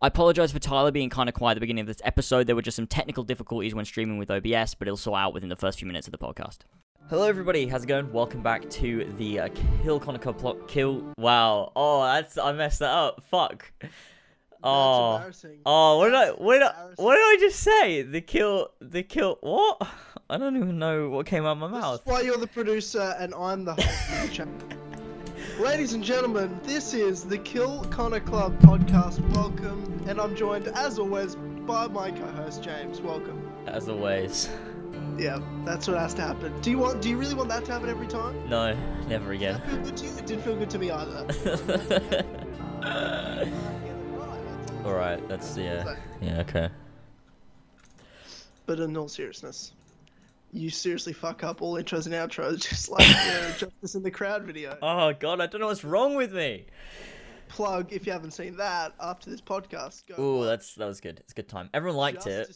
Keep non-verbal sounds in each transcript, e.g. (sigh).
I apologize for Tyler being kind of quiet at the beginning of this episode. There were just some technical difficulties when streaming with OBS, but it'll sort out within the first few minutes of the podcast. Hello, everybody. How's it going? Welcome back to the uh, Kill Connor plot. Kill. Wow. Oh, that's I messed that up. Fuck. Oh. embarrassing. Oh, what did I? What did I? What did I just say? The kill. The kill. What? (laughs) I don't even know what came out of my This mouth. is why you're the producer and I'm the host of the channel. Ladies and gentlemen, this is the Kill Connor Club podcast. Welcome, and I'm joined, as always, by my co-host James. Welcome. As always. Yeah, that's what has to happen. Do you want? Do you really want that to happen every time? No, never again. feel good to you? It didn't feel good to me either. (laughs) All right. That's yeah. Yeah. Okay. But in all seriousness, you seriously fuck up all intros and outros, (laughs) just like the uh, (laughs) Justice in the Crowd video. Oh God, I don't know what's wrong with me. Plug if you haven't seen that after this podcast. Go Ooh, that's that was good. It's a good time. Everyone liked it,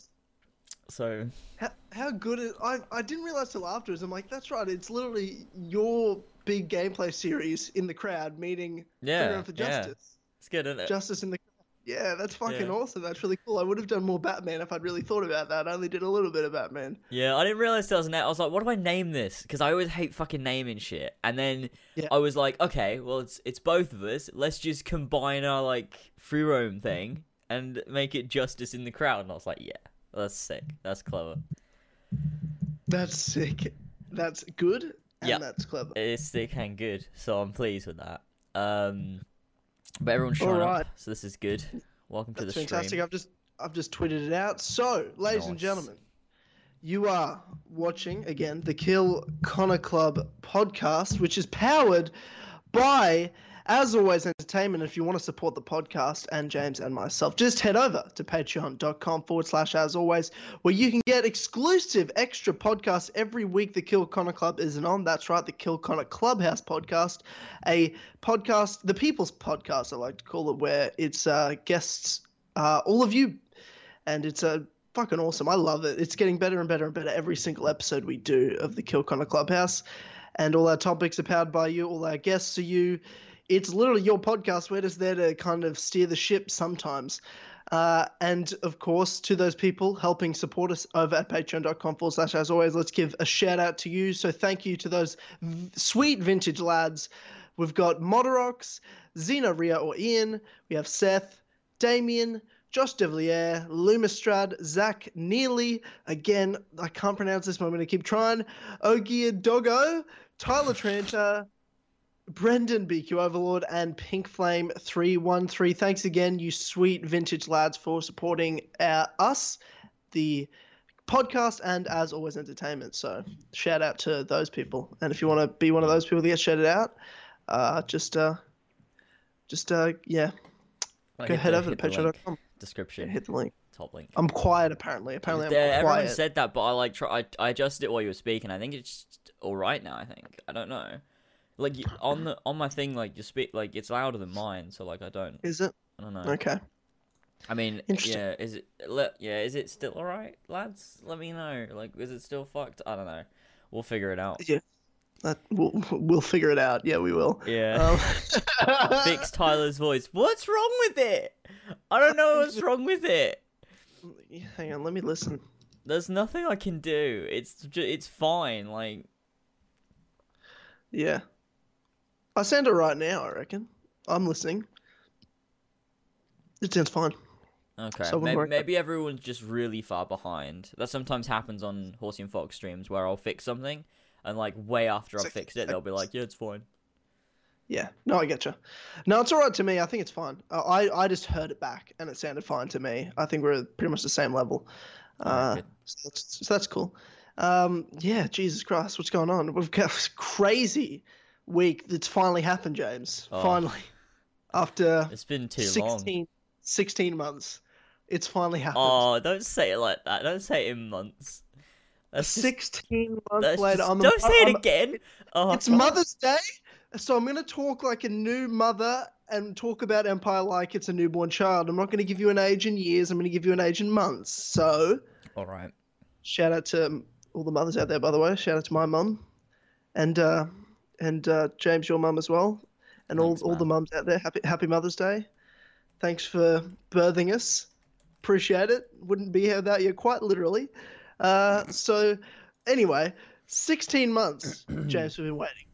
so How, how good it, I, I didn't realize till afterwards. I'm like, that's right. It's literally your big gameplay series in the crowd meeting Yeah, for yeah. It's good, isn't it? Justice in the crowd. Yeah, that's fucking Yeah. awesome. That's really cool. I would have done more Batman if I'd really thought about that. I only did a little bit of Batman. Yeah, I didn't realize there was an. I was like, what do I name this? Because I always hate fucking naming shit. And then Yeah. I was like, okay, well it's it's both of us. Let's just combine our like free roam thing and make it justice in the crowd. And I was like, yeah, that's sick. That's clever. That's sick. That's good. And Yeah. that's clever. It's sick and good. So I'm pleased with that. Um, but everyone's showing Alright. up, so this is good. Welcome to That's the fantastic. stream. I've just I've just tweeted it out. So, ladies and gentlemen, you are watching again the Kill Connor Club podcast, which is powered by, as always, entertainment. If you want to support the podcast and James and myself, just head over to patreon.com forward slash as always, where you can get exclusive extra podcasts every week. The Kill Connor Club isn't on. That's right, the Kill Connor Clubhouse podcast, a podcast, the People's Podcast, I like to call it, where it's uh, guests, uh, all of you, and it's a fucking awesome. I love it. It's getting better and better and better every single episode we do of the Kill Connor Clubhouse, and all our topics are powered by you. All our guests are you. It's literally your podcast. We're just there to kind of steer the ship sometimes. Uh, and of course, to those people helping support us over at patreon.com forward slash as always, let's give a shout out to you. So thank you to those v- sweet vintage lads. We've got Moderox, Xena, Ria, or Ian. We have Seth, Damien, Josh Devlier, Lumistrad, Zach Neely. Again, I can't pronounce this, but I'm going to keep trying. Ogia Doggo, Tyler Tranter, Brendan BQ Overlord, and Pink Flame 313. Thanks again, you sweet vintage lads, for supporting uh, us, the podcast, and as always, entertainment. So, shout out to those people. And if you want to be one of those people that get shouted out, uh, just, uh, just, uh, yeah, Like, go head the- over to hit the link, patreon.com. Description, Hit the link. top link. I'm quiet apparently. Apparently, I'm Yeah, everyone quiet. said that, but I like try. I, I adjusted it while you were speaking. I think it's all right now. I think I don't know. Like on the on my thing, like you speak, like it's louder than mine. So like I don't. Is it I don't know. okay? I mean, yeah. Is it? Le- yeah. Is it still all right, lads? Let me know. Like, is it still fucked? I don't know. We'll figure it out. Yeah. That, we'll we'll figure it out. Yeah, we will. Yeah. Um, (laughs) Fix Tyler's voice. What's wrong with it? I don't know what's wrong with it. Hang on, let me listen. There's nothing I can do. It's ju- it's fine. Like Yeah, I send it right now. I reckon. I'm listening. It sounds fine. Okay, So maybe, maybe everyone's just really far behind. That sometimes happens on Horsey and Fox streams where I'll fix something, and like way after I've fixed it, they'll be like, "Yeah, it's fine." Yeah, no, I get you. No, it's all right to me. I think it's fine. Uh, I I just heard it back and it sounded fine to me. I think we're pretty much the same level. Uh, so, that's, so that's cool. Um, yeah, Jesus Christ, what's going on? We've got (laughs) crazy week that's finally happened, James. Oh. Finally, after It's been too long. 16, 16 months, it's finally happened. Oh, don't say it like that. Don't say it in months. That's just, 16 months that's later, just- I'm don't say it I'm- again. Oh, It's God. Mother's Day, so I'm going to talk like a new mother and talk about Empire like it's a newborn child. I'm not going to give you an age in years. I'm going to give you an age in months. So, All right. shout out to all the mothers out there, by the way. Shout out to my mum, and uh, and uh, James, your mum as well, and Thanks, all all the mums out there. Happy Happy Mother's Day. Thanks for birthing us. Appreciate it. Wouldn't be here without you, quite literally. Uh, so, anyway, 16 months, (clears throat) James, we've been waiting.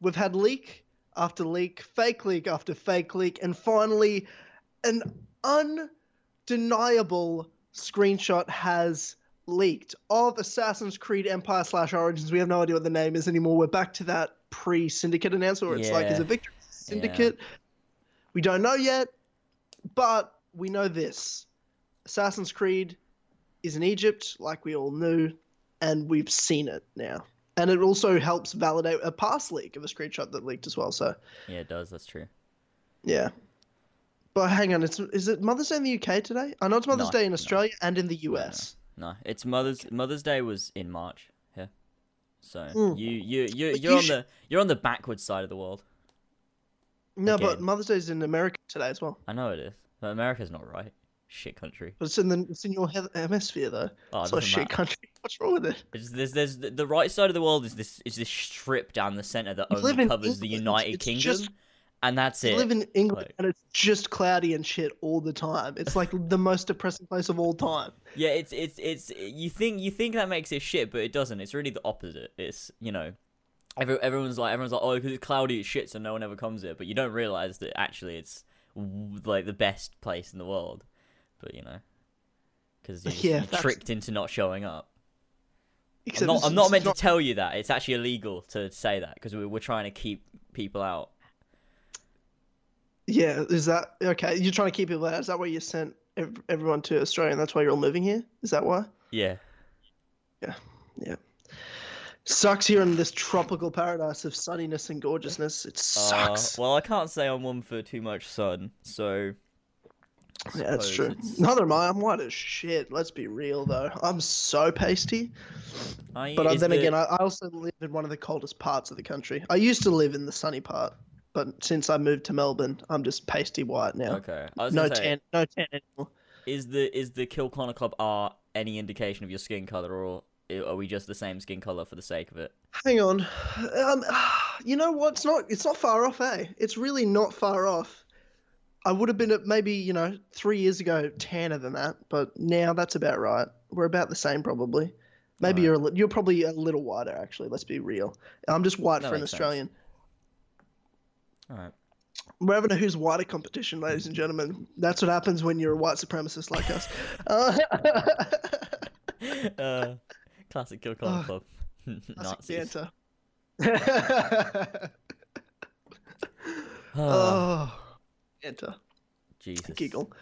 We've had leak after leak, fake leak after fake leak, and finally, an undeniable screenshot has leaked of Assassin's Creed Empire slash Origins. We have no idea what the name is anymore. We're back to that pre Syndicate announcement where it's like, is Yeah. it Victory Syndicate? We don't know yet, but we know this Assassin's Creed is in Egypt, like we all knew, and we've seen it now. And it also helps validate a past leak of a screenshot that leaked as well. So, Yeah, it does. That's true. yeah. But hang on, it's is it Mother's Day in the UK today? I know it's Mother's No, Day in no. Australia and in the US. No, it's Mother's Mother's Day was in March so Mm. you you you you're you on the you're on the backwards side of the world. No, but Mother's Day is in America today as well. I know it is, but America's not right. Shit country. But it's in the it's in your he- hemisphere though. Oh, it it's not a shit matter. country. (laughs) What's wrong with it? It's, there's there's the, right side of the world is this is this strip down the center that You only covers the United it's Kingdom, just- and that's it. live in England like- and it's just cloudy and shit all the time. It's like the most depressing place of all time. Yeah, it's it's it's you think you think that makes it shit, but it doesn't. It's really the opposite. It's you know, every, everyone's like everyone's like oh because it's cloudy, it's shit, so no one ever comes here. But you don't realize that actually it's like the best place in the world. But you know, because you're, (laughs) Yeah, you're tricked into not showing up. I'm not, I'm not meant to tell you that. It's actually illegal to say that because we're, we're trying to keep people out. Yeah, is that okay? You're trying to keep people out. Is that why you sent ev- everyone to Australia? and That's why you're all moving here. Is that why? Yeah. Yeah. Yeah. Sucks here in this tropical paradise of sunniness and gorgeousness. It Uh, sucks. well, I can't say I'm one for too much sun, so. Yeah, that's true. it's- Neither am I. I'm white as shit. Let's be real though. I'm so pasty. I- But uh, then the- again, I, I also live in one of the coldest parts of the country. I used to live in the sunny part, but since I moved to Melbourne, I'm just pasty white now. Okay. No say, tan, no tan anymore. Is the is the Kill Connor Club art any indication of your skin color, or are we just the same skin color for the sake of it? Hang on. Um, you know what? It's not. It's not far off, eh? It's really not far off. I would have been at maybe you know three years ago tanner than that, but now that's about right. We're about the same probably. Maybe Right. you're a you're probably a little whiter actually. Let's be real. I'm just white That for an Australian. sense. All right. We're having a who's whiter competition, ladies and gentlemen. That's what happens when you're a white supremacist like us. Uh, (laughs) uh, classic Kill Oh, Club. (laughs) Nazis. banter. (laughs) oh, banter. Jesus. Giggle.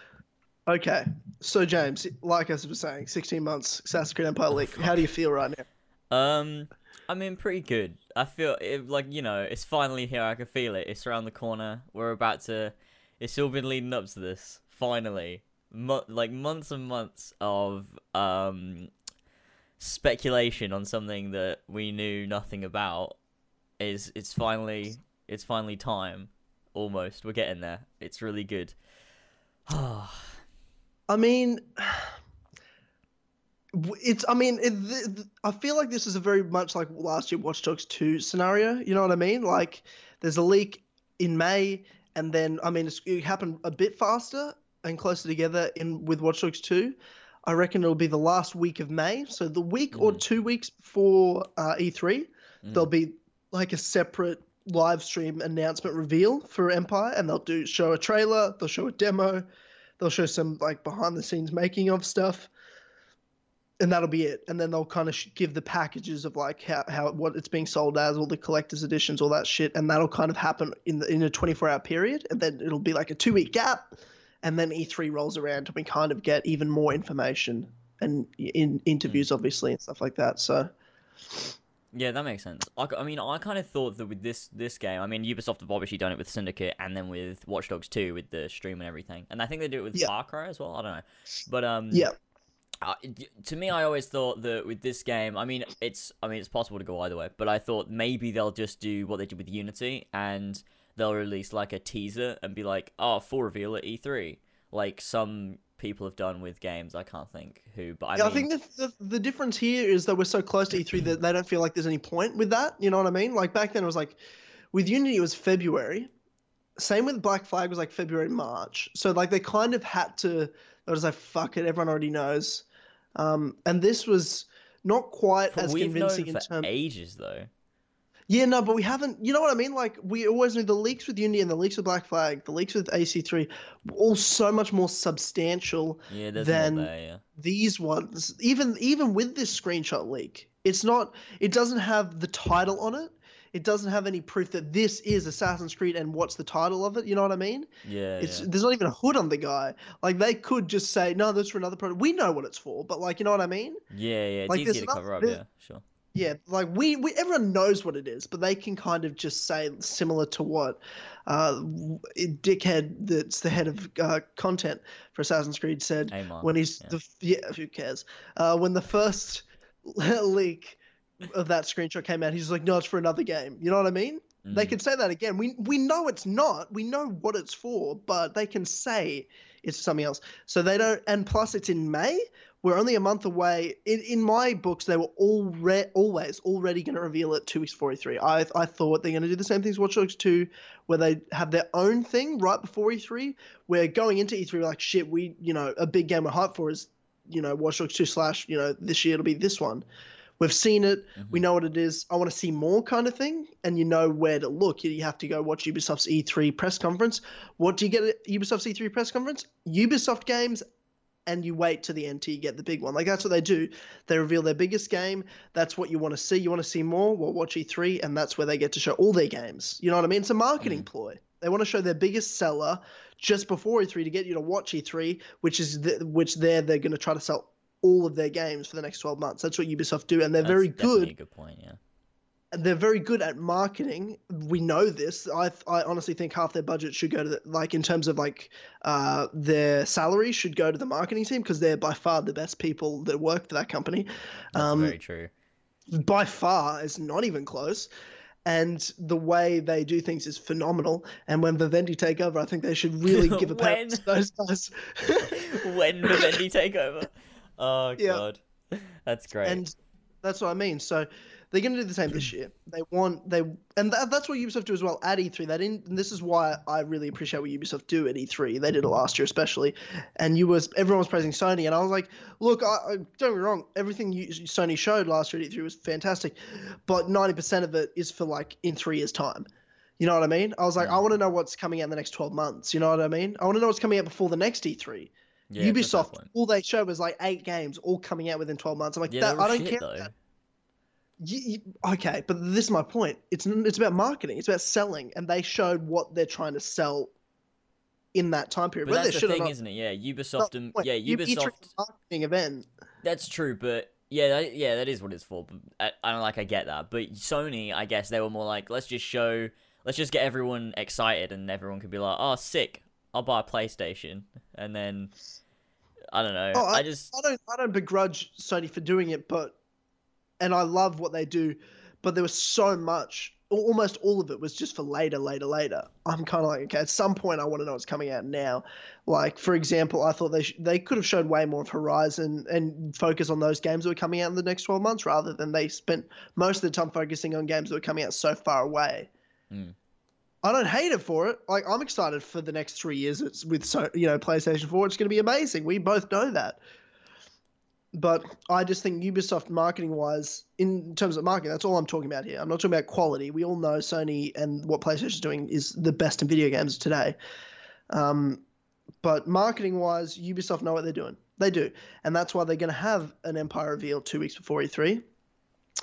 Okay, so James, like I was saying, 16 months, Assassin's Creed Empire leak. How do you feel right now? Um, I mean, pretty good. I feel it, like you know, it's finally here. I can feel it. It's around the corner. We're about to. It's all been leading up to this. Finally, Mo- like months and months of um speculation on something that we knew nothing about. Is it's finally it's finally time. Almost, we're getting there. It's really good. (sighs) I mean, it's. I mean, it, th- I feel like this is a very much like last year Watch Dogs 2 scenario. You know what I mean? Like, there's a leak in May, and then I mean, it's, it happened a bit faster and closer together in with Watch Dogs 2. I reckon it'll be the last week of May. So the week or Mhm. two weeks before uh, E3, Mhm. there'll be like a separate live stream announcement reveal for Empire, and they'll do show a trailer, they'll show a demo, they'll show some like behind the scenes making of stuff, and that'll be it. And then they'll kind of sh- give the packages of like how, how what it's being sold as, all the collector's editions, all that shit, and that'll kind of happen in the in a 24 hour period, and then it'll be like a two week gap, and then E3 rolls around and we kind of get even more information and in interviews obviously and stuff like that. So. Yeah, that makes sense. I mean, I kind of thought that with this this game, I mean, Ubisoft have obviously done it with Syndicate and then with Watch Dogs 2 with the stream and everything, and I think they do it with Yeah. Far Cry as well. I don't know, but um, Yeah. Uh, to me, I always thought that with this game, I mean, it's I mean, it's possible to go either way, but I thought maybe they'll just do what they did with Unity and they'll release like a teaser and be like, oh, full reveal at E3, like some people have done with games. I can't think who, but I yeah, mean, I think the, the the difference here is that we're so close to E3 that they don't feel like there's any point with that. You know what I mean? Like back then, it was like with Unity, it was February, same with Black Flag was like February, March. So like they kind of had to. It was like fuck it, everyone already knows. Um, and this was not quite But as convincing in for terms. ages though. Yeah, no, but we haven't. You know what I mean? Like we always knew the leaks with Unity and the leaks with Black Flag, the leaks with AC3, all so much more substantial. Yeah, more there. Yeah. These ones, even even with this screenshot leak, it's not. It doesn't have the title on it. It doesn't have any proof that this is Assassin's Creed and what's the title of it. You know what I mean? Yeah. It's yeah. there's not even a hood on the guy. Like they could just say, no, that's for another product. We know what it's for, but like you know what I mean? Yeah, yeah, it's like, there's to cover up. Yeah, sure. Yeah, like we, we everyone knows what it is, but they can kind of just say similar to what uh, dickhead that's the head of uh, content for Assassin's Creed said Amon. when he's yeah. the yeah who cares uh, when the first (laughs) leak of that screenshot came out, he's like, no, it's for another game. You know what I mean? They Mm. can say that again. We we know it's not. We know what it's for, but they can say it's something else. So they don't. And plus, it's in May. We're only a month away. In in my books, they were already always already going to reveal it two weeks before E3. I I thought they're going to do the same thing as Watch Dogs 2, where they have their own thing right before E3. Where going into E3, we're like shit. We you know a big game we're hyped for is you know Watch Dogs 2 slash you know this year it'll be this one. We've seen it. We Mhm. know what it is. I want to see more kind of thing, and you know where to look. You have to go watch Ubisoft's E3 press conference. What do you get at Ubisoft's E3 press conference? Ubisoft games, and you wait to the end till you get the big one. Like that's what they do. They reveal their biggest game. That's what you want to see. You want to see more? Well, watch E3, and that's where they get to show all their games. You know what I mean? It's a marketing ploy. They want to show their biggest seller just before E3 to get you to watch E3, which is the, which there they're going to try to sell all of their games for the next 12 months. That's what Ubisoft do, and they're That's very good A good point. Yeah. they're very good at marketing. We know this. I I honestly think half their budget should go to the, like in terms of like uh, their salary should go to the marketing team because they're by far the best people that work for that company. That's Um, very true. by far, it's not even close. And the way they do things is phenomenal. And when Vivendi take over, I think they should really (laughs) give a pat to those guys. (laughs) when Vivendi take over. (laughs) Oh Yeah. god, (laughs) that's great. And that's what I mean. So they're going to do the same this year. They want they and that, that's what Ubisoft do as well at E3. They didn't. And this is why I really appreciate what Ubisoft do at E3. They did it last year especially, and you was everyone was praising Sony, and I was like, look, I, I, don't get me wrong, everything you, Sony showed last year at E3 was fantastic, but ninety percent of it is for like in three years time. You know what I mean? I was like, I Mm. want to know what's coming out in the next twelve months. You know what I mean? I want to know what's coming out before the next E E3. Yeah, it's a fair Ubisoft, all they showed was like eight games, all coming out within twelve months. I'm like, Yeah, that, I don't shit, care. you, you, okay, but this is my point. It's it's about marketing. It's about selling, and they showed what they're trying to sell in that time period. But Whether that's the thing, not, isn't it? Yeah, Ubisoft and yeah, You- E3 is Ubisoft. marketing event. That's true, but yeah, that, yeah, that is what it's for. But I, I don't like. I get that, but Sony, I guess they were more like, let's just show, let's just get everyone excited, and everyone could be like, oh, sick, I'll buy a PlayStation, and then I don't know. Oh, I just I don't I don't begrudge Sony for doing it, but and I love what they do, but there was so much. al- Almost all of it was just for later, later, later. I'm kind of like, okay, at some point I want to know what's coming out now. Like, for example, I thought they sh- they could have showed way more of Horizon and focus on those games that were coming out in the next 12 months rather than they spent most of the time focusing on games that were coming out so far away. Mm. I don't hate it for it. Like, I'm excited for the next three years. It's with so you know PlayStation 4. It's going to be amazing. We both know that. But I just think Ubisoft marketing wise, in terms of marketing, that's all I'm talking about here. I'm not talking about quality. We all know Sony and what PlayStation is doing is the best in video games today. Um, but marketing wise, Ubisoft know what they're doing. They do. And that's why they're going to have an Empire reveal two weeks before E3,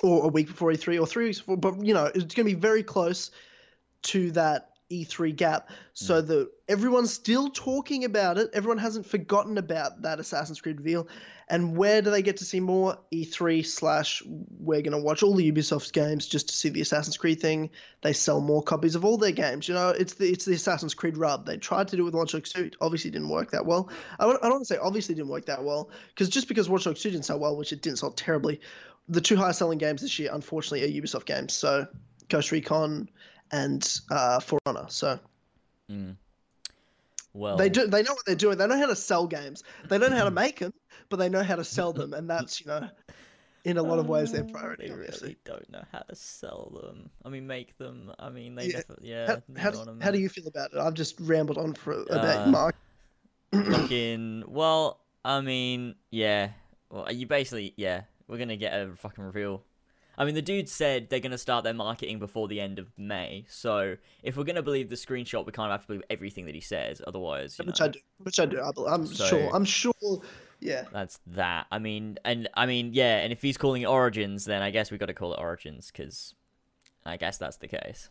or a week before E3, or three weeks before. But, you know, it's going to be very close to that E3 gap so hmm. that everyone's still talking about it. Everyone hasn't forgotten about that Assassin's Creed reveal. And where do they get to see more? E3 slash we're going to watch all the Ubisoft's games just to see the Assassin's Creed thing. They sell more copies of all their games. You know, it's the it's the Assassin's Creed rub. They tried to do it with Watch Dogs 2. Obviously didn't work that well. I don't, I don't want to say obviously didn't work that well because just because Watch Dogs 2 didn't sell well, which it didn't sell terribly, the two highest selling games this year, unfortunately, are Ubisoft games. So Ghost Recon and uh, For Honor. So mm. well, they do. They know what they're doing. They know how to sell games. They don't know how to make them, but they know how to sell them, and that's you know. in a lot of ways their Uh, priority. They obviously. really don't know how to sell them. I mean, make them. I mean, they Yeah. definitely. Yeah. How, how, do, how do you feel about it? I've just rambled on for about Uh, Mark. fucking well i mean yeah well you basically yeah we're gonna get a fucking reveal i mean the dude said they're gonna start their marketing before the end of may so if we're gonna believe the screenshot we kind of have to believe everything that he says otherwise you which know, I do. Which I do. I'm So- sure. I'm sure. Yeah. that's that i mean and i mean yeah and if he's calling it origins then i guess we gotta call it origins because i guess that's the case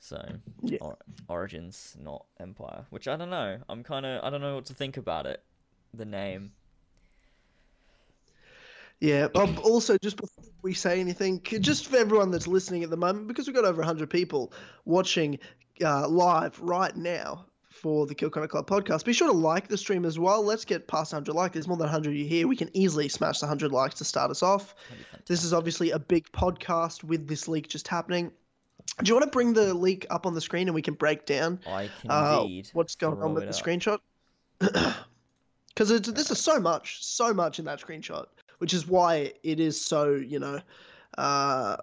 so Yeah. or- origins not empire which i don't know i'm kind of i don't know what to think about it the name Yeah. Um, also, just before we say anything, just for everyone that's listening at the moment, because we've got over 100 people watching uh, live right now for the Kill Connor Club podcast, be sure to like the stream as well. Let's get past 100 likes. There's more than 100 of you here. We can easily smash the 100 likes to start us off. That'd be fantastic. This is obviously a big podcast with this leak just happening. Do you want to bring the leak up on the screen and we can break down I can uh, indeed. what's going on with the up. screenshot? (clears throat) Because this is so much, so much in that screenshot, which is why it is so, you know, uh,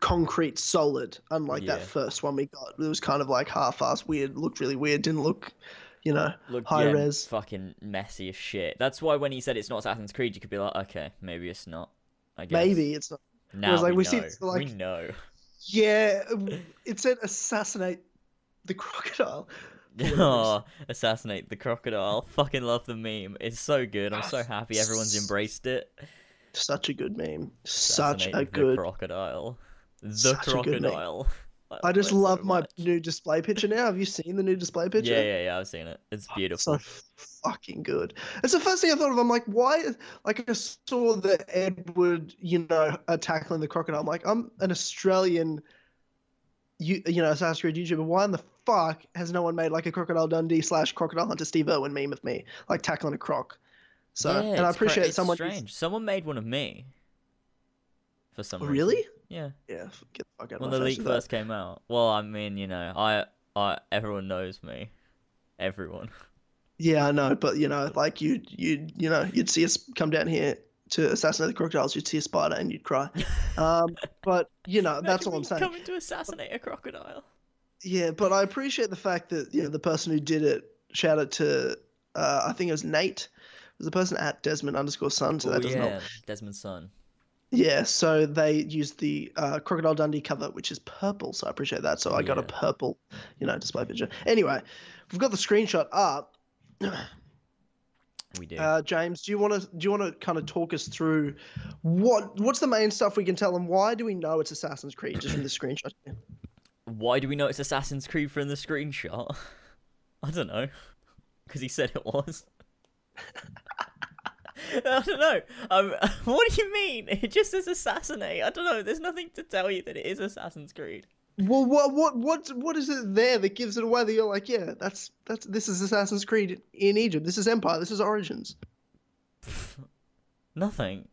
concrete, solid. Unlike that first one we got, it was kind of like half-assed, weird, looked really weird, didn't look, you know, high yeah, res. fucking messy as shit. That's why when he said it's not Assassin's Creed, you could be like, okay, maybe it's not. I guess. maybe it's not. Now was like, we, we know. see like- we know. Yeah, it said assassinate the (laughs) crocodile. (laughs) oh, assassinate the crocodile. Fucking love the meme. It's so good. I'm so happy everyone's embraced it. Such a good meme. Such a good. crocodile. The Such a good meme. crocodile. I just love so my new display picture now. Have you seen the new display (laughs) picture? Yeah, yeah, yeah. I've seen it. It's oh, beautiful. So fucking good. It's the first thing I thought of. I'm like, why? Like, I saw the Edward, you know, tackling the crocodile. I'm like, I'm an Australian, you, you know, Assassin's Creed YouTuber. Why in the fuck has no one made like a Crocodile Dundee slash Crocodile Hunter Steve Irwin meme of me, like tackling a croc? So, yeah, and I cra- appreciate it's someone. strange. Someone made one of me. For some reason. really? Yeah. Yeah. Get the fuck out when the leak first came out. Well, I mean, you know, I, I, everyone knows me. Everyone. Yeah, I know, but you know, like you, you, you know, you'd see us come down here to assassinate the crocodiles. You'd see a spider and you'd cry. (laughs) Um, but you know, that's all I'm saying. Coming to assassinate a crocodile. Yeah, but I appreciate the fact that you know the person who did it. Shout out to uh, I think it was Nate. It was the person at Desmond underscore Sun, so oh that doesn't yeah, help. Desmond's son. Yeah, so they used the uh, Crocodile Dundee cover, which is purple. So I appreciate that. So I got a purple, you know, display picture. Anyway, we've got the screenshot up. We do. Uh, James, do you want to do you want to kind of talk us through what what's the main stuff we can tell them? Why do we know it's Assassin's Creed just from the screenshot? (clears throat) Why do we know it's Assassin's Creed from the screenshot? (laughs) I don't know. Because he said it was. (laughs) I don't know. Um, (laughs) what do you mean? It just says assassinate. I don't know. There's nothing to tell you that it is Assassin's Creed. Well, what what what what is it there that gives it away that you're like, yeah, that's that's this is Assassin's Creed in Egypt. This is Empire. This is Origins. (sighs) Nothing.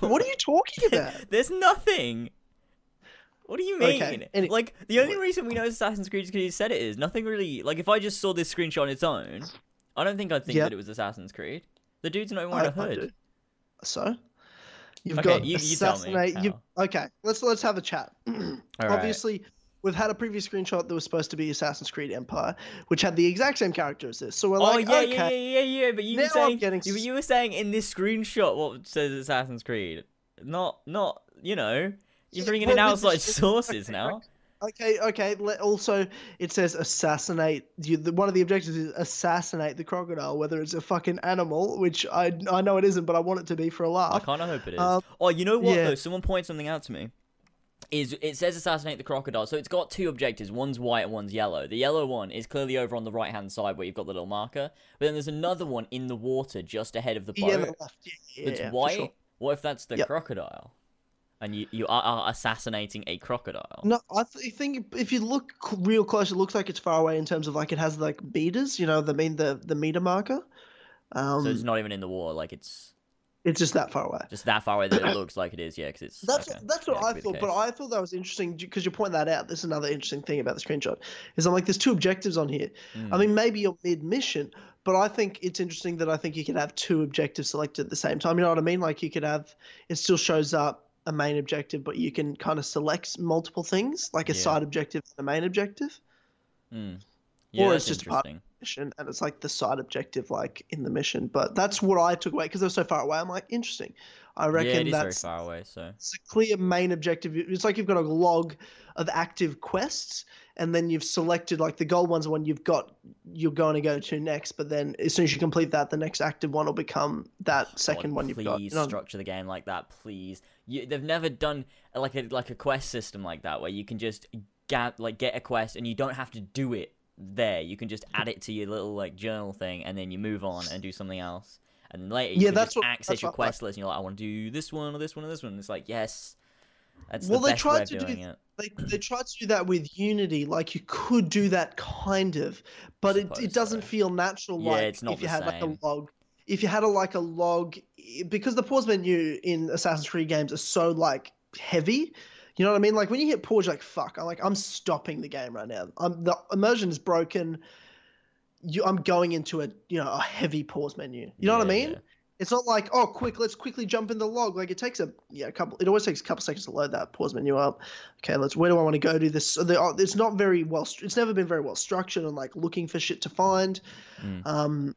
What are you talking about? There's nothing. What do you mean? Okay, Like the only reason we know it's Assassin's Creed is because he said it is. Nothing really. Like if I just saw this screenshot on its own, I don't think I'd think Yeah. that it was Assassin's Creed. The dude's not even wearing a hood. So, you've Okay, got you- you assassinate. you okay? Let's let's have a chat. (clears throat) Right. Obviously, we've had a previous screenshot that was supposed to be Assassin's Creed Empire, which had the exact same character as this. So we're Oh like, yeah, okay, yeah, yeah, yeah, yeah. But you were saying getting you, you were saying in this screenshot what says Assassin's Creed. Not, not. You know, you're Yeah, bringing well, in outside sources okay, now. Okay, okay. Also, it says assassinate. You, the, one of the objectives is assassinate the crocodile, whether it's a fucking animal, which I I know it isn't, but I want it to be for a laugh. I kind of hope it is. Um, oh, you know what yeah. though? Someone pointed something out to me. Is it says assassinate the crocodile? So it's got two objectives. One's white and one's yellow. The yellow one is clearly over on the right hand side where you've got the little marker. But then there's another one in the water just ahead of the boat. Yeah, the left. Yeah, yeah, yeah, white. sure. What if that's the Yep. crocodile? And you you are, assassinating a crocodile. No, I th- think if you look real close, it looks like it's far away in terms of like it has like meters. You know, the mean the the meter marker. Um, So it's not even in the water. Like it's it's just that far away. just that far away that it (coughs) looks like it is. Yeah, because it's. That's okay. that's what it I could be the thought, but. I thought that was interesting because you point that out. This is another interesting thing about the screenshot is I'm like, there's two objectives on here. I Mm. mean, maybe you're mid mission, but I think it's interesting that I think you could have two objectives selected at the same time. You know what I mean? Like you could have it still shows up a main objective, but you can kind of select multiple things, like a Yeah. side objective and a main objective. Mm. Yeah, Or it's just part- interesting. Mission and it's like the side objective, like in the mission. But that's what I took away because they're so far away. I'm like, interesting. I Yeah, reckon it is very that's far away. So it's a clear main objective. It's like you've got a log of active quests, and then you've selected like the gold one's the one you've got you're going to go to next. But then as soon as you complete that, the next active one will become that oh, second God, one you've please got. You know? structure the game like that, please. You, they've never done like a like a quest system like that where you can just get like get a quest and you don't have to do it there. You can just add it to your little like journal thing and then you move on and do something else. And then later you Yeah, can that's just what- access your what I like. quest list and you're like, I want to do this one or this one or this one. It's like yes, that's Well, the they tried to do it. They, they tried to do that with Unity, like you could do that kind of, but it, it doesn't so. feel natural. Yeah, like it's not if you the had like a log, if you had a like a log, because the pause menu in Assassin's Creed games are so like heavy. You know what I mean? Like when you hit pause, you're like fuck. I'm like I'm stopping the game right now. I'm the immersion is broken. You, I'm going into a you know a heavy pause menu. You know what I mean? yeah. It's not like oh quick, let's quickly jump in the log. Like it takes a yeah a couple. It always takes a couple seconds to load that pause menu up. Okay, let's. Where do I want to go to this? So there are- it's not very well. It's never been very well structured and like looking for shit to find. Mm. Um,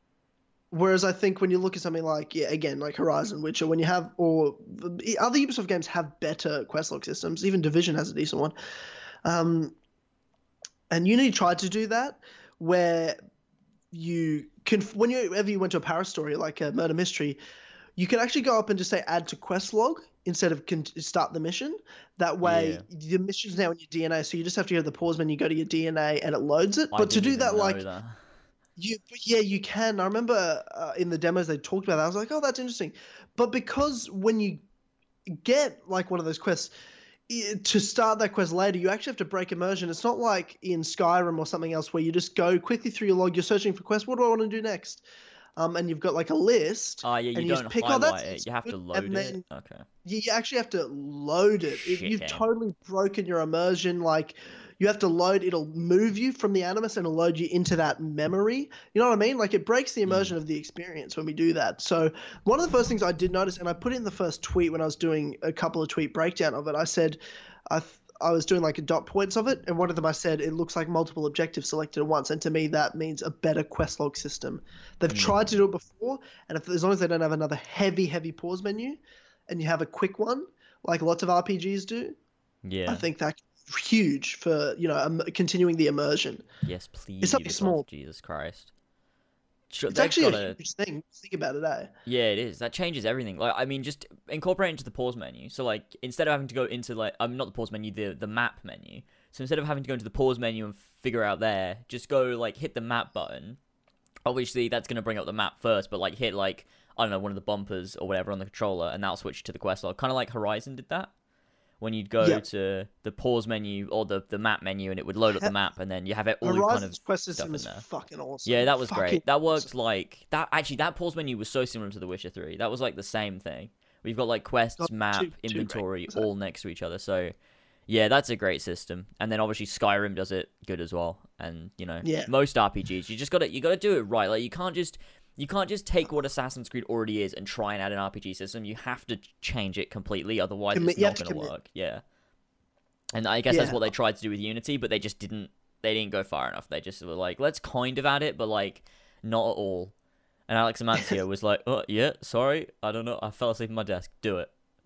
whereas I think when you look at something like yeah again like Horizon, Witcher, when you have or the other Ubisoft games have better quest log systems. Even Division has a decent one. Um, and Unity tried to do that where you can when you ever you went to a power story like a murder mystery, you can actually go up and just say add to quest log instead of con- start the mission. That way, the mission's now in your DNA, so you just have to go to the pause menu, go to your DNA, and it loads it. I but to do that, like that. you, yeah, you can. I remember uh, in the demos they talked about that. I was like, oh, that's interesting. But because when you get like one of those quests to start that quest later, you actually have to break immersion. It's not like in Skyrim or something else where you just go quickly through your log. You're searching for quests. What do I want to do next? Um, and you've got like a list. Oh yeah, and you you just don't pick, oh, that highlight it. You have to load and it. then- Okay. You, you actually have to load it. Shit you've totally broken your immersion. Like you have to load. It'll move you from the animus and it'll load you into that memory. You know what I mean? Like it breaks the Mm. immersion of the experience when we do that. So one of the first things I did notice, and I put in the first tweet when I was doing a couple of tweet breakdown of it. I said, I. Th- I was doing like a dot points of it, and one of them I said it looks like multiple objectives selected at once, and to me that means a better quest log system. They've Mm. tried to do it before, and if, as long as they don't have another heavy, heavy pause menu, and you have a quick one like lots of RPGs do, Yeah. I think that's huge for you know um, continuing the immersion. Yes, please. It's something small. Jesus Christ. Sure, It's actually got a huge thing. Think about it, eh? Yeah, it is. That changes everything. Like, I mean, just incorporate into the pause menu. So, like, instead of having to go into like, I'm not the pause menu, the the map menu. So instead of having to go into the pause menu and figure out there, just go like hit the map button. Obviously, that's gonna bring up the map first, but like hit like I don't know one of the bumpers or whatever on the controller, and that'll switch to the quest log. Kind of like Horizon did that. When you'd go Yeah. to the pause menu or the, the map menu, and it would load up the map, and then you have it all kind of quest stuff system is fucking awesome. yeah, that was Fucking great. That awesome. worked like that. Actually, that pause menu was so similar to The Witcher Three. That was like the same thing. We've got like quests, Got map, two- two inventory, there. all next to each other. So, yeah, that's a great system. And then obviously Skyrim does it good as well. And you know, Yeah. most RPGs, you just got to you got to do it right. Like you can't just you can't just take what Assassin's Creed already is and try and add an RPG system. You have to change it completely, otherwise Commit- it's not going to commit. work. Yeah. And I guess that's what they tried to do with Unity, but they just didn't. They didn't go far enough. They just were like, let's kind of add it, but like not at all. And Alex Amancio (laughs) was like, "Oh yeah, sorry, I don't know, I fell asleep at my desk. Do it." (laughs)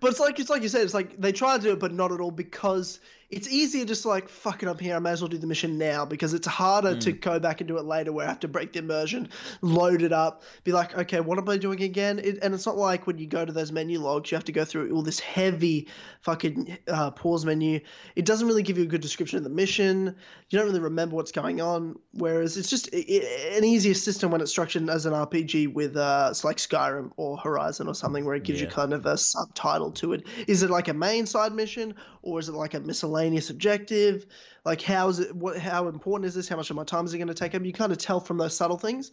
but it's like it's like you said, it's like they try to do it, but not at all because it's easier just like fuck it up here. I may as well do the mission now because it's harder to go back and do it later where I have to break the immersion, load it up, be like, okay, what am I doing again? It, and it's not like when you go to those menu logs, you have to go through all this heavy fucking uh, pause menu. It doesn't really give you a good description of the mission. You don't really remember what's going on. Whereas it's just i i an easier system when it's structured as an RPG with uh, it's like Skyrim or Horizon or something where it gives you kind of a subtitle to it. Is it like a main side mission or is it like a miscellaneous miscellaneous objective? Like, how is it? What? How important is this? How much of my time is it going to take up? You kind of tell from those subtle things.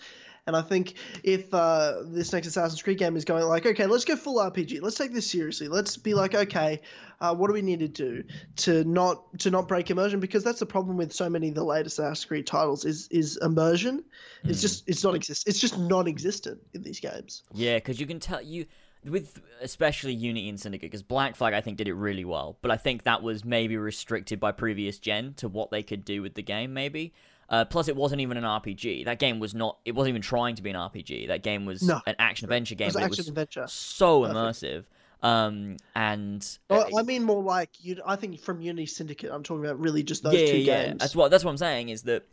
And I think if uh, this next Assassin's Creed game is going like, okay, let's go full RPG. Let's take this seriously. Let's be like, okay, uh, what do we need to do to not to not break immersion? Because that's the problem with so many of the latest Assassin's Creed titles is is immersion. Hmm. It's just it's not exist. It's just non-existent in these games. Yeah, because you can tell you with especially Unity and Syndicate, because Black Flag I think did it really well, but I think that was maybe restricted by previous gen to what they could do with the game, maybe. Uh, plus, it wasn't even an RPG. That game was not. It wasn't even trying to be an RPG. That game was No. an action adventure game. It was it was adventure. so Perfect. immersive. Um, and Well, uh, I mean more like you. I think from Unity Syndicate, I'm talking about really just those yeah, two yeah, games. That's what that's what I'm saying is that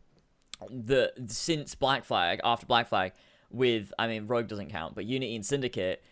the since Black Flag after Black Flag with I mean Rogue doesn't count, but Unity and Syndicate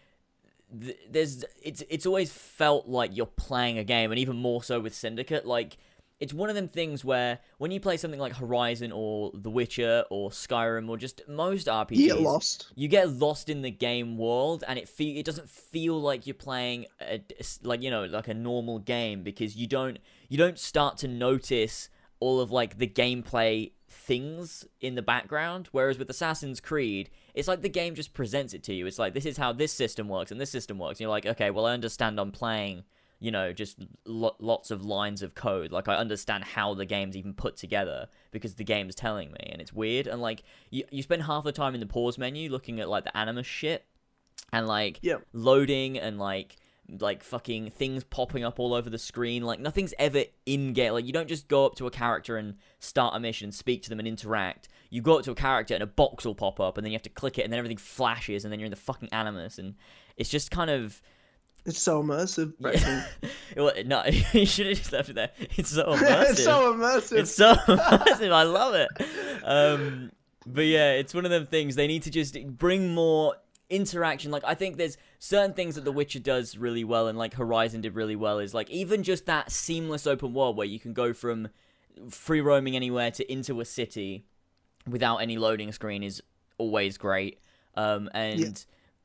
th- there's it's it's always felt like you're playing a game and even more so with Syndicate like it's one of them things where when you play something like Horizon or The Witcher or Skyrim or just most RPGs you get lost. you get lost in the game world and it fe- it doesn't feel like you're playing a, like you know like a normal game because you don't you don't start to notice all of like the gameplay things in the background whereas with Assassin's Creed it's like the game just presents it to you. It's like this is how this system works and this system works. And you're like okay well I understand I'm playing you know just lo- lots of lines of code. Like i understand how the game's even put together because the game's telling me. And it's weird. And like you, you spend half the time in the pause menu looking at like the animus shit and like Yep. loading and like like fucking things popping up all over the screen like nothing's ever in game like you don't just go up to a character and start a mission speak to them and interact you go up to a character and a box will pop up and then you have to click it and then everything flashes and then you're in the fucking animus and it's just kind of It's so immersive. yeah. (laughs) well, no, (laughs) you should have just left it there. It's so (laughs) immersive. it's so immersive. It's so immersive. I love it. Um, but yeah, it's one of them things. They need to just bring more interaction. Like I think there's certain things that The Witcher does really well, and like Horizon did really well. Is like even just that seamless open world where you can go from free roaming anywhere to into a city without any loading screen is always great. Um, and Yeah.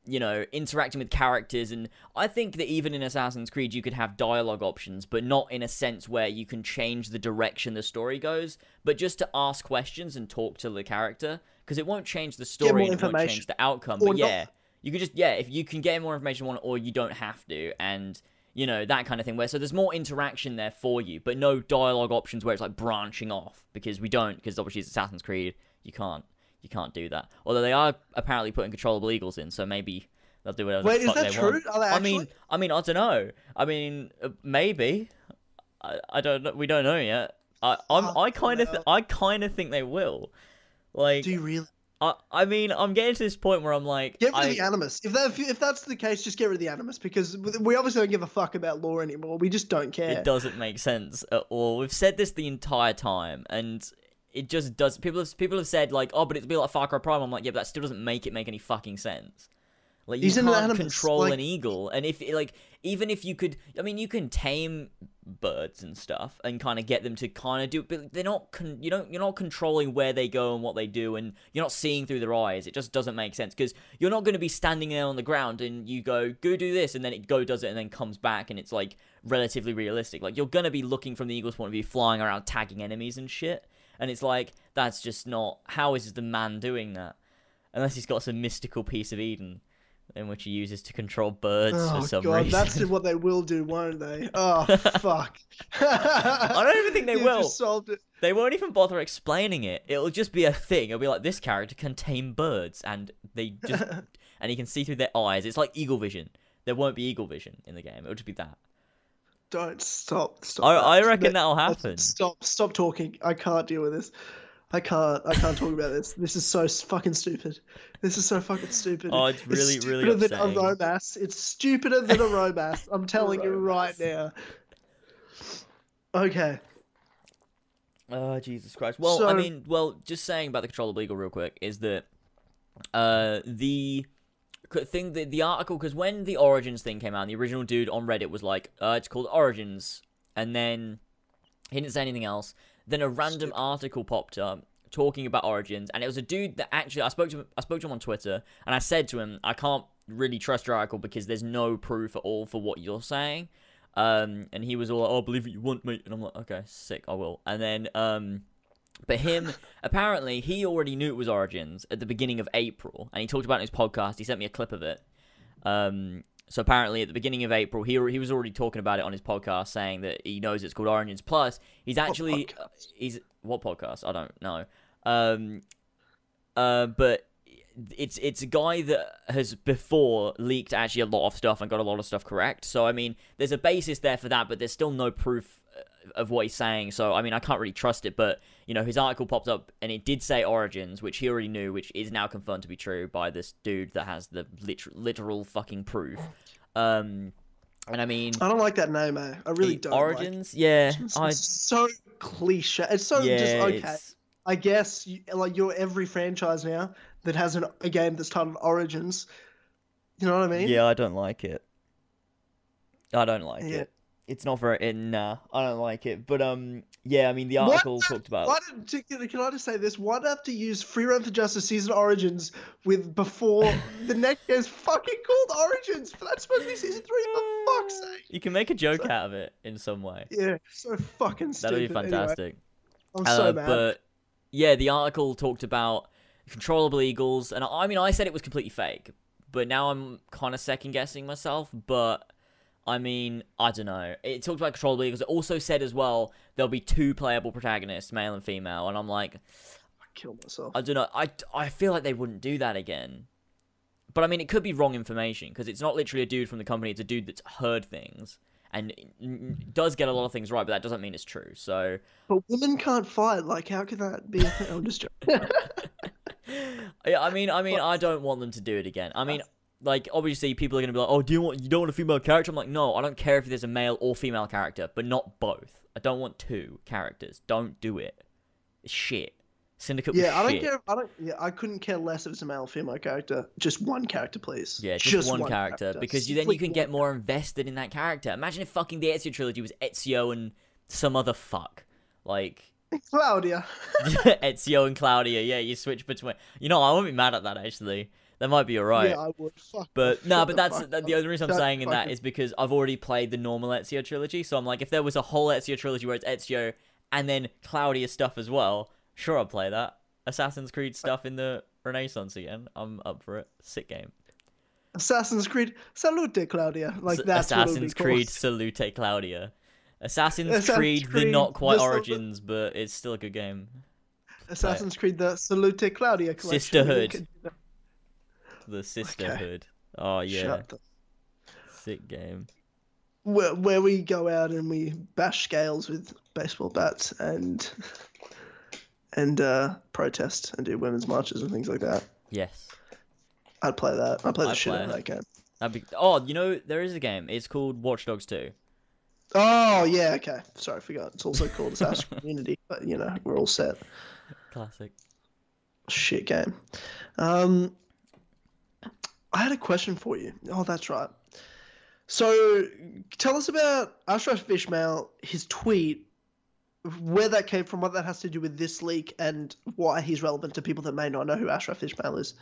you know, interacting with characters, and I think that even in Assassin's Creed, you could have dialogue options, but not in a sense where you can change the direction the story goes, but just to ask questions and talk to the character, because it won't change the story and it won't change the outcome. Or But not. yeah, you could just yeah, if you can get more information on, it, or you don't have to, and you know that kind of thing. Where so there's more interaction there for you, but no dialogue options where it's like branching off because we don't because obviously it's Assassin's Creed, you can't you can't do that. Although they are apparently putting controllable eagles in, so maybe they'll do whatever. Wait, the is that they true? Want. I mean. I mean, I don't know. I mean, uh, maybe. I, I don't know. We don't know yet. I I'm, I kind of th- I kind of think they will. Like Do you really I I mean I'm getting to this point where I'm like get rid I, of the animus? If that if that's the case, just get rid of the animus because we obviously don't give a fuck about lore anymore. We just don't care. It doesn't make sense at all. We've said this the entire time, and it just does. People have people have said like, oh, but it'd be like Far Cry Prime. I'm like, yeah, but that still doesn't make it make any fucking sense. Like you can't control like- an eagle, and if like even if you could, I mean, you can tame birds and stuff and kind of get them to kind of do, but they're not. Con- you don't. You're not controlling where they go and what they do, and you're not seeing through their eyes. It just doesn't make sense because you're not going to be standing there on the ground and you go go do this, and then it go does it and then comes back, and it's like relatively realistic. Like you're going to be looking from the eagle's point of view, flying around tagging enemies and shit, and it's like that's just not. How is the man doing that? Unless he's got some mystical piece of Eden in which he uses to control birds Oh for some god, reason. that's what they will do, won't they? Oh (laughs) fuck! I don't even think they (laughs) You've will. Just solved it. They won't even bother explaining it. It'll just be a thing. It'll be like this character can tame birds, and they just (laughs) and he can see through their eyes. It's like eagle vision. There won't be eagle vision in the game. It'll just be that. Don't stop. Stop. I. I reckon That- that'll happen. Stop. Stop talking. I can't deal with this. I can't. I can't talk about this. This is so fucking stupid. This is so fucking stupid. Oh, it's really, really stupider than a upsetting. romance. It's stupider than a (laughs) romance. I'm telling you right now. Okay. Oh Jesus Christ! Well, I mean, well, just saying about the controllable eagle real quick is that uh the thing the, the article because when the origins thing came out the original dude on reddit was like uh it's called origins and then he didn't say anything else then a random article popped up talking about origins and it was a dude that actually i spoke to him i spoke to him on twitter and i said to him i can't really trust your article because there's no proof at all for what you're saying Um, and he was all, like, "Oh, believe what you want, mate," and I'm like, "Okay, sick, I will." And then, um, but him, (laughs) apparently, he already knew it was Origins at the beginning of April, and he talked about it in his podcast. He sent me a clip of it. Um, so apparently, at the beginning of April, he he was already talking about it on his podcast, saying that he knows it's called Origins. Plus, he's actually podcast? he's what podcast? I don't know. Um, uh, but it's it's a guy that has before leaked actually a lot of stuff and got a lot of stuff correct. So I mean, there's a basis there for that, but there's still no proof uh, of what he's saying. So I mean, I can't really trust it. But you know, his article popped up and it did say Origins, which he already knew, which is now confirmed to be true by this dude that has the literal, literal fucking proof. Um, and I mean, I don't like that name, eh? I really don't. like. Origins, yeah, It's I so cliche. It's so yeah, just okay. I guess you, like you're every franchise now that has an, a game that's titled Origins. You know what I mean? Yeah, I don't like it. I don't like Yeah. it. It's not very. It, nah, I don't like it. But um, yeah, I mean, the article the- talked about. Why did can I just say this? Why do I have to use Free Run for Justice Season Origins with before (laughs) the next game's fucking called Origins? But that's supposed to be season three. For fuck's sake! You can make a joke out of it in some way. Yeah, so fucking stupid. That'd be Anyway, fantastic. I'm so Uh, mad. but yeah, the article talked about controllable eagles, and I I mean, I said it was completely fake, but now I'm kind of second guessing myself. But I mean, I don't know. It talked about controllable eagles. It also said as well there'll be two playable protagonists, male and female, and I'm like, I kill myself. I don't know. I, I feel like they wouldn't do that again. But I mean, it could be wrong information because it's not literally a dude from the company. It's a dude that's heard things and does get a lot of things right, but that doesn't mean it's true. So, But women can't fight. Like, how can that be? I'm just joking. (laughs) yeah, I mean, I mean, I don't want them to do it again. I mean, like obviously, people are gonna be like, "Oh, do you want you don't want a female character?" I'm like, no, I don't care if there's a male or female character, but not both. I don't want two characters. Don't do it. It's shit. Syndicate. was yeah, I don't shit. care. I don't. Yeah, I couldn't care less if it's a male or female character. Just one character, please. Yeah, just, one, character, because you, then you can get one more invested in that character. Imagine if fucking the Ezio trilogy was Ezio and some other fuck, like. (laughs) Claudia. (laughs) Ezio and Claudia. Yeah, you switch between. You know, I won't be mad at that actually. That might be alright. Yeah, I would. Fuck. But no, shut but (laughs) that's that, the only reason I'm saying in that fucking- because I've already played the normal Ezio trilogy. So I'm like, if there was a whole Ezio trilogy where it's Ezio and then Claudia stuff as well, sure I'll play that. Assassin's Creed uh, stuff in the Renaissance again. I'm up for it. Sick game. Assassin's Creed. Salute, Claudia. Like S- that's what it would Assassin's Creed. Salute Claudia. Assassin's, Assassin's Creed, the not quite the Origins, but it's still a good game. Assassin's Creed. The Salute Claudia collection. Sisterhood. The Sisterhood. Oh yeah, Shut sick game. where, where we go out and we bash scales with baseball bats and and uh, protest and do women's marches and things like that. Yes. I'd play that. I'd play the I'd shit play out of it. that game. That'd be. Oh, you know there is a game. It's called Watch Dogs 2. Oh yeah, okay. Sorry, I forgot. It's also called Assassin's Creed Unity, but you know we're all set. Classic. Shit game. Um, I had a question for you. Oh, that's right. So, tell us about Ashraf Ismail, his tweet, where that came from, what that has to do with this leak, and why he's relevant to people that may not know who Ashraf Ismail is.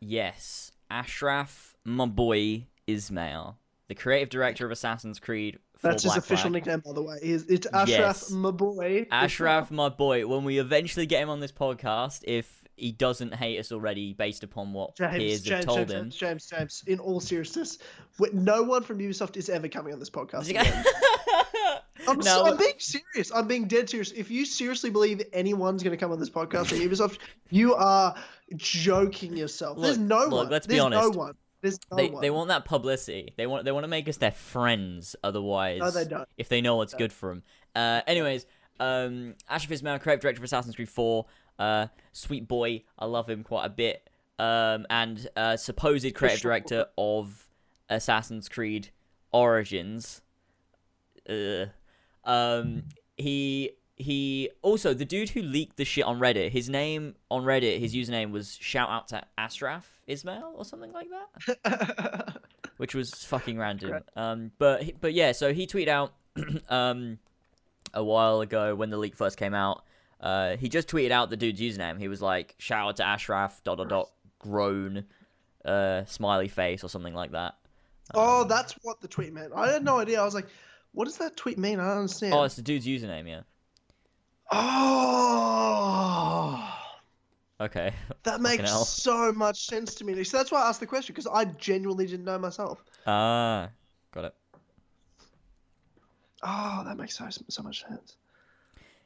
Yes, Ashraf, my boy Ismail, the creative director of Assassin's Creed. For That's his official Flag. nickname, by the way. Is it's Ashraf, Yes. my boy. Ashraf, my boy. When we eventually get him on this podcast, if he doesn't hate us already based upon what James, peers James, have told James, him. James, James, James, in all seriousness, no one from Ubisoft is ever coming on this podcast. (laughs) (laughs) I'm, no, so, I'm being serious. I'm being dead serious. If you seriously believe anyone's going to come on this podcast from Ubisoft, you are joking yourself. There's no look, one. let's be honest. no one. There's no they one. they want that publicity. They want they want to make us their friends. Otherwise, No, they don't. if they know what's good for them. Uh, anyways, um, Ashraf Ismail, creative director of Assassin's Creed 4. Uh, sweet boy, I love him quite a bit. Um, and uh, supposed creative sure. director of Assassin's Creed Origins. Um, he he also the dude who leaked the shit on Reddit. His name on Reddit, his username was shout out to Ashraf Ismail or something like that (laughs) which was fucking random. Um, but but yeah, so he tweeted out (clears throat) um a while ago when the leak first came out. Uh, he just tweeted out the dude's username. He was like, "Shout out to Ashraf dot dot dot groan, uh, smiley face or something like that." oh, that's what the tweet meant. I had no idea. I was like, What does that tweet mean? I don't understand. Oh, it's the dude's username, yeah. Oh, Okay. that makes so much sense to me. So that's why I asked the question because I genuinely didn't know myself. Ah, got it. Oh, that makes so so much sense.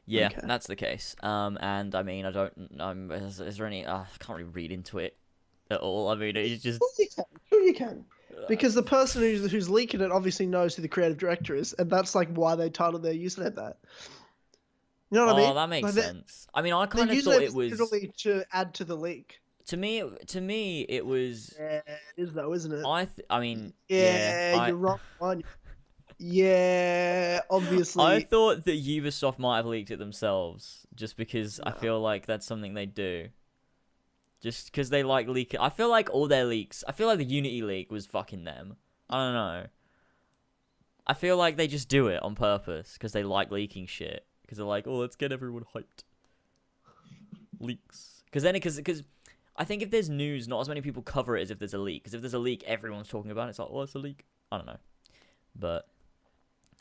Yeah, Okay. that's the case. Um, and I mean, I don't. Um, is, is there any? Uh, I can't really read into it at all. I mean, it's just. Sure you can. Sure you can. Because the person who's who's leaking it obviously knows who the creative director is, and that's like why they titled their username that. You know what oh, I mean? that makes Like, sense. I mean, I kind of thought it was. literally to add to the leak. To me, to me, it was. Yeah, it is though, isn't it? I. Th- I mean, yeah, yeah. You're wrong. aren't? Yeah, obviously. I thought that Ubisoft might have leaked it themselves, just because I feel like that's something they do. Just because they like leaking. I feel like all their leaks. I feel like the Unity leak was fucking them. I don't know. I feel like they just do it on purpose because they like leaking shit. Because they're like, oh, let's get everyone hyped. Leaks. Because then, because because I think if there's news, not as many people cover it as if there's a leak. Because if there's a leak, everyone's talking about it. It's like, oh, it's a leak. I don't know. But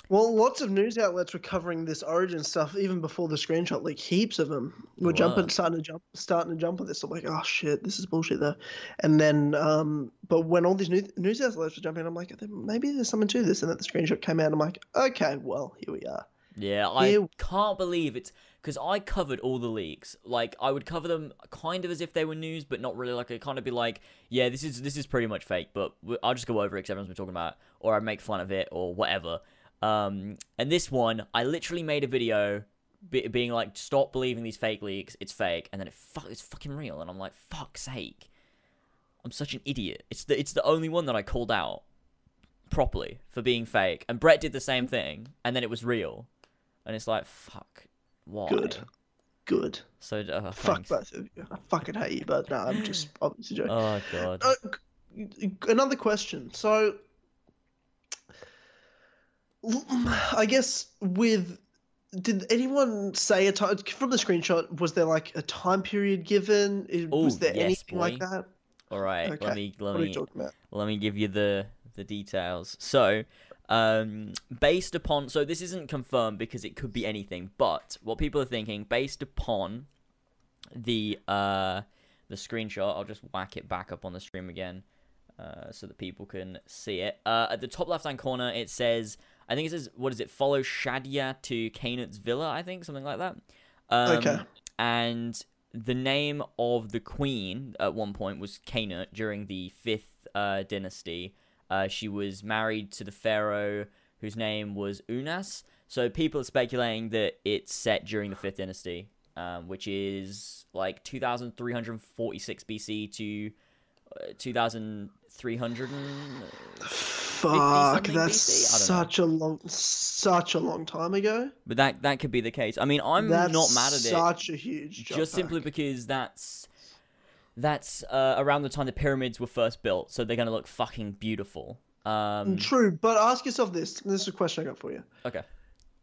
Well, lots of news outlets were covering this Origin stuff even before the screenshot leak. Heaps of them were They jumping, starting to jump, starting to jump on this. I'm like, oh shit, this is bullshit though. And then, um, but when all these news, news outlets were jumping, I'm like, maybe there's something to this. And then the screenshot came out. I'm like, okay, well, here we are. Yeah, I Ew. can't believe it's because I covered all the leaks. Like I would cover them kind of as if they were news, but not really. Like I'd kind of be like, yeah, this is this is pretty much fake, but I'll just go over it because everyone's been talking about, it, or I make fun of it, or whatever. Um, and this one, I literally made a video be- being like, stop believing these fake leaks. It's fake, and then it fu- it's fucking real, and I'm like, fuck's sake, I'm such an idiot. It's the it's the only one that I called out properly for being fake, and Brett did the same thing, and then it was real and it's like fuck why Good. Good. so uh, Fuck both of you. I fucking hate you, but no, I'm just obviously joking. oh god Uh, another question. So, I guess with did anyone say a time from the screenshot? Was there like a time period given? Ooh, was there yes, anything like that? all right okay. let me let What me let me give you the the details so um based upon so this isn't confirmed because it could be anything but what people are thinking based upon the uh the screenshot i'll just whack it back up on the stream again uh, so that people can see it. Uh, at the top left hand corner, it says, I think it says what is it? Follow Shadia to Canaan's villa, I think, something like that. Um, okay. And the name of the queen at one point was Kana during the fifth uh, dynasty. Uh, she was married to the pharaoh whose name was Unas. So people are speculating that it's set during the fifth dynasty, um, which is like 2,346 BC to uh, 2,000. 300 fuck that's such a long such a long time ago. But that that could be the case. I mean i'm that's not mad at it. such a huge just simply because that's that's uh, around the time the pyramids were first built so they're going to look fucking beautiful. Um, mm, true but ask yourself this. This is a question i got for you. Okay.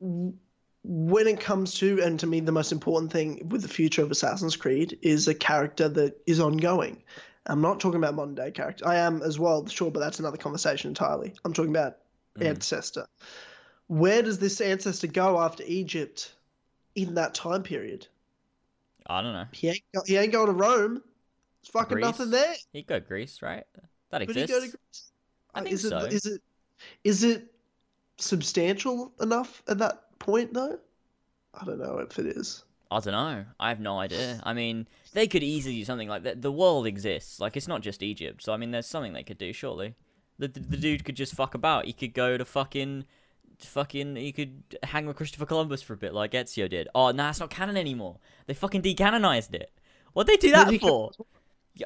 When it comes to and to me the most important thing with the future of assassin's creed is a character that is ongoing. I'm not talking about modern day character. I am as well, sure, but that's another conversation entirely. I'm talking about Mhm. ancestor. Where does this ancestor go after Egypt in that time period? I don't know. He ain't, go- he ain't going to Rome. There's fucking Greece? nothing there. He'd go Greece, right? That exists. Could he go to Greece? I Uh, think is so. It, is it is it substantial enough at that point though? I don't know if it is. I don't know. I have no idea. I mean, they could easily do something like that. The world exists. Like, it's not just Egypt. So, I mean, there's something they could do, surely. The, the, the dude could just fuck about. He could go to fucking. Fucking. He could hang with Christopher Columbus for a bit, like Ezio did. Oh, nah, it's not canon anymore. They fucking decanonized it. What'd they do that for?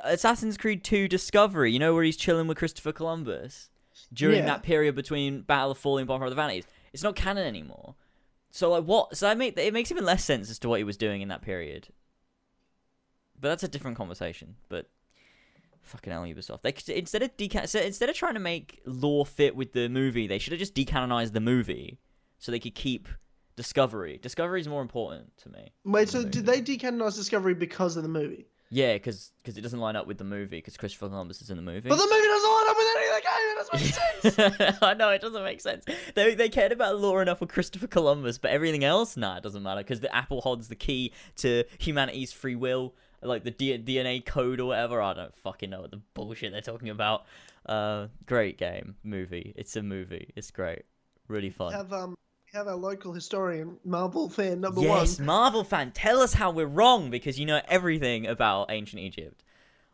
Assassin's Creed 2 Discovery, you know, where he's chilling with Christopher Columbus during Yeah. that period between Battle of Forlì Bonfire of the Vanities. It's not canon anymore. So like what? So I make it makes even less sense as to what he was doing in that period. But that's a different conversation. But fucking hell, Ubisoft. They could, instead of decan- so instead of trying to make lore fit with the movie, they should have just decanonized the movie so they could keep Discovery. Discovery is more important to me. Wait, so the did they decanonize Discovery because of the movie? Yeah, because it doesn't line up with the movie because Christopher Columbus is in the movie. But the movie doesn't line up with any of the game. It doesn't make sense. (laughs) I know it doesn't make sense. They they cared about lore enough for Christopher Columbus, but everything else, nah, it doesn't matter because the apple holds the key to humanity's free will, like the D- DNA code or whatever. I don't fucking know what the bullshit they're talking about. Uh, great game, movie. It's a movie. It's great, really fun. have um have our local historian, Marvel fan number yes, one. Marvel fan, tell us how we're wrong because you know everything about ancient Egypt.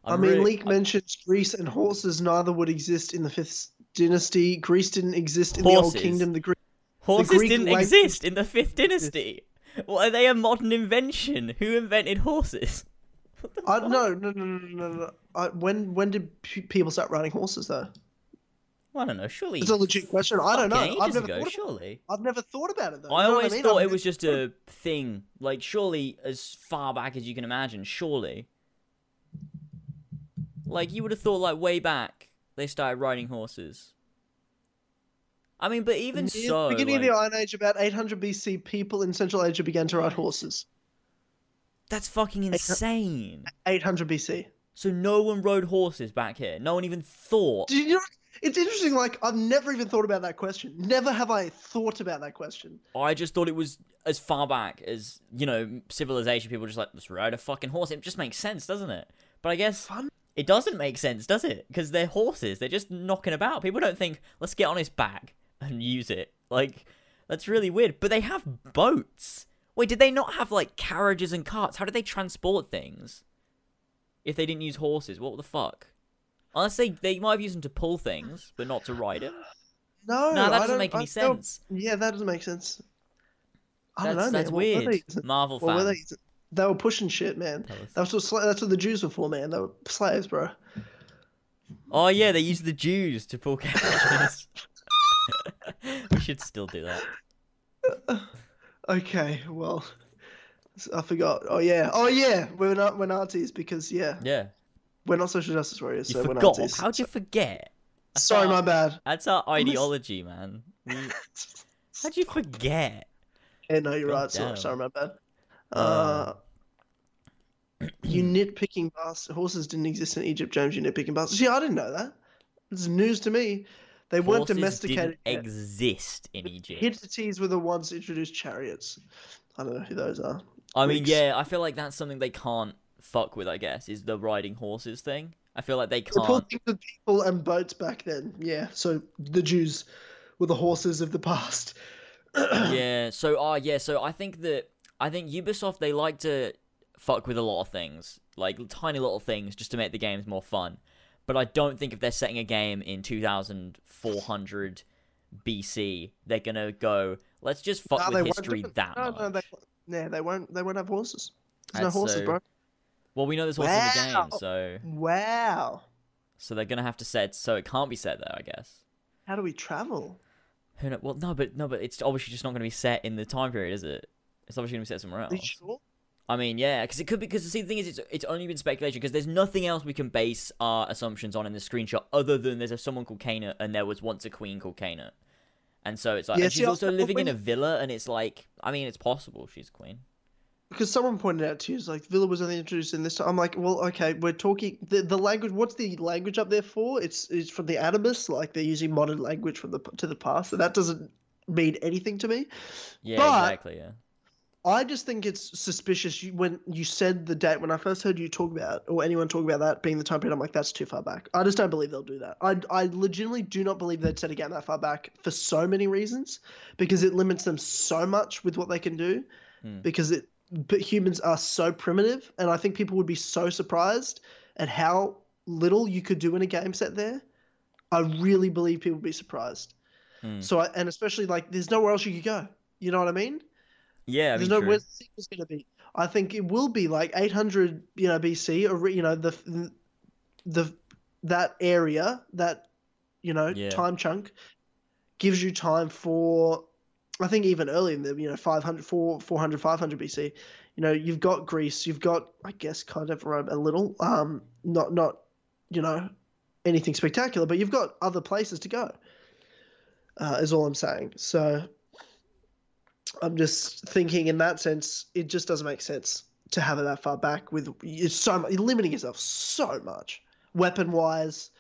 I I'm mean, really- Leak mentions Greece and horses neither would exist in the fifth dynasty. Greece didn't exist in the Old Kingdom. The Greek Horses Greek didn't language- exist in the fifth dynasty. What are they a modern invention? Who invented horses? I no no no no no no. I, when when did p- people start riding horses though? I don't know. Surely It's a legit question. I don't know. I've never ago. thought about Surely. I've never thought about it though. I You know always mean? thought I've it was just a thing. Like surely as far back as you can imagine. Surely. Like you would have thought like way back they started riding horses. I mean, but even so, the beginning like, of the Iron Age, about 800 BC, people in Central Asia began to ride horses. that's fucking insane. 800 BC. So no one rode horses back here. No one even thought. Do you know? It's interesting. Like I've never even thought about that question. Never have I thought about that question. I just thought it was as far back as you know civilization. People just like let's ride a fucking horse. It just makes sense, doesn't it? But I guess Fun. it doesn't make sense, does it? Because they're horses. They're just knocking about. People don't think let's get on his back and use it. Like that's really weird. But they have boats. Wait, did they not have like carriages and carts? How did they transport things? If they didn't use horses, what the fuck? Unless they they might have used them to pull things, but not to ride it. No, No, that I doesn't make any I don't- sense. Yeah, that doesn't make sense. I That's don't know, that's man. What were weird. they using? Marvel What were they using? They were pushing shit, man. That's what that's what the Jews were for, man. They were slaves, bro. Oh yeah, they used the Jews to pull (laughs) carriages. (laughs) we should still do that. (laughs) Okay, well, I forgot. Oh yeah, oh yeah, we're not we're Nazis because yeah, Yeah, we're not social justice warriors, you so we're forgot. Nazis. How'd you forget? That's Sorry, our- my bad. That's our ideology, man. (laughs) How'd you forget? Yeah, no, you're God right. Sorry, damn. sorry, my bad. Uh, Uh, you nitpicking bastard. Horses didn't exist in Egypt, James. You nitpicking bastard. See, I didn't know that. It's news to me. They weren't Horses domesticated. Didn't yet. exist in Egypt. Hittites were the ones that introduced chariots. I don't know who those are. I mean, Greeks. yeah, I feel like that's something they can't fuck with. I guess is the riding horses thing. I feel like they can't. with people and boats back then. Yeah, so the Jews were the horses of the past. (clears throat) yeah. So, ah, yeah. So I think that I think Ubisoft they like to fuck with a lot of things, like tiny little things, just to make the games more fun. But I don't think if they're setting a game in 2400 BC, they're gonna go. Let's just fuck they with history that no, much. No, they, yeah, they won't. They won't have horses. There's no horses, so- bro. Well, we know there's horses in the game, so Wow. so they're gonna have to set. So it can't be set there, I guess. How do we travel? Who know? Well, no, but no, but it's obviously just not gonna be set in the time period, is it? It's obviously gonna be set somewhere else. Are you sure? I mean, yeah, because it could be. Because see, the thing is, it's it's only been speculation because there's nothing else we can base our assumptions on in the screenshot other than there's a someone called Kana and there was once a queen called Kana, and so it's like Yeah, and she's also living in a villa, and it's like, I mean, it's possible she's queen. Because someone pointed out to you, it's like Villa was only introduced in this time. I'm like, well, okay, we're talking the, the language. What's the language up there for? It's it's from the Animus, like they're using modern language from the to the past. So that doesn't mean anything to me. Yeah, But- exactly. Yeah. I just think it's suspicious you, when you said the date. When I first heard you talk about or anyone talk about that being the time period, I'm like, that's too far back. I just don't believe they'll do that. I I legitimately do not believe they'd set a game that far back for so many reasons, because it limits them so much with what they can do. Hmm. Because it, but humans are so primitive, and I think people would be so surprised at how little you could do in a game set there. I really believe people would be surprised. Hmm. So, I, and especially like, there's nowhere else you could go. You know what I mean? Yeah, I There's no where the sequel's going to be. I think it will be like 800, you know, BC, or you know, the the that area, that you know, Yeah. time chunk gives you time for. I think even earlier in the you know 500, 400, 500 BC, you know, you've got Greece, you've got I guess kind of Rome a little, um, not not, you know, anything spectacular, but you've got other places to go. Uh, is all I'm saying. So I'm just thinking in that sense, it just doesn't make sense to have it that far back with it's so much, you're limiting yourself so much, weapon wise,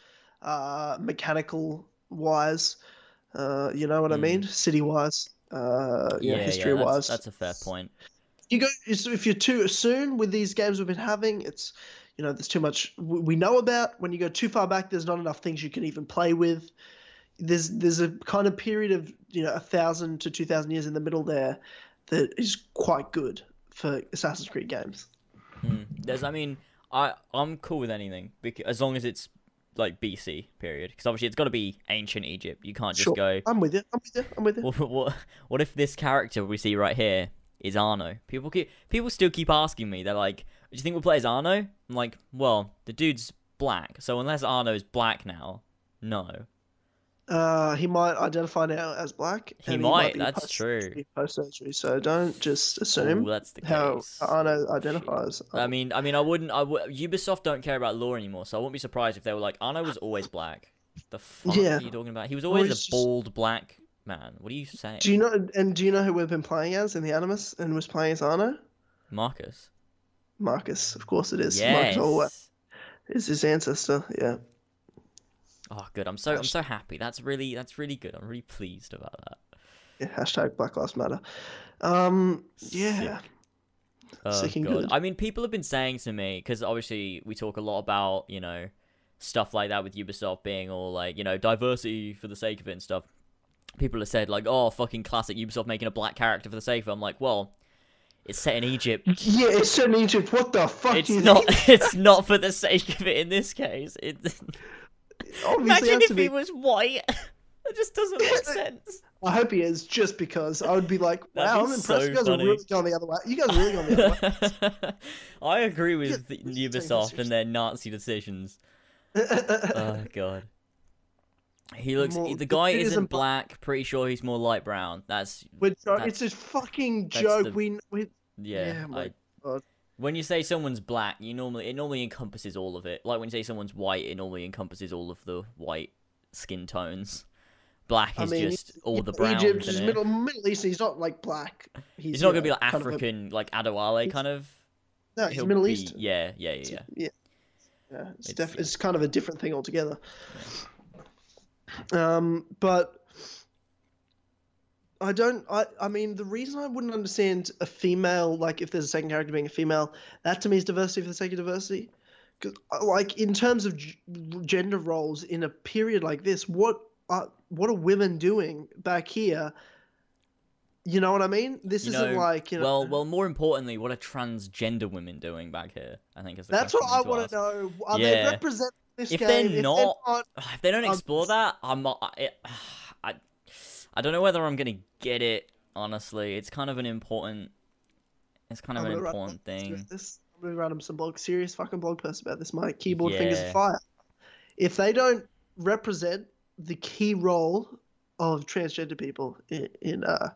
uh, mechanical wise. Uh, you know what I Mm. mean? City wise, uh, yeah, history that's, wise. That's a fair point. you go if you're too soon with these games we've been having it's you know there's too much we know about when you go too far back there's not enough things you can even play with there's there's a kind of period of you know a thousand to two thousand years in the middle there that is quite good for assassin's creed games Hmm. There's, I mean, I I'm cool with anything because as long as it's like BC period, because obviously it's got to be ancient Egypt. You can't just Sure. go. i'm with you i'm with you i'm with you (laughs) What, what what if this character we see right here is Arno? People keep people still keep asking me. They're like, "Do you think we'll play as Arno?" I'm like, "Well, the dude's black, so unless Arno's black now, no." Uh he might identify now as black He might, be that's true. post surgery so don't just assume that's the how case. arno identifies I mean, I mean, I wouldn't. I would. Ubisoft don't care about lore anymore, so I wouldn't be surprised if they were like, Arno was always black. The fuck Yeah. are you talking about? He was always a just- bald black man. What are you saying, Do you know? And do you know who we've been playing as in the Animus and was playing as Arno? Marcus? Marcus, of course it is. Yes. Marcus is his ancestor. Yeah. Oh, good. I'm so I'm so happy. That's really that's really good. I'm really pleased about that. yeah. Hashtag Black Lives Matter. Um. Yeah. Oh, Sick and God. good. I mean, people have been saying to me because obviously we talk a lot about you know stuff like that with Ubisoft being all like you know diversity for the sake of it and stuff. People have said like, oh, fucking classic Ubisoft making a black character for the sake of it. I'm like, well, it's set in Egypt. (laughs) Yeah. It's set in Egypt. What the fuck? It's do you not. think? (laughs) It's not for the sake of it in this case. It, (laughs) Obviously, imagine if be. he was white. (laughs) It just doesn't make sense. I hope he is, just because I would be like, (laughs) wow, I'm impressed. so you guys funny. are really going the other way. You guys are really going the other way. (laughs) I agree with Yeah, the- we should take this Ubisoft and their Nazi decisions. Oh god. He looks. More- the guy isn't isn't black. Pretty sure he's more light brown. That's That's- it's a fucking joke. the- We, we yeah. Yeah, I, God. When you say someone's black, you normally it normally encompasses all of it. Like when you say someone's white, it normally encompasses all of the white skin tones. Black I is mean, just all the Egypt browns is. Middle, Middle East. He's not like black. He's, He's not gonna be know, like kind of a- African, like Adewale kind of. no, he's He'll Middle be- East. Yeah, yeah, yeah, yeah. Yeah. Yeah, it's, It's- def- it's kind of a different thing altogether. Um, but I don't. I I mean, the reason I wouldn't understand a female, like if there's a second character being a female, that to me is diversity for the sake of diversity. 'Cause, uh, like in terms of g- gender roles in a period like this, what are what are women doing back here? You know what I mean? This You isn't know, like you know. Well, well, more importantly, what are transgender women doing back here? I think is the that's what I question we need want to know. Are Yeah. they representing this If game? they're not- not If they don't Um, explore that, I'm not. It, (sighs) I, don't know whether I'm gonna get it. Honestly, it's kind of an important. It's kind of an important thing. This, I'm gonna write them some blog, serious fucking blog post about this. My keyboard fingers Yeah. are fire. If they don't represent the key role of transgender people in in, uh,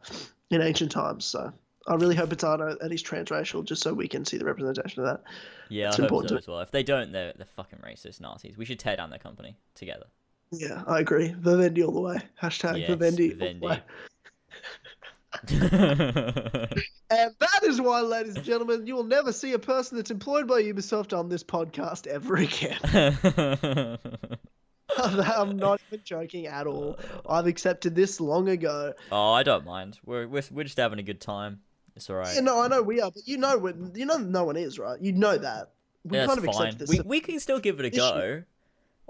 in ancient times, so I really hope it's Arno and he's transracial, just so we can see the representation of that. Yeah, It's I hope important so as well. If they don't, they're they're fucking racist Nazis. We should tear down their company together. Yeah, I agree. Vivendi all the way. Hashtag Yes, Vivendi. all the way. (laughs) And that is why, ladies and gentlemen, you will never see a person that's employed by Ubisoft on this podcast ever again. (laughs) (laughs) I'm not even joking at all. I've accepted this long ago. oh, I don't mind. We're we're we're just having a good time. It's alright. Yeah, no, I know we are, but you know you know no one is, right? You know that. We Yeah, kind of fine. accepted this. We we can still give it a issue.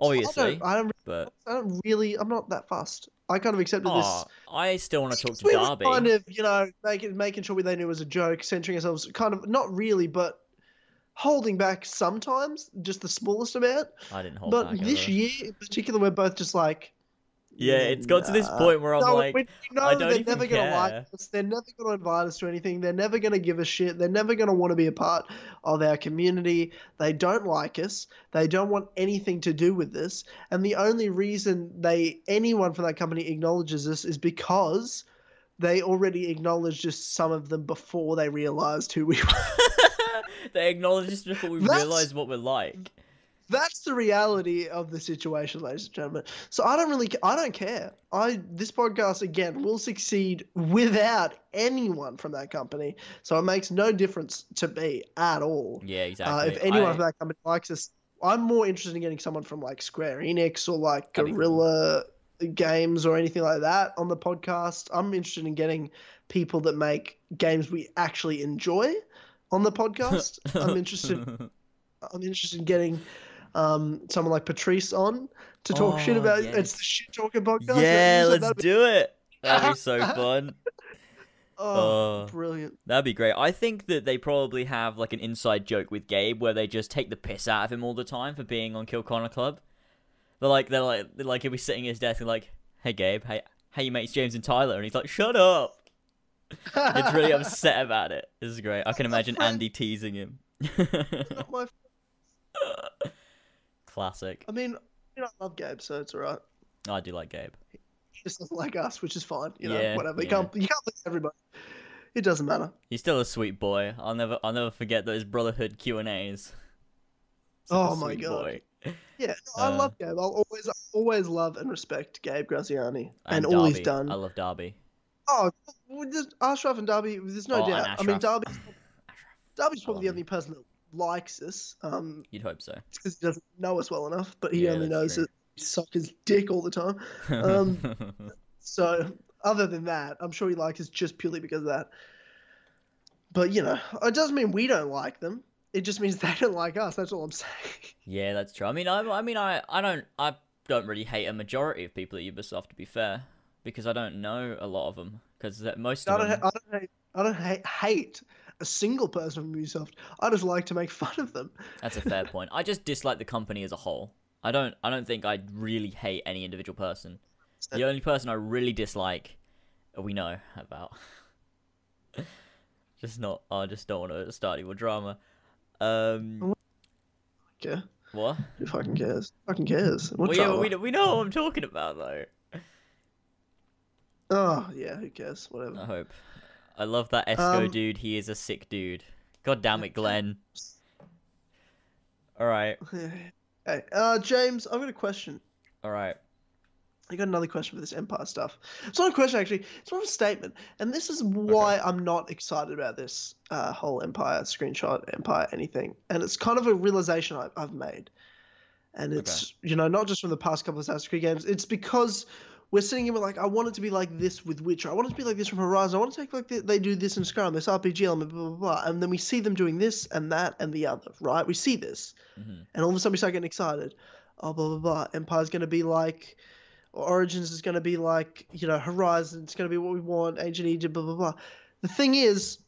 Go. I Obviously, don't, I don't, but I don't really. I'm not that fussed. I kind of accepted this. oh, I still want to talk to we were Darby. kind of, you know, making making sure they knew it was a joke, centering ourselves, kind of not really, but holding back sometimes, just the smallest amount. I didn't hold But back. this ever. year in particular, we're both just like, Yeah, it's got to this uh, point where I'm no, like, we know I don't they're even never gonna like us. They're never gonna invite us to anything. They're never gonna give a shit. They're never gonna want to be a part of our community. They don't like us. They don't want anything to do with this. And the only reason they anyone from that company acknowledges us is because they already acknowledged just some of them before they realized who we (laughs) were. they acknowledged us before we That's- realize what we're like. That's the reality of the situation, ladies and gentlemen. So I don't really, I don't care. I this podcast again will succeed without anyone from that company, so it makes no difference to me at all. Yeah, Uh, exactly. if anyone I- from that company likes us, I'm more interested in getting someone from like Square Enix or like cool. Guerrilla Games or anything like that on the podcast. I'm interested in getting people that make games we actually enjoy on the (laughs) podcast. I'm interested. I'm interested in getting um, someone like Patrice on to talk shit Oh, about. yes. It's the shit talking podcast. yeah, let's be- do it. That'd be so (laughs) fun. Oh, Uh, brilliant! That'd be great. I think that they probably have like an inside joke with Gabe where they just take the piss out of him all the time for being on Kill Connor Club. They're like they're like they're like he'll be sitting at his desk and like, hey Gabe, hey hey you mates James and Tyler? And he's like, shut up. It's really (laughs) upset about it. This is great. I can imagine. Andy teasing him. (laughs) Classic. I mean, you know, I love Gabe, so it's alright. I do like Gabe. He just doesn't like us, which is fine. You know, Yeah, whatever. You yeah. can't, you can't please everybody. It doesn't matter. He's still a sweet boy. I'll never I'll never forget those Brotherhood Q and A's. Oh my God. Yeah, no, I Uh, love Gabe. I'll always, always love and respect Gabe Graziani and, And, all he's done. I love Darby. Oh, just Ashraf and Darby. There's no Oh, doubt. I mean. Darby's, (sighs) Darby's probably the only person that likes us. Um, You'd hope so. because he doesn't know us well enough, but he Yeah, only that's knows true. that we suck his dick all the time. Um, (laughs) So, other than that, I'm sure he likes us just purely because of that. But you know, it doesn't mean we don't like them. It just means (laughs) they don't like us. That's all I'm saying. yeah, that's true. I mean, I, I mean, I, I don't, I don't really hate a majority of people at Ubisoft, to be fair, because I don't know a lot of them. Because most I of don't. them, ha- I don't hate. I don't hate, hate a single person from Ubisoft. I just like to make (laughs) fun of them. that's a fair point. I just dislike the company as a whole. I don't, I don't think I really hate any individual person. The only person I really dislike, uh, we know about. (laughs) just not. I just don't want to start any more drama. Um, Yeah, what? who fucking cares? Fucking cares? What Well, yeah, drama? but we, we know what I'm talking about though. Oh yeah, who cares? Whatever. I hope. I love that Esco Um, dude. He is a sick dude. God damn it, Glenn. All right, Hey, uh, James, I've got a question. all right. I got another question for this Empire stuff. It's not a question actually. It's more of a statement, and this is why I'm not excited about this uh, whole Empire screenshot, Empire anything. And it's kind of a realization I, I've made, and it's you know not just from the past couple of Assassin's Creed games. It's because we're sitting here like I want it to be like this with Witcher. I want it to be like this from Horizon. I want to take like the, they do this in Skyrim, this RPG element, blah blah blah. And then we see them doing this and that and the other, right? We see this, Mhm. and all of a sudden we start getting excited. Oh blah blah blah. Empire's going to be like. Origins is going to be like, you know, Horizon. It's going to be what we want. Ancient Egypt, blah blah blah. The thing is,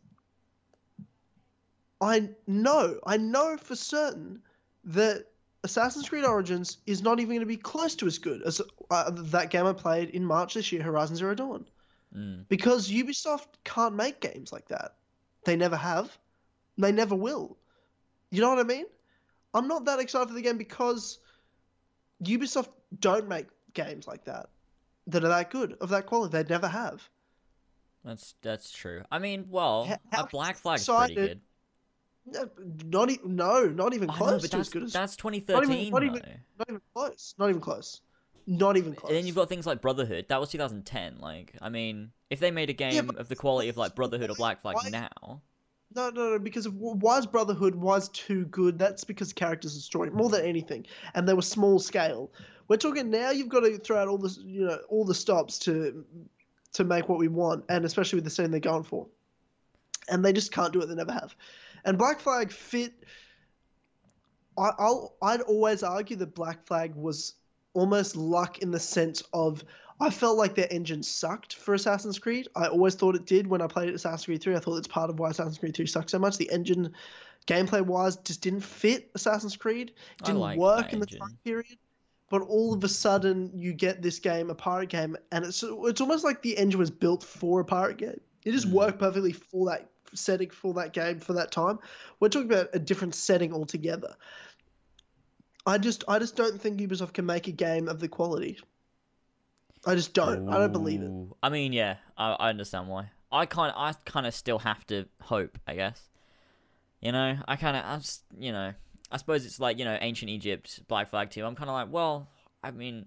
I know, I know for certain that Assassin's Creed Origins is not even going to be close to as good as uh, that game I played in March this year, Horizon Zero Dawn, Mm. because Ubisoft can't make games like that. They never have. They never will. You know what I mean? I'm not that excited for the game because Ubisoft don't make games like that that are that good of that quality. They never have. That's that's true. I mean, well, Ha- a how Black Flag's pretty excited- good. No, Not e- no, not even know, close but to that's, as good as that's not 2013 even- not even- not even close. Not even close. Not even close. And then you've got things like Brotherhood. That was 2010. Like, I mean, if they made a game but of the quality of like Brotherhood or Black Flag why- now, No, no, no. Because of why is Brotherhood was too good? That's because characters and story more than anything, and they were small scale. We're talking now. You've got to throw out all the you know all the stops to to make what we want, and especially with the scene they're going for. And they just can't do it. They never have. And Black Flag fit. I, I'll I'd always argue that Black Flag was almost luck in the sense of I felt like their engine sucked for Assassin's Creed. I always thought it did when I played Assassin's Creed 3. I thought it's part of why Assassin's Creed 3 sucked so much. The engine, gameplay wise, just didn't fit Assassin's Creed. It didn't like work in the engine. time period. But all of a sudden, you get this game, a pirate game, and it's it's almost like the engine was built for a pirate game. It just Mm. worked perfectly for that setting, for that game, for that time. We're talking about a different setting altogether. I just I just don't think Ubisoft can make a game of the quality. I just don't. I don't believe it. I mean, yeah, I, I understand why. I kind, I kind of still have to hope, I guess. You know, I kind of, I just, you know, I suppose it's like you know ancient Egypt Black Flag team. I'm kind of like, well, I mean,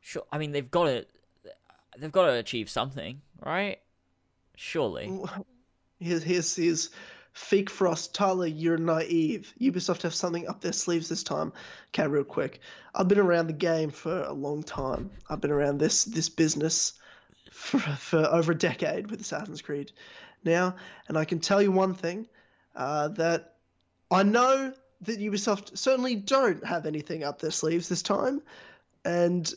sure. I mean they've got to they've got to achieve something, right? Surely. Here's here's here's Fake Frost, Tyler, you're naive. Ubisoft have something up their sleeves this time. Okay, real quick. I've been around the game for a long time. I've been around this this business for, for over a decade with Assassin's Creed now, and I can tell you one thing uh, that I know that Ubisoft certainly don't have anything up their sleeves this time, and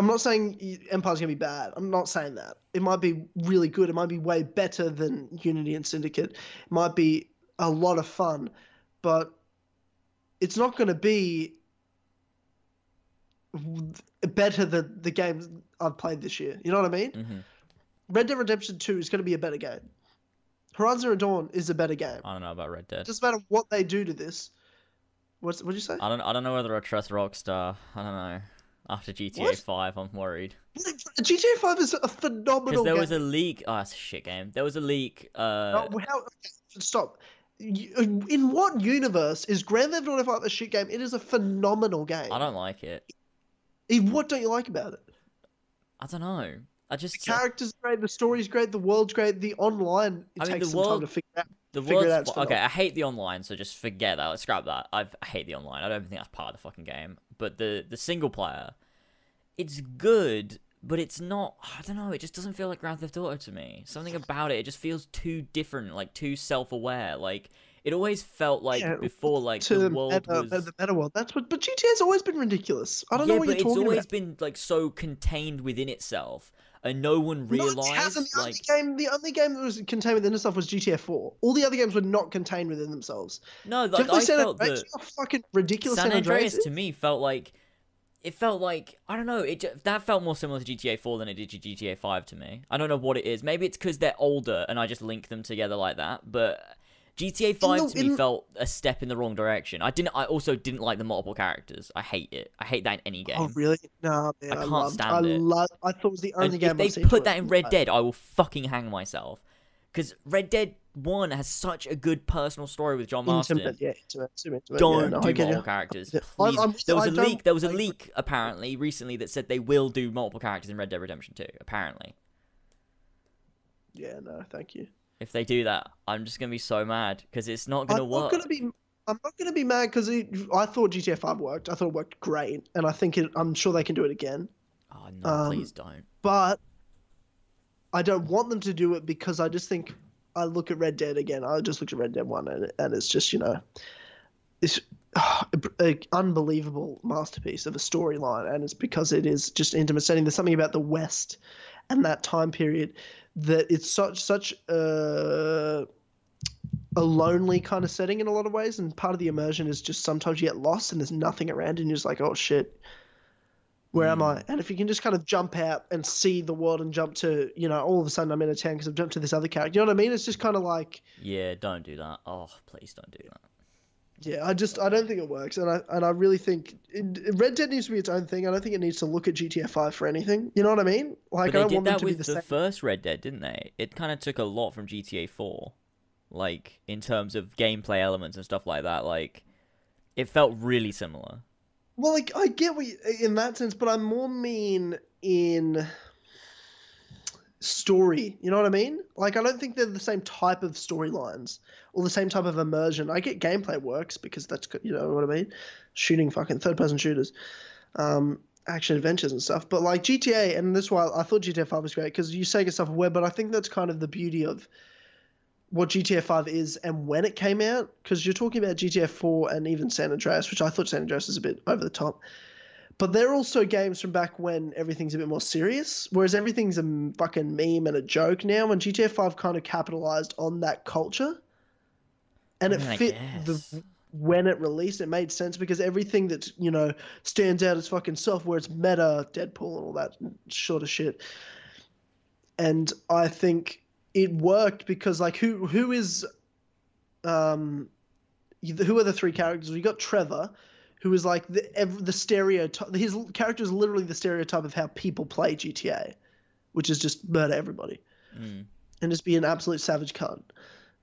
I'm not saying Empire's gonna be bad. I'm not saying that. It might be really good. It might be way better than Unity and Syndicate. It might be a lot of fun, but it's not gonna be better than the games I've played this year. You know what I mean? hmm Red Dead Redemption 2 is going to be a better game. Horizon Zero Dawn is a better game. I don't know about Red Dead. It doesn't matter what they do to this. What's what did you say? I don't. I don't know whether I trust Rockstar. I don't know. After GTA What? Five, I'm worried GTA 5 is a phenomenal game. because there game. was a leak. Oh, it's a shit game. There was a leak. Uh, Oh, how, stop. In what universe is Grand Theft Auto 5 a shit game? It is a phenomenal game. I don't like it. What don't you like about it? I don't know. I just The characters are great, the story's great, the world's great, the online it I mean, takes the some time world- to figure out. the figure world's out, okay. I hate the online, so just forget that. Let's scrap that. I've, I hate the online. I don't think that's part of the fucking game. But the the single player, it's good, but it's not. I don't know. It just doesn't feel like Grand Theft Auto to me. Something about it, it just feels too different, like too self aware. Like it always felt like Yeah, before, like the world meta, uh, was. the meta world. That's what. But GTA's always been ridiculous. I don't yeah, know what you're talking about. it's always about. been like so contained within itself, and no one No, it realized hasn't. The like. only game, the only game that was contained within itself was GTA 4. All the other games were not contained within themselves. No, like ever I San felt Andreas? that. You know how fucking ridiculous San San Andreas Andreas to me felt like it felt like I don't know. It that felt more similar to GTA 4 than it did to GTA 5 to me. I don't know what it is. Maybe it's because they're older and I just link them together like that. But GTA 5 the- to me in- felt a step in the wrong direction. I didn't. I also didn't like the multiple characters. I hate it. I hate that in any oh, game. Oh really? No, man. I I, can't loved, stand I it. Love, I thought it was the only And game if they I've put that in Red Dead, I will fucking hang myself. Because Red Dead One has such a good personal story with John mm, Marston. Intimate, yeah, intimate, intimate. Don't yeah, no, I do multiple characters, please. I'm- there was I a leak. There was a I- leak apparently recently that said they will do multiple characters in Red Dead Redemption 2. Apparently, Yeah, no, thank you. If they do that, I'm just gonna be so mad because it's not gonna I'm work. not gonna be. I'm not gonna be mad because I thought GTA 5 worked. I thought it worked great, and I think it, I'm sure they can do it again. Oh no, um, please don't. But I don't want them to do it because I just think I look at Red Dead again. I just looked at Red Dead One, and, and it's just you know, it's (sighs) an unbelievable masterpiece of a storyline, and it's because it is just intimate setting. There's something about the West and that time period that it's such such a a lonely kind of setting in a lot of ways, and part of the immersion is just sometimes you get lost and there's nothing around, and you're just like, oh shit, where am Mm. I? And if you can just kind of jump out and see the world and jump to, you know, all of a sudden I'm in a town because I've jumped to this other character. You know what I mean? It's just kind of like, Yeah, don't do that. Oh, please don't do that. Yeah, I just I don't think it works, and I and I really think it, Red Dead needs to be its own thing. I don't think it needs to look at GTA Five for anything. You know what I mean? Like but I they don't want did that to be with the, the first Red Dead, didn't they? It kind of took a lot from GTA 4, like in terms of gameplay elements and stuff like that. Like, it felt really similar. Well, like I get what you, in that sense, but I'm more mean in story. You know what I mean? Like I don't think they're the same type of storylines or the same type of immersion. I get gameplay works because that's good- you know what I mean, shooting fucking third person shooters, um, action adventures and stuff. But like GTA, and this is why I thought GTA Five was great because you say yourself aware, but I think that's kind of the beauty of what GTA 5 is and when it came out because you're talking about GTA 4 and even San Andreas, which I thought San Andreas is a bit over the top. But they're also games from back when everything's a bit more serious, whereas everything's a fucking meme and a joke now. And GTA 5 kind of capitalized on that culture, and I it mean, I fit the when it released. It made sense because everything that you know stands out as fucking software. It's meta, Deadpool, and all that sort of shit. And I think it worked because like who who is um who are the three characters we got trevor who is like the the stereotype his character is literally the stereotype of how people play gta which is just murder everybody Mm. and just be an absolute savage cunt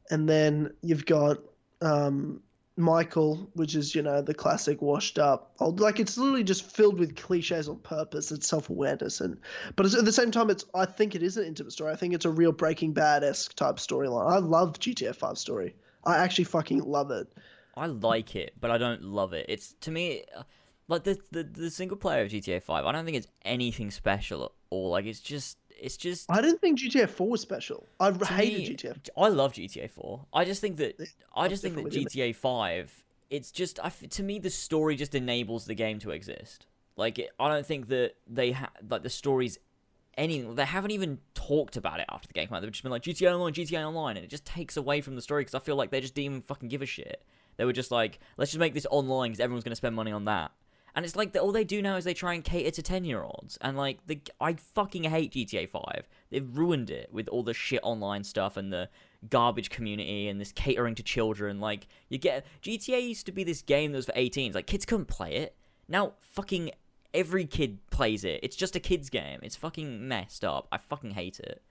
and then you've got um Michael, which is you know the classic washed up old. Like it's literally just filled with cliches on purpose. It's self awareness, and but at the same time, it's I think it is an intimate story. I think it's a real Breaking Bad esque type storyline. I love GTA Five story. I actually fucking love it. I like it, but I don't love it. It's to me like the the, the single player of GTA Five. I don't think it's anything special at all. Like it's just it's just. I didn't think GTA Four was special. I hated me, GTA. I love GTA Four. I just think that I just think that GTA Five. It's just I to me the story just enables the game to exist. Like it, I don't think that they ha- like the story's anything. They haven't even talked about it after the game. Like, they've just been like GTA Online, GTA Online, and it just takes away from the story because I feel like they just didn't even fucking give a shit. They were just like, let's just make this online because everyone's gonna spend money on that. And it's like the, all they do now is they try and cater to ten year olds, and like the I fucking hate GTA Five. They've ruined it with all the shit online stuff and the garbage community and this catering to children. Like you get GTA used to be this game that was for 18s. Like kids couldn't play it. Now fucking every kid plays it. It's just a kids game. It's fucking messed up. I fucking hate it.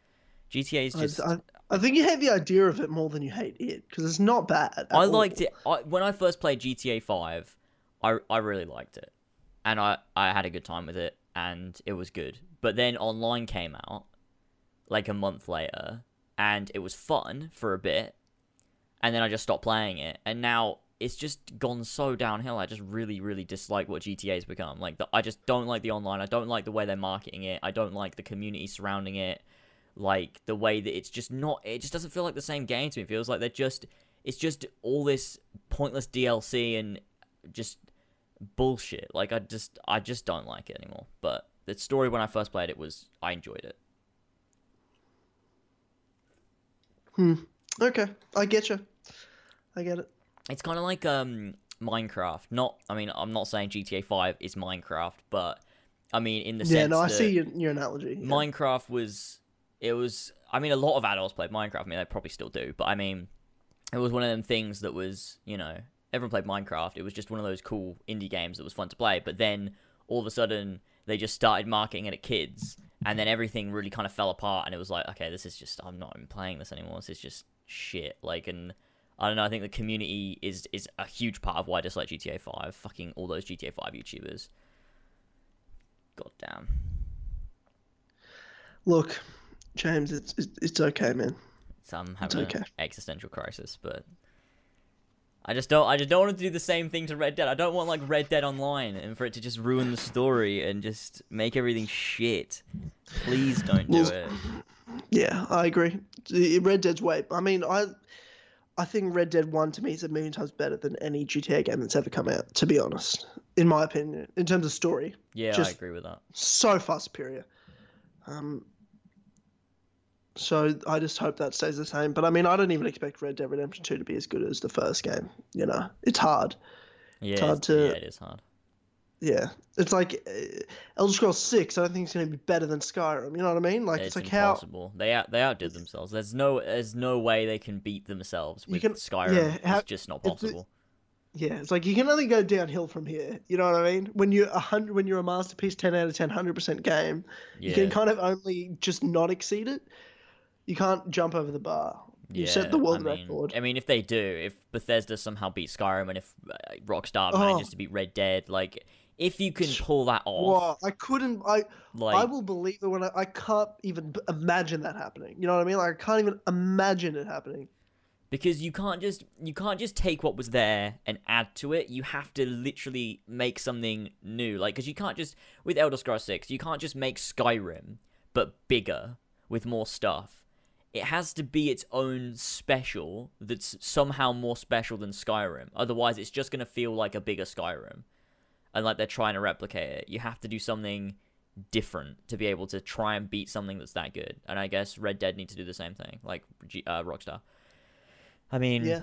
GTA is just. I, I, I think you hate the idea of it more than you hate it because it's not bad. at I all. liked it I, when I first played GTA Five. I I really liked it, and I I had a good time with it, and it was good. But then online came out, like a month later, and it was fun for a bit, and then I just stopped playing it, and now it's just gone so downhill. I just really really dislike what GTA has become. Like the, I just don't like the online. I don't like the way they're marketing it. I don't like the community surrounding it. Like the way that it's just not. It just doesn't feel like the same game to me. It feels like they're just. It's just all this pointless DLC and just bullshit. Like I just I just don't like it anymore. But the story when I first played it was I enjoyed it. Hmm. Okay, I get you. I get it. It's kind of like um Minecraft. Not I mean I'm not saying GTA 5 is Minecraft, but I mean in the Yeah, sense Yeah, no, I see your, your analogy. yeah. Minecraft was it was I mean a lot of adults played Minecraft. I mean they probably still do, but I mean it was one of them things that was, you know, everyone played Minecraft. It was just one of those cool indie games that was fun to play, but then all of a sudden they just started marketing it at kids and then everything really kind of fell apart and it was like, okay, this is just I'm not even playing this anymore. This is just shit. Like and I don't know, I think the community is is a huge part of why I dislike GTA 5. Fucking all those GTA 5 YouTubers. God damn. Look, James, it's it's, okay, man. So I'm having okay. an existential crisis, but I just don't. I just don't want to do the same thing to Red Dead. I don't want like Red Dead Online and for it to just ruin the story and just make everything shit. Please don't do it. Yeah, I agree. Red Dead's way. I mean, I I think Red Dead One to me is a million times better than any GTA game that's ever come out. To be honest, in my opinion, in terms of story, Yeah, I agree with that. so far superior. Um. So I just hope that stays the same. But I mean, I don't even expect Red Dead Redemption Two to be as good as the first game. You know, it's hard. Yeah, it's hard to- yeah, it is hard. Yeah, it's like uh, Elder Scrolls Six. I don't think it's going to be better than Skyrim. You know what I mean? Like It's, it's, like how impossible. They out they outdid themselves. There's no there's no way they can beat themselves with can- Skyrim. yeah, how- it's just not it's- possible. Yeah, it's like you can only go downhill from here. You know what I mean? When you're a hundred, when you're a masterpiece, ten out of 10, 100 percent game, yeah. you can kind of only just not exceed it. You can't jump over the bar. You yeah. set the world I mean, record. I mean, if they do, if Bethesda somehow beat Skyrim, and if uh, Rockstar Oh. manages to beat Red Dead, like if you can pull that off, Wow, I couldn't. I like I will believe it when I, I can't even imagine that happening. You know what I mean? Like I can't even imagine it happening. because you can't just you can't just take what was there and add to it you have to literally make something new like because you can't just with elder scrolls 6 you can't just make skyrim but bigger with more stuff it has to be its own special that's somehow more special than skyrim. Otherwise it's just going to feel like a bigger skyrim. And like they're trying to replicate it. You have to do something different to be able to try and beat something that's that good. And i guess red dead need to do the same thing like uh, rockstar. I mean, Yeah.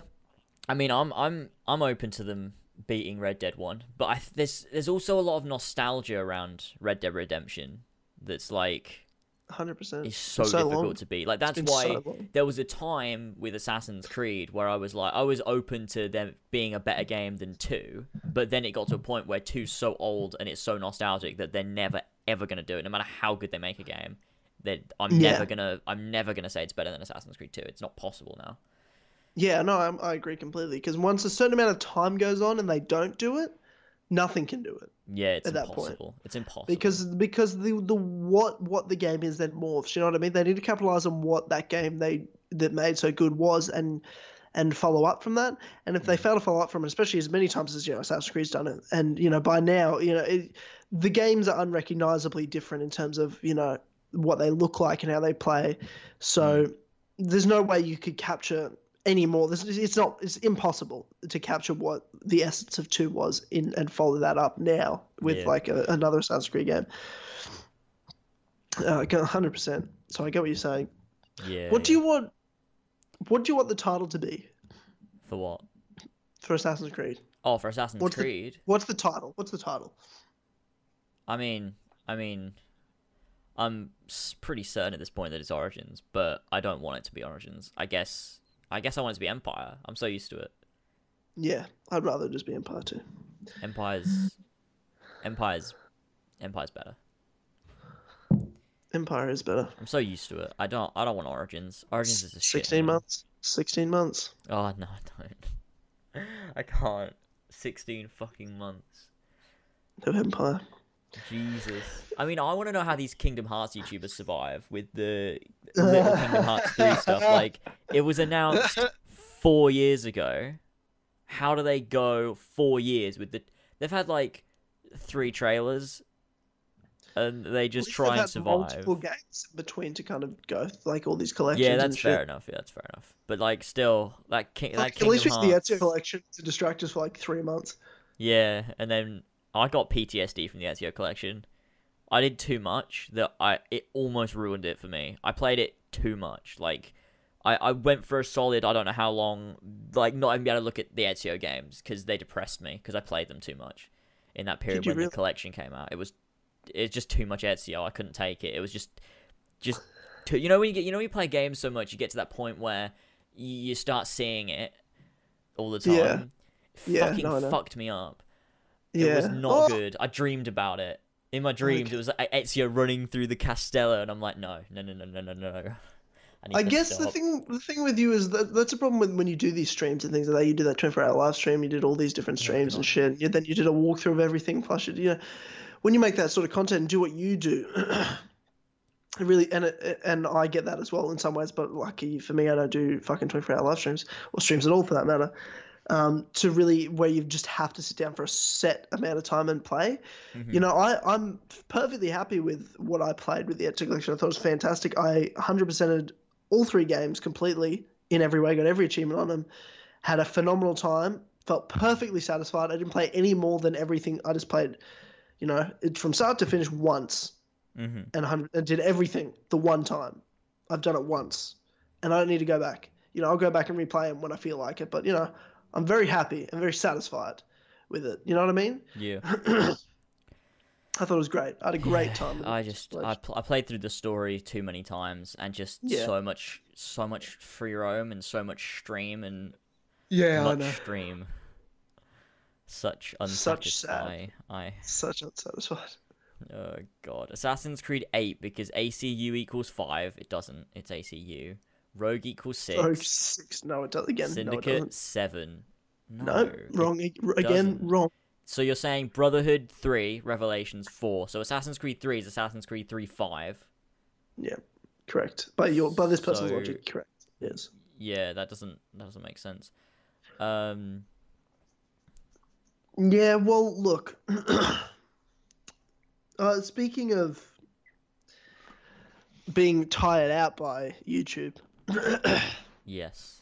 I mean, I'm I'm I'm open to them beating Red Dead One, but I th- there's there's also a lot of nostalgia around Red Dead Redemption that's like Hundred percent. It's so, so difficult long. to beat. Like that's why so there was a time with Assassin's Creed where I was like I was open to them being a better game than two, but then it got to a point where two's so old and it's so nostalgic that they're never ever gonna do it, no matter how good they make a game. That I'm Yeah. never gonna I'm never gonna say it's better than Assassin's Creed Two. It's not possible now. Yeah, no, I, I agree completely. Because once a certain amount of time goes on and they don't do it, nothing can do it. Yeah, it's At that point. impossible. It's impossible. because because the the what what the game is then morphs. You know what I mean? They need to capitalize on what that game they that made so good was and and follow up from that. And if they mm. fail to follow up from it, especially as many times as you know Assassin's Creed's done it, and you know by now you know it, the games are unrecognizably different in terms of you know what they look like and how they play. So mm. there's no way you could capture any more. This it's not it's impossible to capture what the essence of two was in and follow that up now with Yeah. like a, another Assassin's Creed game. Uh, hundred percent. So I get what you're saying. yeah. What do you want? What do you want the title to be for what? for Assassin's Creed? Oh, for Assassin's What's the- Creed. What's the title? What's the title? I mean, I mean, I'm pretty certain at this point that it's Origins, but I don't want it to be Origins. I guess, I guess I want it to be Empire. I'm so used to it. Yeah, I'd rather just be Empire Two. Empire's, Empire's, Empire's better. Empire is better. I'm so used to it. I don't, I don't want Origins. Origins is a shit. Sixteen man. months. Sixteen months. Oh no, I don't. (laughs) I can't. Sixteen fucking months. No Empire. Jesus. I mean, I want to know how these Kingdom Hearts YouTubers survive with the (laughs) little Kingdom Hearts 3 stuff. Like, it was announced four years ago. How do they go four years with the. They've had, like, three trailers, and they just least try and survive. Multiple games between to kind of go like all these collections. Yeah, that's shit. fair enough. Yeah, that's fair enough. But, like, still, that, King, that Like, at least with the. Ezio collection to distract us for like three months. Yeah, and then I got PTSD from the Ezio collection. I did too much that I it almost ruined it for me. I played it too much. Like I, I went for a solid I don't know how long like not even be able to look at the Ezio games because they depressed me because I played them too much in that period when really? the collection came out. It was it's just too much Ezio. I couldn't take it. It was just just too, you know when you get you know when you play games so much you get to that point where you, start seeing it all the time. Yeah. Yeah, Fucking no, fucked me up. Yeah. It was not Oh, good. I dreamed about it. In my oh dreams, it was like Ezio running through the Castello, and I'm like, no, no, no, no, no, no, no. I, I guess the thing the thing with you is that that's a problem with when you do these streams and things like that. You do that 24 hour live stream, you did all these different streams God. and shit. And then you did a walkthrough of everything. Plus, you, you know, when you make that sort of content and do what you do, (clears throat) it really and it, and I get that as well in some ways. But lucky for me, I don't do fucking 24 hour live streams or streams at all for that matter. Um, to really where you just have to sit down for a set amount of time and play. Mhm. You know, I, I'm perfectly happy with what I played with the Ezio collection. I thought it was fantastic. I 100%ed all three games completely in every way, got every achievement on them, had a phenomenal time, felt perfectly satisfied. I didn't play any more than everything. I just played, you know, it from start to finish once mm-hmm. and, 100, and did everything the one time. I've done it once and I don't need to go back. You know, I'll go back and replay them when I feel like it, but, you know, I'm very happy and very satisfied with it. You know what I mean? Yeah. (clears throat) I thought it was great. I had a great time. with I just I, pl- I played through the story too many times and just Yeah. so much so much free roam and so much stream and yeah, I much know. stream. Such unsatisfied. Such sad. I Such unsatisfied. oh god. Assassin's Creed 8 because ACU equals 5. It doesn't. It's ACU. Rogue equals 6. Rogue six. No, it does again. No, Syndicate doesn't. 7. No, No, wrong. Again, wrong. So you're saying Brotherhood 3, Revelations 4. So Assassin's Creed 3 is Assassin's Creed 3 5. Yeah, correct. By your by this person's So- logic, correct. Yes. Yeah, that doesn't that doesn't make sense. Um Yeah. Well, look. (coughs) uh, speaking of being tired out by YouTube, (coughs) yes.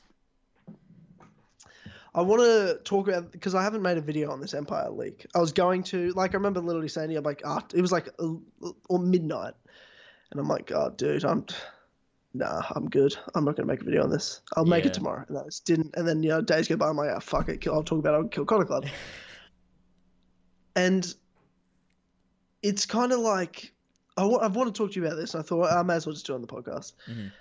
I want to talk about because I haven't made a video on this Empire leak. I was going to, like, I remember literally saying to you, I'm like, ah, it was like uh, or midnight, and I'm like, oh, dude, I'm, nah, I'm good. I'm not gonna make a video on this. I'll make Yeah. it tomorrow. And I just didn't. And then you know, days go by. I'm like, ah, fuck it. I'll talk about it on Kill Connor Club. (laughs) and it's kind of like I wa- I've wanted to talk to you about this, and I thought I may as well just do it on the podcast. Mhm.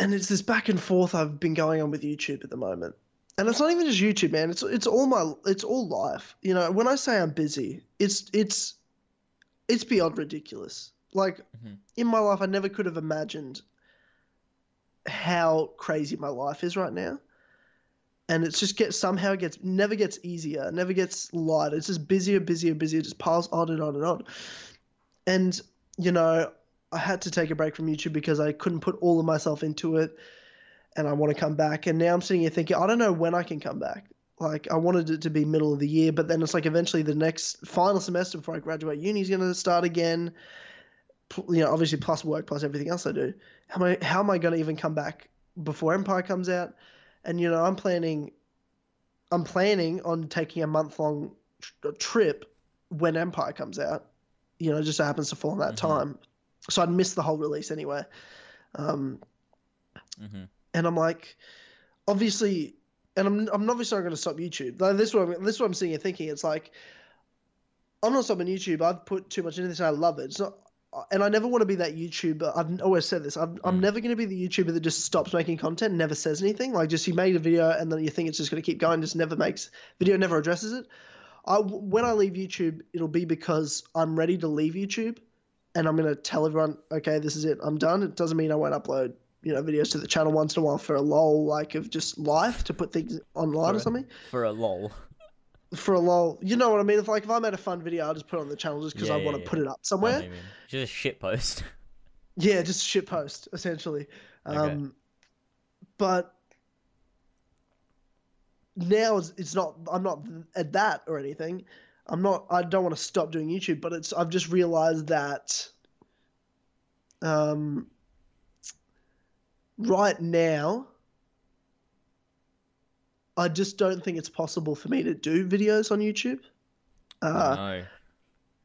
And it's this back and forth I've been going on with YouTube at the moment, and it's not even just YouTube, man. It's it's all my it's all life. You know, when I say I'm busy, it's it's it's beyond ridiculous. Like Mhm. in my life, I never could have imagined how crazy my life is right now. And it's just gets somehow gets never gets easier, never gets lighter. It's just busier, busier, busier, just piles on and on and on. And, you know, I had to take a break from YouTube because I couldn't put all of myself into it and I want to come back. And now I'm sitting here thinking, I don't know when I can come back. Like I wanted it to be middle of the year, but then it's like eventually the next final semester before I graduate uni is going to start again. You know, obviously plus work plus everything else I do. How am I? How am I going to even come back before Empire comes out? And you know, I'm planning. I'm planning on taking a month long trip when Empire comes out. You know, just happens to fall on that mm-hmm. time, so I'd miss the whole release anyway. Um, mm-hmm. And I'm like, obviously, and I'm I'm obviously not going to stop YouTube. Like, this is what I'm, this is what I'm sitting here thinking. It's like I'm not stopping YouTube. I've put too much into this, and I love it. It's not, and I never want to be that YouTuber. I've always said this. I'm, I'm mm. never going to be the YouTuber that just stops making content, never says anything. Like just you made a video and then you think it's just going to keep going, just never makes video, never addresses it. I when I leave YouTube, it'll be because I'm ready to leave YouTube, and I'm going to tell everyone, okay, this is it. I'm done. It doesn't mean I won't upload you know videos to the channel once in a while for a lol, like of just life to put things online for or something. For a lol. For a lol, you know what I mean? If like if I made a fun video, I'll just put it on the channel just because yeah, I want to yeah. put it up somewhere. Just a shit post. (laughs) yeah, just a shit post essentially. Okay. Um, but now it's, it's not. I'm not at that or anything. I'm not. I don't want to stop doing YouTube, but it's. I've just realized that. Um, right now, I just don't think it's possible for me to do videos on YouTube. Uh, no.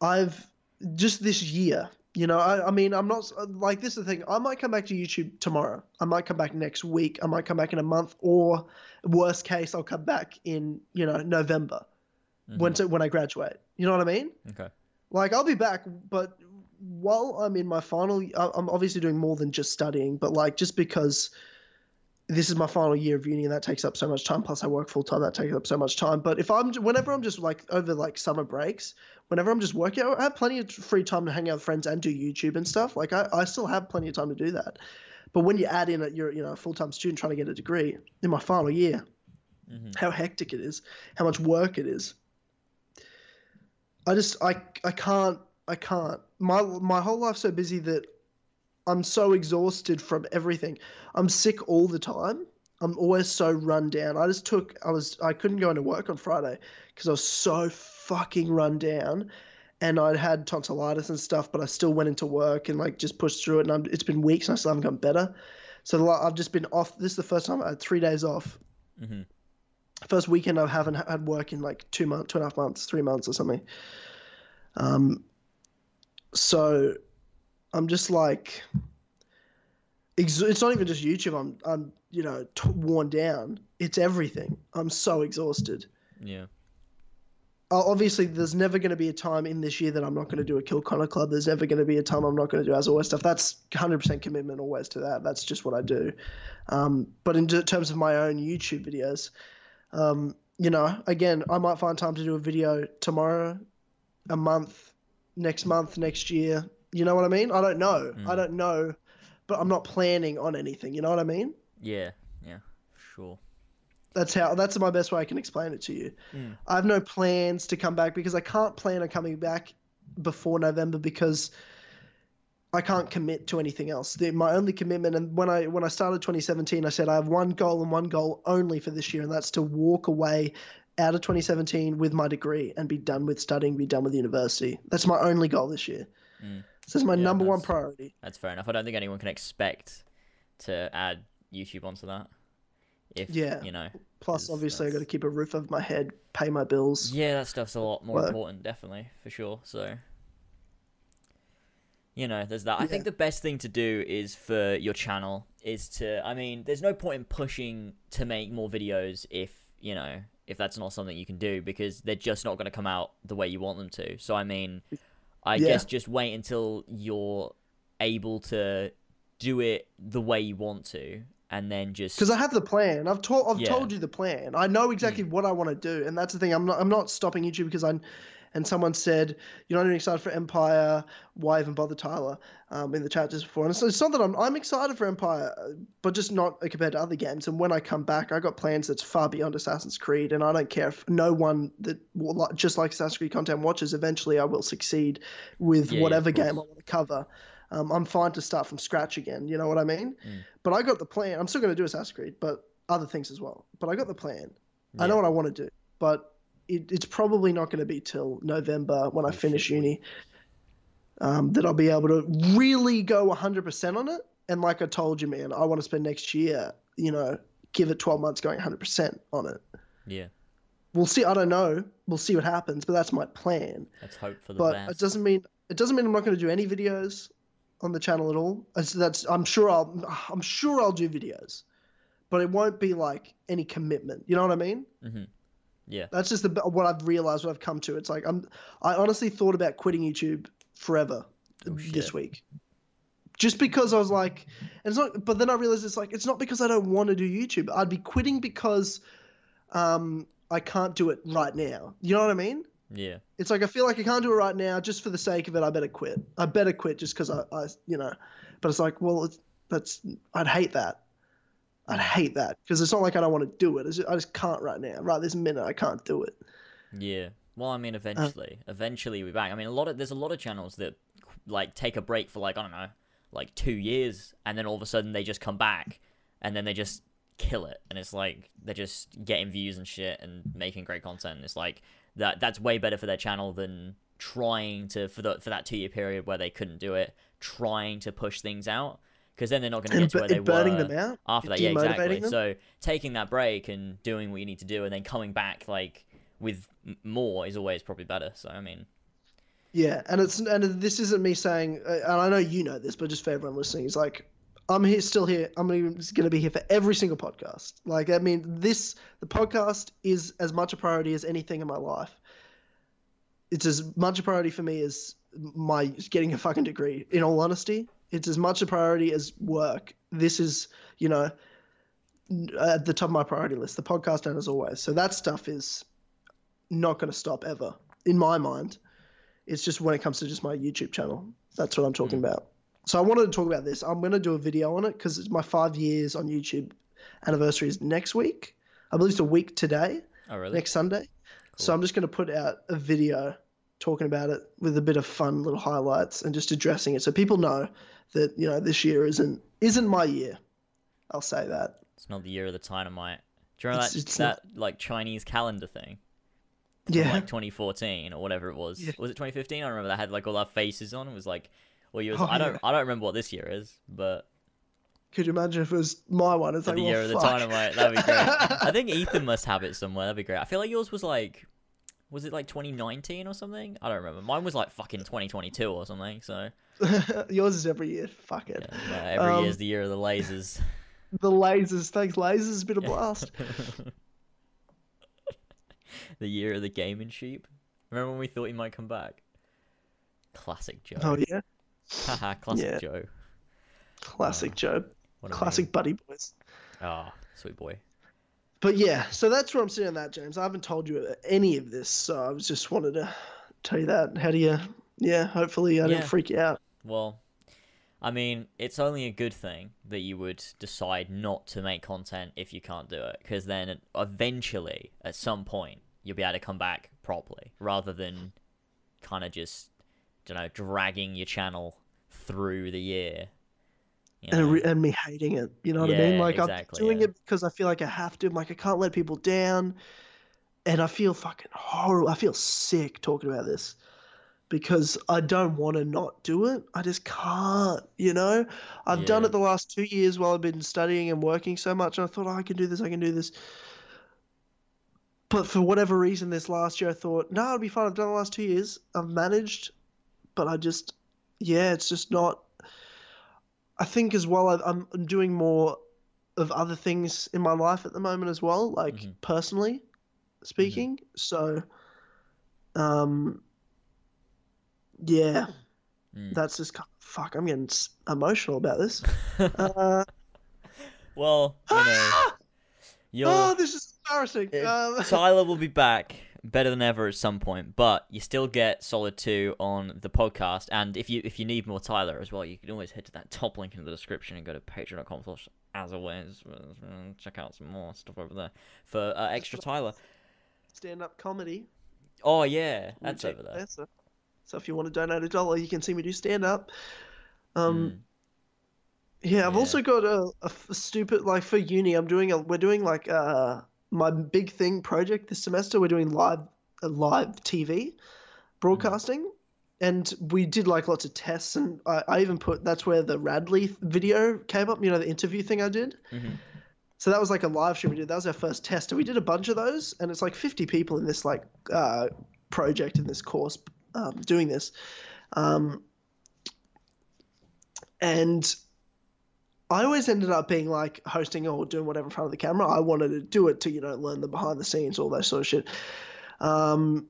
I've just this year, you know, I, I, mean, I'm not like this is the thing. I might come back to YouTube tomorrow. I might come back next week. I might come back in a month, or worst case, I'll come back in you know November mm-hmm. when to, when I graduate. You know what I mean? Okay. Like I'll be back, but while I'm in my final, I'm obviously doing more than just studying, but like just because this is my final year of uni and that takes up so much time. Plus, I work full time, that takes up so much time. But if I'm, whenever I'm just like over like summer breaks, whenever I'm just working, I have plenty of free time to hang out with friends and do YouTube and stuff. Like I, I still have plenty of time to do that. But when you add in that you're, you know, a full time student trying to get a degree in my final year, mm-hmm. how hectic it is, how much work it is. I just, I, I can't I can't. My my whole life's so busy that I'm so exhausted from everything. I'm sick all the time. I'm always so run down. I just took I was I couldn't go into work on Friday because I was so fucking run down and I'd had tonsillitis and stuff, but I still went into work and like just pushed through it. And I'm, it's been weeks and I still haven't gotten better. So I've just been off. This is the first time I had three days off. Mm-hmm. First weekend I haven't had work in like two months, two and a half months, three months or something. Um, so I'm just like, it's not even just YouTube. I'm, I'm, you know, t- worn down. It's everything. I'm so exhausted. Yeah. Obviously, there's never going to be a time in this year that I'm not going to do a Kill Connor Club. There's never going to be a time I'm not going to do as always stuff. That's 100% commitment always to that. That's just what I do. Um, but in terms of my own YouTube videos, um, you know, again, I might find time to do a video tomorrow, a month, next month, next year. You know what I mean? I don't know. Mm. I don't know, but I'm not planning on anything. You know what I mean? Yeah, yeah, sure. That's how. That's my best way I can explain it to you. Mm. I have no plans to come back because I can't plan on coming back before November because I can't commit to anything else. The, my only commitment, and when I when I started 2017, I said I have one goal and one goal only for this year, and that's to walk away out of 2017 with my degree and be done with studying, be done with university. That's my only goal this year. Mm. So it's my yeah, number one priority. That's fair enough. I don't think anyone can expect to add YouTube onto that. If yeah, you know. Plus, obviously, that's... I got to keep a roof over my head, pay my bills. Yeah, that stuff's a lot more important, definitely for sure. So, you know, there's that. Yeah. I think the best thing to do is for your channel is to. I mean, there's no point in pushing to make more videos if you know if that's not something you can do because they're just not going to come out the way you want them to. So I mean, I yeah. guess just wait until you're able to do it the way you want to and then just because I have the plan. I've told I've yeah. told you the plan. I know exactly mm. what I want to do, and that's the thing. I'm not I'm not stopping YouTube because I and someone said, "You're not even excited for Empire. Why even bother, Tyler?" Um, in the chat just before, and so it's not that I'm I'm excited for Empire, but just not compared to other games. And when I come back, I got plans that's far beyond Assassin's Creed, and I don't care if no one that just like Assassin's Creed content watches. Eventually, I will succeed with Yeah, yeah, whatever of game I want to cover. Um, I'm fine to start from scratch again. You know what I mean? Mm. But I got the plan. I'm still going to do Assassin's Creed, but other things as well. But I got the plan. I know what I want to do, but it, it's probably not going to be till November when I Oh, finish uni um, that I'll be able to really go 100% on it. And like I told you, man, I want to spend next year, you know, give it 12 months going 100% on it. Yeah. We'll see. I don't know. We'll see what happens, but that's my plan. Let's hope for the But best. it doesn't mean it doesn't mean I'm not going to do any videos on the channel at all. That's, that's I'm sure I'll I'm sure I'll do videos, but it won't be like any commitment. You know what I mean? hmm Yeah. That's just the, what I've realized. What I've come to. It's like I'm. I honestly thought about quitting YouTube forever Oh, this week, just because I was like, it's not. But then I realized it's like it's not because I don't want to do YouTube. I'd be quitting because, um, I can't do it right now. You know what I mean? Yeah. It's like I feel like I can't do it right now just for the sake of it. I better quit. I better quit just because I, I, you know. But it's like, well, it's, that's I'd hate that. I'd hate that because it's not like I don't want to do it. Just, I just can't right now. Right this minute, I can't do it. Yeah. Well, I Uh, mean, eventually, eventually we're back. I mean, a lot of there's a lot of channels that like take a break for like I don't know, like two years, and then all of a sudden they just come back, and then they just kill it, and it's like they're just getting views and shit and making great content. It's like that. That's way better for their channel than trying to for the for that two year period where they couldn't do it, trying to push things out. Because then they're not going to get to where they burning were them out, after that. Yeah, exactly. them. So taking that break and doing what you need to do, and then coming back like with more is always probably better. So I mean, Yeah, and it's and this isn't me saying, uh, and I know you know this, but just for everyone listening, it's like I'm here, still here. I'm going to be here for every single podcast. Like, I mean, this the podcast is as much a priority as anything in my life. It's as much a priority for me as my getting a fucking degree. In all honesty, it's as much a priority as work. This is, you know, at the top of my priority list. The podcast and as always. So that stuff is not going to stop ever in my mind. It's just when it comes to just my YouTube channel. That's what I'm talking mm. about. So I wanted to talk about this. I'm going to do a video on it because it's my five years on YouTube anniversary is next week. I believe it's a week today, oh really? next Sunday. So I'm just going to put out a video talking about it with a bit of fun little highlights and just addressing it so people know that you know this year isn't isn't my year. I'll say that. It's not the year of the dynamite. Do you remember It's- that it's that like Chinese calendar thing? From, Yeah. like 2014 or whatever it was. Yeah. Was it 2015? I remember that had like all our faces on. It was like, well, years. Oh, I don't. yeah. I don't remember what this year is, but Could you imagine if it was my one? It's the like, well, year of the fuck. dynamite. That'd be great. (laughs) I think Ethan must have it somewhere. That'd be great. I feel like yours was like, was it like 2019 or something? I don't remember. Mine was like fucking 2022 or something. So (laughs) Yours is every year. Fuck it. yeah, no, every Um, year's the year of the lasers. (laughs) The lasers. Thanks, lasers. It's been a Yeah. (laughs) blast. the year of the gaming sheep. Remember when we thought he might come back? Classic Joe. Oh yeah, Haha, classic Yeah. Joe. classic Oh, Joe. Classic buddy boys. Ah, sweet boy. But yeah, so that's where I'm sitting on that, James. I haven't told you any of this, so I was just wanted to tell you that. How do you? Yeah, hopefully I Yeah. didn't freak you out. Well, I mean, it's only a good thing that you would decide not to make content if you can't do it, because then eventually, at some point, you'll be able to come back properly, rather than kind of just, you know, dragging your channel through the year. You And, re- and me hating it, you know what I mean? Like exactly, I'm doing yeah. it because I feel like I have to. I'm like I can't let people down, and I feel fucking horrible. I feel sick talking about this because I don't want to not do it. I just can't, you know. I've done it the last two years while I've been studying and working so much, and I thought oh, I can do this, I can do this. But for whatever reason, this last year I thought, no, it'll be fine. I've done the last two years. I've managed, but I just, yeah, it's just not. I think as well, I- I'm I'm doing more of other things in my life at the moment as well, like Mhm. personally speaking. So, um, yeah, Mm. that's just kind of, fuck. I'm getting emotional about this. (laughs) Uh, well, you know, (laughs) oh, this is embarrassing. It- Um, (laughs) Tyler will be back better than ever at some point, but you still get Solid 2 on the podcast. And if you if you need more Tyler as well, you can always head to that top link in the description and go to patreon.com slash as always. Check out some more stuff over there for uh, extra Tyler. Stand up comedy. Oh, yeah, that's over there. So, so if you want to donate a dollar, you can see me do stand up. Um, Mm. Yeah, I've Yeah. also got a stupid like for uni. I'm doing a we're doing like uh my big thing project this semester. We're doing live uh, live TV broadcasting, and we did like lots of tests. And I, I even put that's where the Radley video came up. You know the interview thing I did. Mhm. So that was like a live stream we did. That was our first test, and we did a bunch of those. And it's like 50 people in this like uh, project in this course um, doing this. Um, and I always ended up being like hosting or doing whatever in front of the camera. I wanted to do it to you know learn the behind the scenes, all that sort of shit. Um,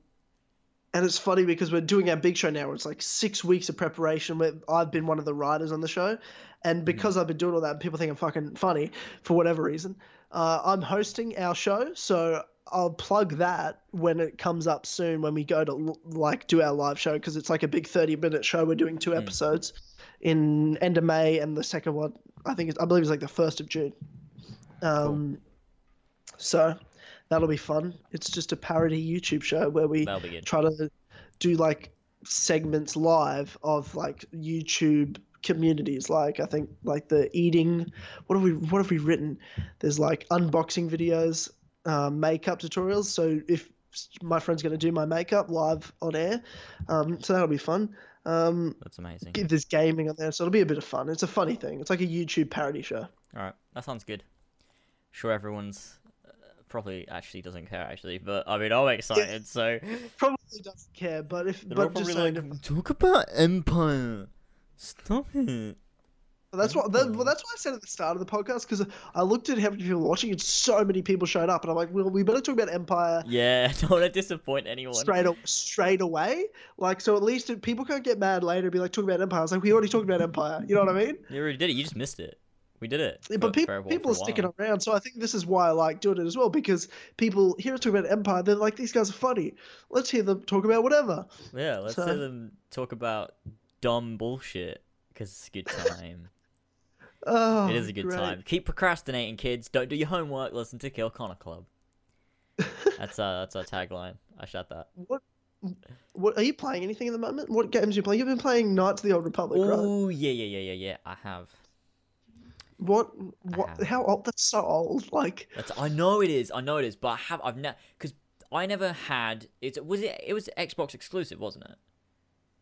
and it's funny because we're doing our big show now. It's like six weeks of preparation. Where I've been one of the writers on the show, and because I've been doing all that, people think I'm fucking funny for whatever reason. Uh, I'm hosting our show, so I'll plug that when it comes up soon when we go to like do our live show because it's like a big 30 minute show. We're doing two episodes in end of May and the second one I think it's, I believe it's like the first of June. Um, so that'll be fun. It's just a parody YouTube show where we That'll be good. try to do like segments live of like YouTube communities like I think like the eating what have we what have we written there's like unboxing videos um, makeup tutorials so if my friend's going to do my makeup live on air um, so that'll be fun um, That's amazing. if there's gaming on there so it'll be a bit of fun it's a funny thing it's like a YouTube parody show All right, that sounds good. Sure, everyone's uh, probably actually doesn't care actually, but I mean, I'm excited. So probably doesn't care but if they're but just like, talk about Empire. Stop it. That's what. That, well, that's what I said at the start of the podcast because I looked at how many people were watching, and so many people showed up, and I'm like, well, we better talk about Empire Yeah, (laughs) don't want to disappoint anyone. straight straight away. Like, so at least if people can't get mad later and be like, talk about Empire. I was like, we already talked about Empire. You know what I mean? You already did it. You just missed it. We did it. Yeah, but people people are sticking around, so I think this is why I like doing it as well because people hear us talk about Empire, they're like, these guys are funny. Let's hear them talk about whatever. Yeah, let's So- hear them talk about dumb bullshit because it's a good (laughs) time. Oh, it is a good great. time. Keep procrastinating, kids. Don't do your homework. Listen to Kill Connor Club. (laughs) That's uh, that's our tagline. I shot that. What? What are you playing? Anything at the moment? What games are you playing? You've been playing Knights of the Old Republic, right? Oh yeah, yeah, yeah, yeah, yeah. I have. What? What? have. How old? That's so old. (laughs) Like, That's I know it is. I know it is. But I have. I've never because I never had. It was it. It was Xbox exclusive, wasn't it?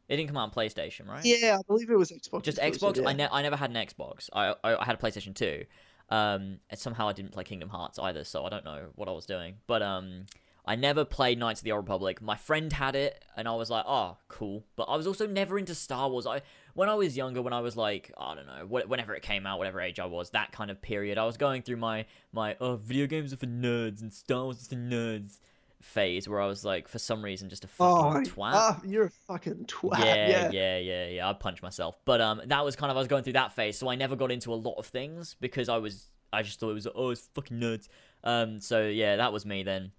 It didn't come out on PlayStation, right? yeah, I believe it was Xbox. Just Xbox. yeah. I, ne- I never had an Xbox. I, I I had a PlayStation Two. Um, and somehow I didn't play Kingdom Hearts either, so I don't know what I was doing. But um, I never played Knights of the Old Republic. My friend had it, and I was like, oh, cool. But I was also never into Star Wars. I when I was younger, when I was like, I don't know, wh- whenever it came out, whatever age I was, that kind of period, I was going through my my oh, video games are for nerds and Star Wars is for nerds phase, where I was like, for some reason, just a Oh, fucking twat ah, you're a fucking twat. yeah, Yeah, yeah, yeah, yeah, I'd punch myself. But um, that was kind of I was going through that phase, so I never got into a lot of things because I was I just thought it was oh it's fucking nerds. Um, so yeah, that was me then.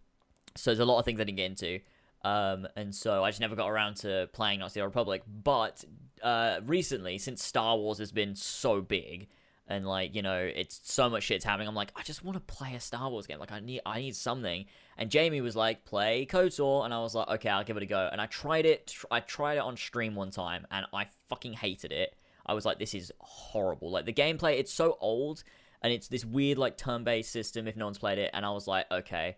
So there's a lot of things I didn't get into. Um, and so I just never got around to playing Knights of the Old Republic. But uh, recently, since Star Wars has been so big, and like you know, it's so much shit's happening. I'm like, I just want to play a Star Wars game. Like I need, I need something. And Jamie was like, play KOTOR, and I was like, okay, I'll give it a go. And I tried it. Tr- I tried it on stream one time, and I fucking hated it. I was like, this is horrible. Like the gameplay, it's so old, and it's this weird like turn-based system. If no one's played it, and I was like, okay,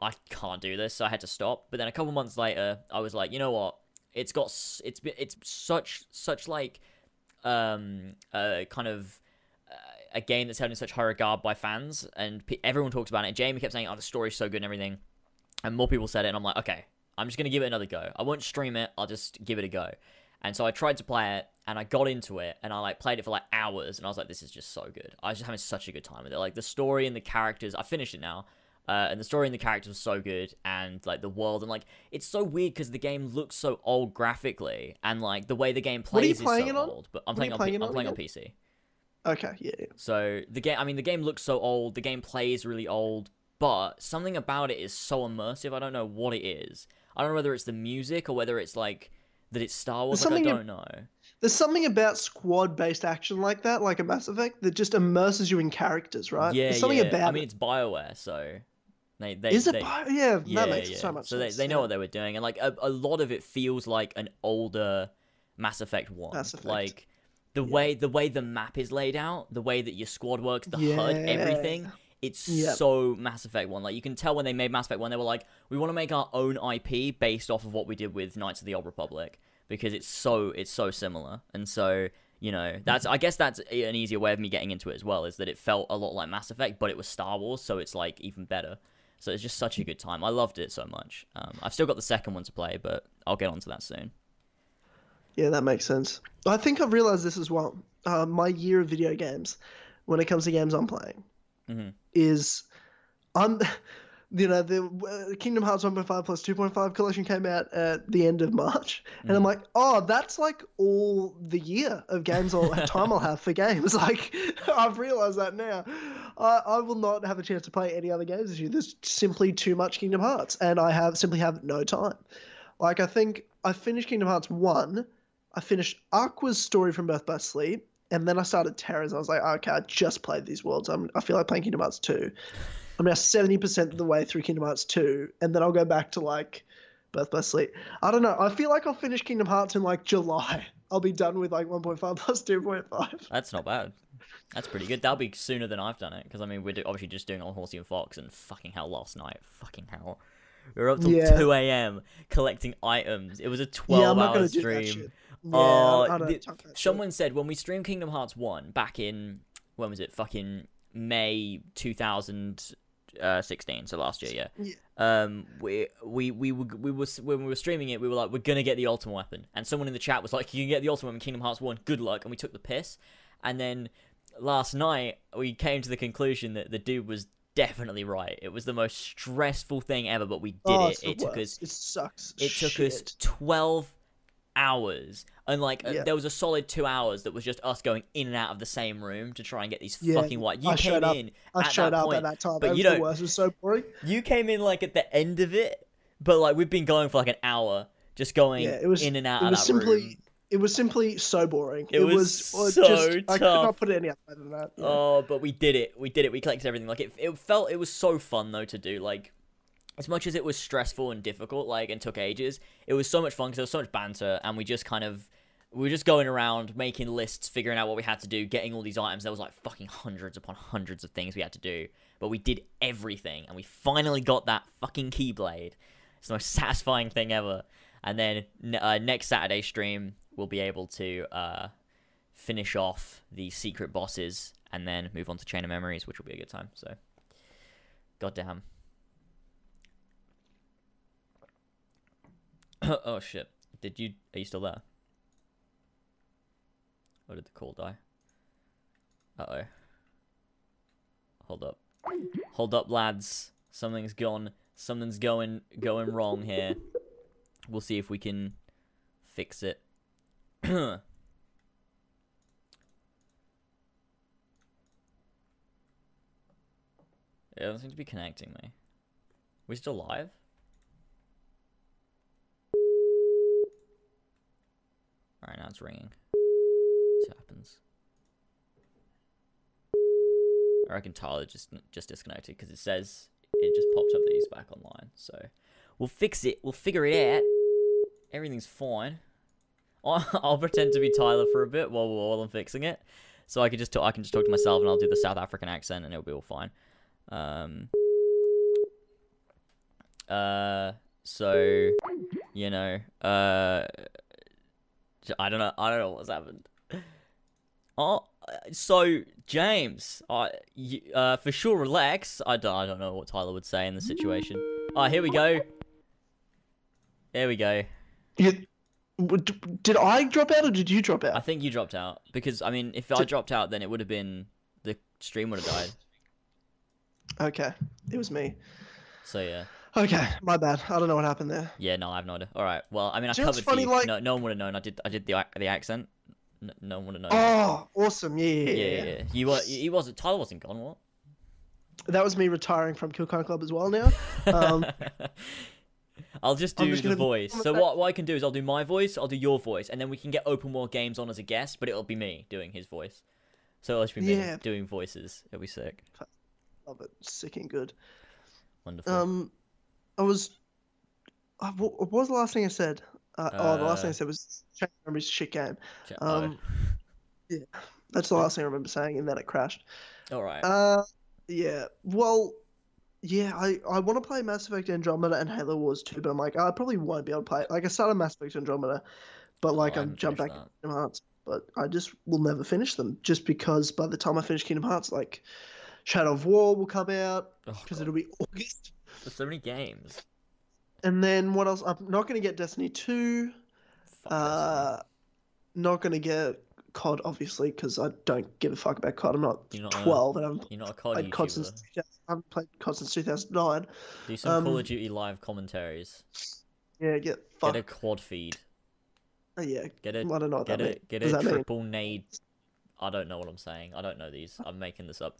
I can't do this, so I had to stop. But then a couple months later, I was like, you know what? It's got s- it's been it's such such like um uh kind of a game that's held in such high regard by fans, and pe everyone talks about it. And Jamie kept saying, "Oh, the story's so good and everything," and more people said it, and I'm like, okay, I'm just gonna give it another go. I won't stream it. I'll just give it a go. And so I tried to play it, and I got into it, and I like played it for like hours, and I was like, this is just so good. I was just having such a good time with it. Like the story and the characters, I finished it now. Uh, and the story and the characters was so good, and like the world, and like it's so weird because the game looks so old graphically, and like the way the game What are you plays is so old. But I'm What playing on, playing P- it I'm playing on? PC. Okay, yeah. So the game, I mean, the game looks so old. The game plays really old. but something about it is so immersive. I don't know what it is. I don't know whether it's the music or whether it's like that it's Star Wars. Like, I don't know. There's something about squad-based action like that, like a Mass Effect, that just immerses you in characters, right? Yeah, There's something yeah. about I mean, it's Bioware, so they they Is it? they, Bio- yeah, yeah, that makes yeah. so much so sense. they, they know yeah. what they were doing, and like a, a lot of it feels like an older Mass Effect one. Mass Effect. Like the Yeah. way the way the map is laid out, the way that your squad works, the HUD, everything. It's Yep. so Mass Effect one. Like you can tell when they made Mass Effect one, they were like, we want to make our own IP based off of what we did with Knights of the Old Republic because it's so it's so similar, and so. You know, that's I guess that's an easier way of me getting into it as well, is that it felt a lot like Mass Effect, but it was Star Wars, so it's like even better. So it's just such a good time. I loved it so much. Um, I've still got the second one to play, but I'll get onto that soon. Yeah, that makes sense. I think I've realized this as well. Uh, my year of video games, when it comes to games I'm playing, Mhm. is I'm, (laughs) you know, the uh, Kingdom Hearts 1.5 plus 2.5 collection came out at the end of March, and I'm Mhm. like, oh, that's like all the year of games or (laughs) time I'll have for games. (laughs) Like, I've realized that now. I, I will not have a chance to play any other games this year. There's simply too much Kingdom Hearts, and I have simply have no time. Like, I think I finished Kingdom Hearts 1. I finished Aqua's story from Birth by Sleep, and then I started Terra's. I was like, okay, I just played these worlds. I'm, I feel like playing Kingdom Hearts 2. I'm now 70% of the way through Kingdom Hearts 2, and then I'll go back to like Birth by Sleep. I don't know. I feel like I'll finish Kingdom Hearts in like July. (laughs) I'll be done with like 1.5 plus 2.5. That's not bad. That's pretty good. That'll be sooner than I've done it because I mean we're obviously just doing on Horsey and Fox and fucking hell last night. Fucking hell. We were up till Yeah. 2 a.m. collecting items. It was a Yeah, 12 I'm not hour going to stream. Yeah, Oh, I don't the- have time for that shit. Someone said when we streamed Kingdom Hearts 1 back in, when was it? Fucking May 2016, so last year, yeah. Yeah. Um, we we we were, we were when we were streaming it, we were like, we're gonna get the ultimate weapon, and someone in the chat was like, you can get the ultimate weapon in Kingdom Hearts 1. Good luck, and we took the piss, and then last night we came to the conclusion that the dude was definitely right. It was the most stressful thing ever, but we did Oh, it. It took us. It sucks. it took us 12 hours and like uh, there was a solid two hours that was just us going in and out of the same room to try and get these Yeah, fucking white you I came up- in I at showed that up point at that time. but was you don't- worst. It was so boring. you came in like at the end of it but like we've been going for like an hour just going Yeah, it was- in and out it of was that simply room It was simply so boring. It was uh, so just, I could not put it any other than that. yeah. Oh, but we did it. We did it. We collected everything. Like it, it felt it was so fun though to do. Like as much as it was stressful and difficult, like and took ages, it was so much fun because there was so much banter, and we just kind of we were just going around making lists, figuring out what we had to do, getting all these items. There was like fucking hundreds upon hundreds of things we had to do, but we did everything, and we finally got that fucking keyblade. It's the most satisfying thing ever. And then uh, next Saturday stream, we'll be able to uh, finish off the secret bosses and then move on to Chain of Memories, which will be a good time. So, goddamn. (coughs) oh shit! Did you? Are you still there? Or did the call die? Uh oh. Hold up. Hold up, lads. Something's gone. Something's going going wrong here. We'll see if we can fix it. It doesn't seem to be connecting me. We still live? Alright, now it's ringing. What happens? I reckon Tyler just just disconnected because it says it just popped up that he's back online. So we'll fix it. We'll figure it out. Everything's fine. (laughs) I'll, pretend to be Tyler for a bit while while I'm fixing it. So I can just talk, I can just talk to myself and I'll do the South African accent and it'll be all fine. Um. Uh. So, you know. Uh. I don't know. I don't know what's happened. Oh, so James, I uh, for sure relax. I don't, I don't know what Tyler would say in the situation. Oh, here we go. There we go. Did I drop out or did you drop out? I think you dropped out because I mean, if I dropped out, then it would have been the stream would have died. Okay, it was me. So yeah, Okay, my bad. I don't know what happened there. yeah. No, I have no idea. All right. Well, I mean, I Do you know covered for funny, you. like- No, no one would have known. I did. I did the the accent. No, no one would have known. Oh, awesome! Yeah, yeah, yeah, yeah. yeah. You were. He wasn't. Tyler wasn't gone. What? that was me retiring from Kill Club as well now. (laughs) Um, (laughs) I'll just do just the voice. So what what I can do is I'll do my voice, I'll do your voice, and then we can get open world games on as a guest, but it'll be me doing his voice. So it'll just be me Yeah. doing voices. It'll be sick. love it, sick and good. Wonderful. Um, I was. Uh, what, was the last thing I said? Uh, oh, the last thing I Uh, said was change memories shit game. Um, That's the last thing I remember saying, and then it crashed. All right. Uh, yeah. Well, yeah. I I want to play Mass Effect Andromeda and Halo Wars 2, but I'm like, I probably won't be able to play. it. Like, I started Mass Effect Andromeda, but like Oh, I'm jumped back to Kingdom Hearts, but I just will never finish them, just because by the time I finish Kingdom Hearts, like Shadow of War will come out Oh, because God. it'll be August. There's so many games. And then what else? I'm not going to get Destiny 2. Fuck Uh, not going to get COD, obviously, because I don't give a fuck about COD. I'm not not a- 12 and I haven't You're not a COD played COD since I haven't played COD since 2009. Do some Call um, of Duty live commentaries. Yeah, get fuck. Get a quad feed. uh, yeah, Get a I don't know get that a means. get Does a that mean? triple nade. I don't know what I'm saying. I don't know these. I'm making this up.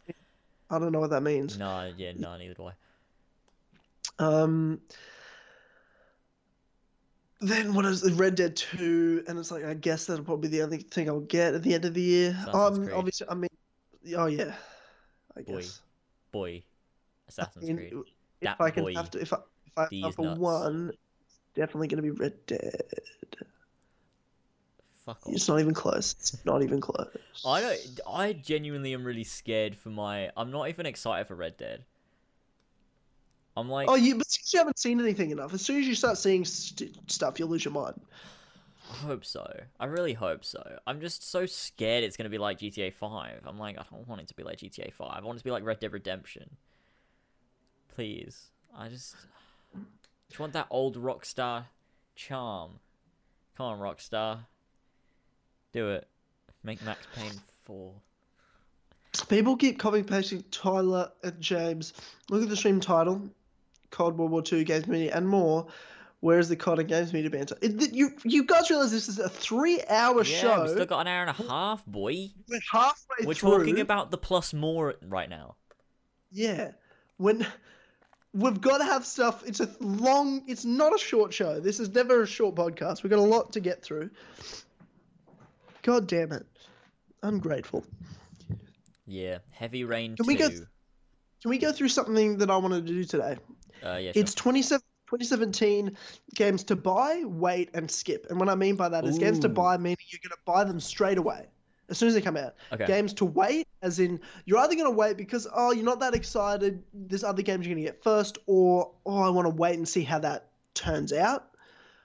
I don't know what that means. No, yeah, no, neither do I. Um. Then what is the Red Dead 2? And it's like, I guess that'll probably be the only thing I'll get at the end of the year. Assassin's Um, Creed. obviously, I mean, oh yeah, I Boy, guess. Boy, Assassin's In- Creed. if That I can boy. have to, if I if I These have one, it's definitely gonna be Red Dead. Fuck off. It's not even close. It's not even close. I don't. I genuinely am really scared for my. I'm not even excited for Red Dead. I'm like, Oh, you but since you haven't seen anything enough, as soon as you start seeing st- stuff, you'll lose your mind. I hope so. I really hope so. I'm just so scared it's gonna be like GTA 5. I'm like, I don't want it to be like GTA 5. I want it to be like Red Dead Redemption. Please, I just, just want that old Rockstar charm. Come on, Rockstar, do it. Make Max Payne 4. People keep copying pasting Tyler and James. Look at the stream title, COD World War Two Games Media and more. Where is the COD and Games Media banter? It, you you guys realize this is a three-hour yeah, show? We've still got an hour and a half, boy. We're halfway We're through. talking about the plus more right now. Yeah, when we've got to have stuff. It's a long. It's not a short show. This is never a short podcast. We've got a lot to get through. God damn it! Ungrateful. Yeah, Heavy Rain Can 2. we go th- Can we go through something that I wanted to do today? Uh, yeah, sure. It's 27, 2017 games to buy, wait, and skip. And what I mean by that is games to buy, meaning you're going to buy them straight away as soon as they come out. Okay. Games to wait, as in you're either going to wait because, oh, you're not that excited, there's other games you're going to get first, or, oh, I want to wait and see how that turns out.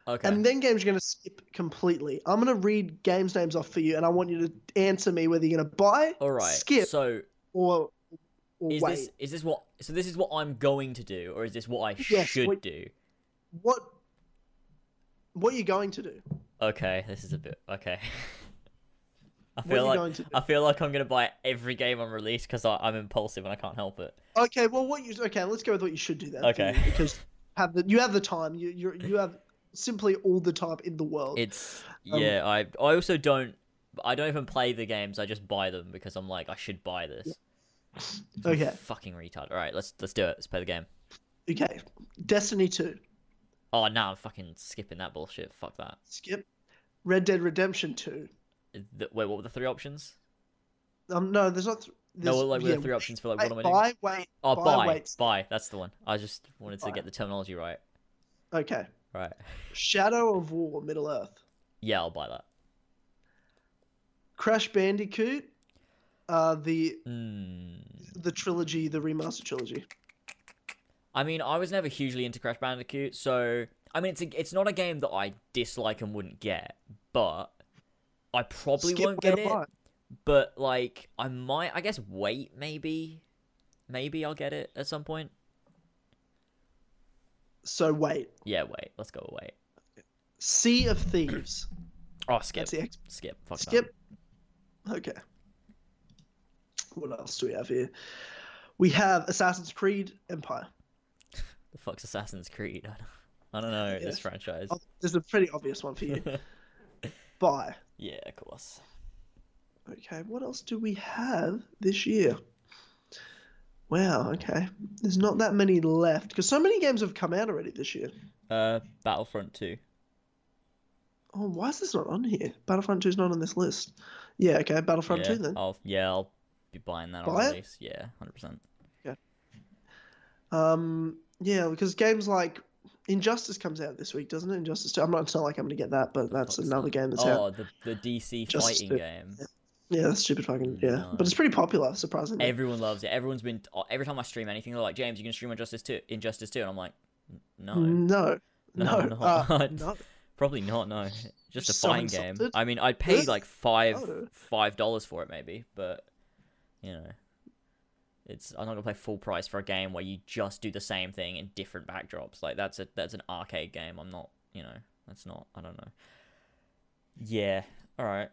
Okay. And then games you're going to skip completely. I'm going to read games names off for you, and I want you to answer me whether you're going to buy, All right. skip, So or, or is wait. this is this what so this is what I'm going to do or is this what I Yes, should what- do? What, what are you going to do? Okay, this is a bit okay. (laughs) I feel like going to do? I feel like I'm gonna buy every game on release because I'm impulsive and I can't help it. Okay, well, what you okay? Let's go with what you should do then. Okay. (laughs) because have the you have the time. You you you have simply all the time in the world. It's Um, yeah. I I also don't. I don't even play the games. I just buy them because I'm like I should buy this. A Okay. Fucking retard. All right, let's let's do it. Let's play the game. Okay, Destiny two. Oh no, I'm fucking skipping that bullshit. Fuck that. Skip. Red Dead Redemption two. The, wait, what were the three options? Um, no, there's not. Th- No, like were yeah, the three options for like wait, what am I doing? buy, wait. Oh, buy, buy, wait. buy. That's the one. I just wanted to get the terminology right. Okay. Right. Shadow of War, Middle Earth. Yeah, I'll buy that. Crash Bandicoot. Uh, the Hmm. the trilogy, the remaster trilogy. I mean, I was never hugely into Crash Bandicoot, so I mean, it's a, it's not a game that I dislike and wouldn't get, but I probably Skip, won't get it. But like, I might. I guess wait. Maybe, maybe I'll get it at some point. So wait. Yeah, wait. Let's go. Wait. Sea of Thieves. Oh, skip. That's the ex- Skip. Fuck that. Skip. Okay. What else do we have here? We have Assassin's Creed Empire. (laughs) The fuck's Assassin's Creed? (laughs) I don't know this franchise. Oh, there's a pretty obvious one for you. (laughs) Buy. yeah, of course. Okay, what else do we have this year? Wow. Okay. There's not that many left because so many games have come out already this year. Uh, Battlefront 2. Oh, why is this not on here? Battlefront 2 is not on this list. Yeah. Okay. Battlefront yeah, 2 then. I'll yeah, I'll be buying that on Buy it? Yeah, hundred percent. Yeah. Um. Yeah, because games like Injustice comes out this week, doesn't it? Injustice 2. I'm not. It's not like I'm gonna get that, but that's another game that's out. Oh, the the DC Justice fighting League. game. Yeah, that's stupid fucking. Yeah, No. but it's pretty popular, surprisingly. Everyone loves it. Everyone's been oh, every time I stream anything, they're like, "James, you can stream Injustice 2, Injustice 2," and I'm like, "No, No. No, No. not. uh, (laughs) no. probably not. No, just a fighting game. I mean, I'd pay like five Oh. five dollars for it maybe, but you know, it's I'm not gonna play full price for a game where you just do the same thing in different backdrops. Like that's a that's an arcade game. I'm not, you know, that's not. I don't know. Yeah. All right.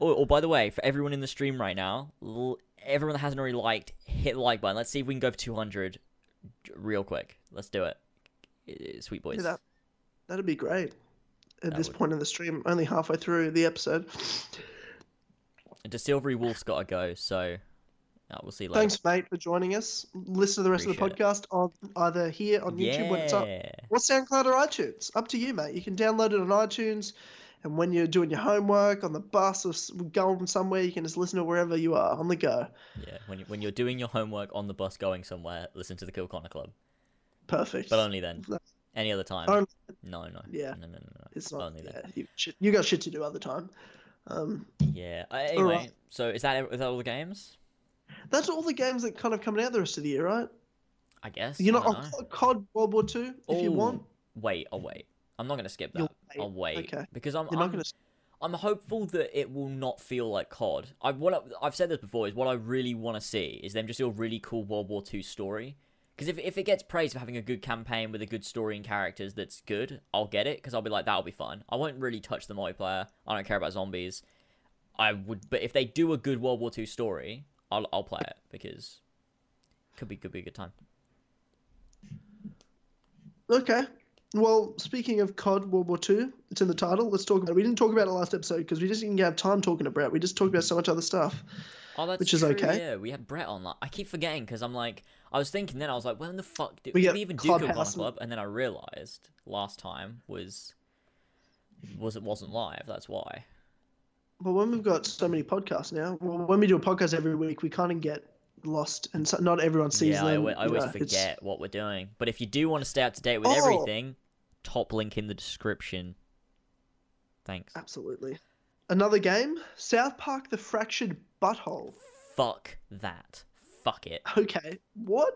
Oh, oh, by the way, for everyone in the stream right now, l- everyone that hasn't already liked, hit the like button. Let's see if we can go for 200 real quick. Let's do it. Sweet boys. Yeah, that, that'd be great. At That this would. point in the stream, only halfway through the episode. And the Silvery Wolf's got to go, so uh, we'll see you later. Thanks, mate, for joining us. Listen to the rest of the Appreciate podcast on either here on YouTube when it's up, Yeah. or SoundCloud or iTunes. Up to you, mate. You can download it on iTunes, and when you're doing your homework on the bus or going somewhere, you can just listen to wherever you are on the go. Yeah, when you, when you're doing your homework on the bus going somewhere, listen to the Kill Connor Club. Perfect. But only then. Any other time? Only- no, no. Yeah. No, no, no, no. it's not. only then. You, you got shit to do other time. Um, Yeah. Uh, anyway, so is that is that all the games? that's all the games that kind of coming out the rest of the year, right? I guess. You know, know. COD World War Two, if you want. Wait, I'll wait. I'm not gonna skip that. You'll wait. I'll wait. Okay. Because I'm You're not I'm, gonna. I'm hopeful that it will not feel like COD. I what I, I've said this before is what I really want to see is them just do a really cool World War II story. Because if if it gets praised for having a good campaign with a good story and characters that's good, I'll get it because I'll be like that'll be fun. I won't really touch the multiplayer. I don't care about zombies. I would, but if they do a good World War II story, I'll I'll play it because could be could be a good time. Okay. Well, speaking of COD World War Two, it's in the title. Let's talk about it. We didn't talk about it last episode because we just didn't have time talking about it. We just talked about so much other stuff. Oh, that's Which is true, okay. Yeah, we had Brett on that. I keep forgetting because I'm like, I was thinking then I was like, when the fuck did We we, we even do Kill Clubhouse Club? And then I realized last time was was it wasn't live. That's why. But when we've got so many podcasts now, well, when we do a podcast every week, we kind of get lost, and so, not everyone sees yeah, them. I you always know, it's- forget what we're doing. But if you do want to stay up to date with Oh! everything, top link in the description. Thanks. Absolutely. Another game, South Park: The Fractured Butthole. Fuck that. Fuck it. Okay, what?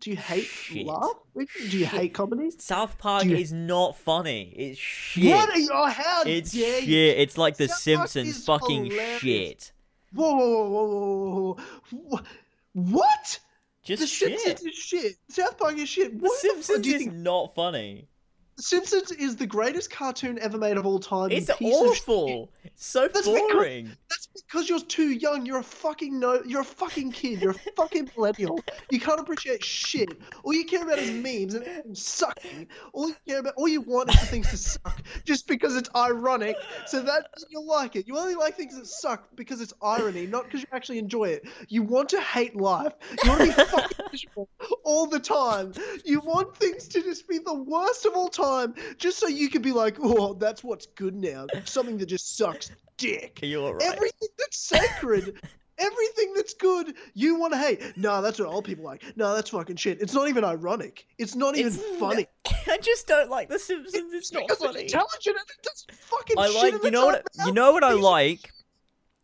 Do you hate Shit. laugh? Do you hate comedy? South Park you- is not funny. It's shit. What are you? Oh, how It's dare shit. you? It's like The South Simpsons fucking hilarious. shit. Whoa, whoa, whoa, whoa. What? Just the shit. Simpsons is shit. South Park is shit. The What the Simpsons do you is think? not funny. Simpsons is the greatest cartoon ever made of all time. It's piece of shit. awful. It's so That's because- boring. That's because you're too young. You're a fucking no. You're a fucking kid. You're a fucking millennial. You can't appreciate shit. All you care about is memes and sucking. All you care about, all you want is for things to suck, just because it's ironic. So that you'll like it. You only like things that suck because it's irony, not because you actually enjoy it. You want to hate life. You want to be fucking miserable all the time. You want things to just be the worst of all time, just so you can be like, oh, that's what's good now. Something that just sucks dick. (laughs) You're right. Everything that's sacred, (laughs) everything that's good, you want to hate. No, that's what old people like. No, that's fucking shit. It's not even ironic. It's not even It's funny. (laughs) I just don't like The Simpsons. It's not because funny. it's intelligent and it does fucking I like. You know what? mouth. You know what I like.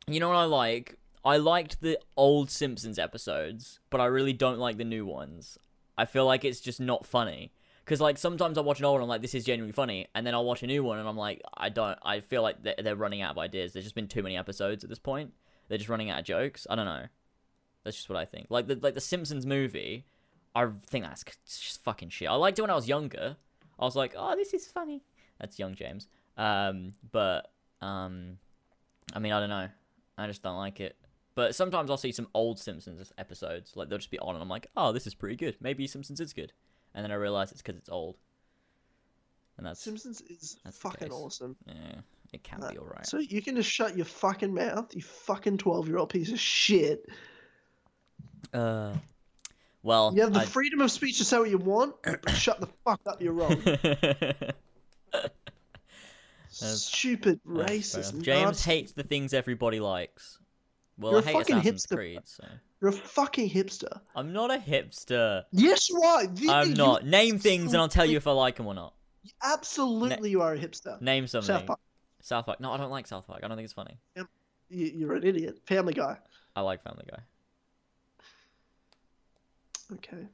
You know what I like. I liked the old Simpsons episodes, but I really don't like the new ones. I feel like it's just not funny. Because like sometimes I watch an old one, and I'm like, this is genuinely funny, and then I'll watch a new one, and I'm like, I don't. I feel like they're, they're running out of ideas. There's just been too many episodes at this point. They're just running out of jokes. I don't know. That's just what I think. Like the like the Simpsons movie, I think that's just fucking shit. I liked it when I was younger. I was like, oh, this is funny. That's young James. Um, but um, I mean, I don't know. I just don't like it. But sometimes I'll see some old Simpsons episodes, like they'll just be on, and I'm like, oh, this is pretty good. Maybe Simpsons is good, and then I realize it's because it's old. And that's Simpsons is That's fucking awesome. yeah, it can Uh, be alright. So you can just shut your fucking mouth, you fucking twelve-year-old piece of shit. Uh, well, You have the I- freedom of speech to say what you want, but (coughs) shut the fuck up. You're wrong. (laughs) Stupid racist. James hates the things everybody likes. Well, You're I hate Assassin's hipster, Creed, so You're a fucking hipster. I'm not a hipster. Yes, you are. You- I'm not. Name things and I'll tell you if I like them or not. Absolutely, you are a hipster. Name something. South Park. South Park. No, I don't like South Park. I don't think it's funny. You- You're an idiot. Family Guy. I like Family Guy. Okay.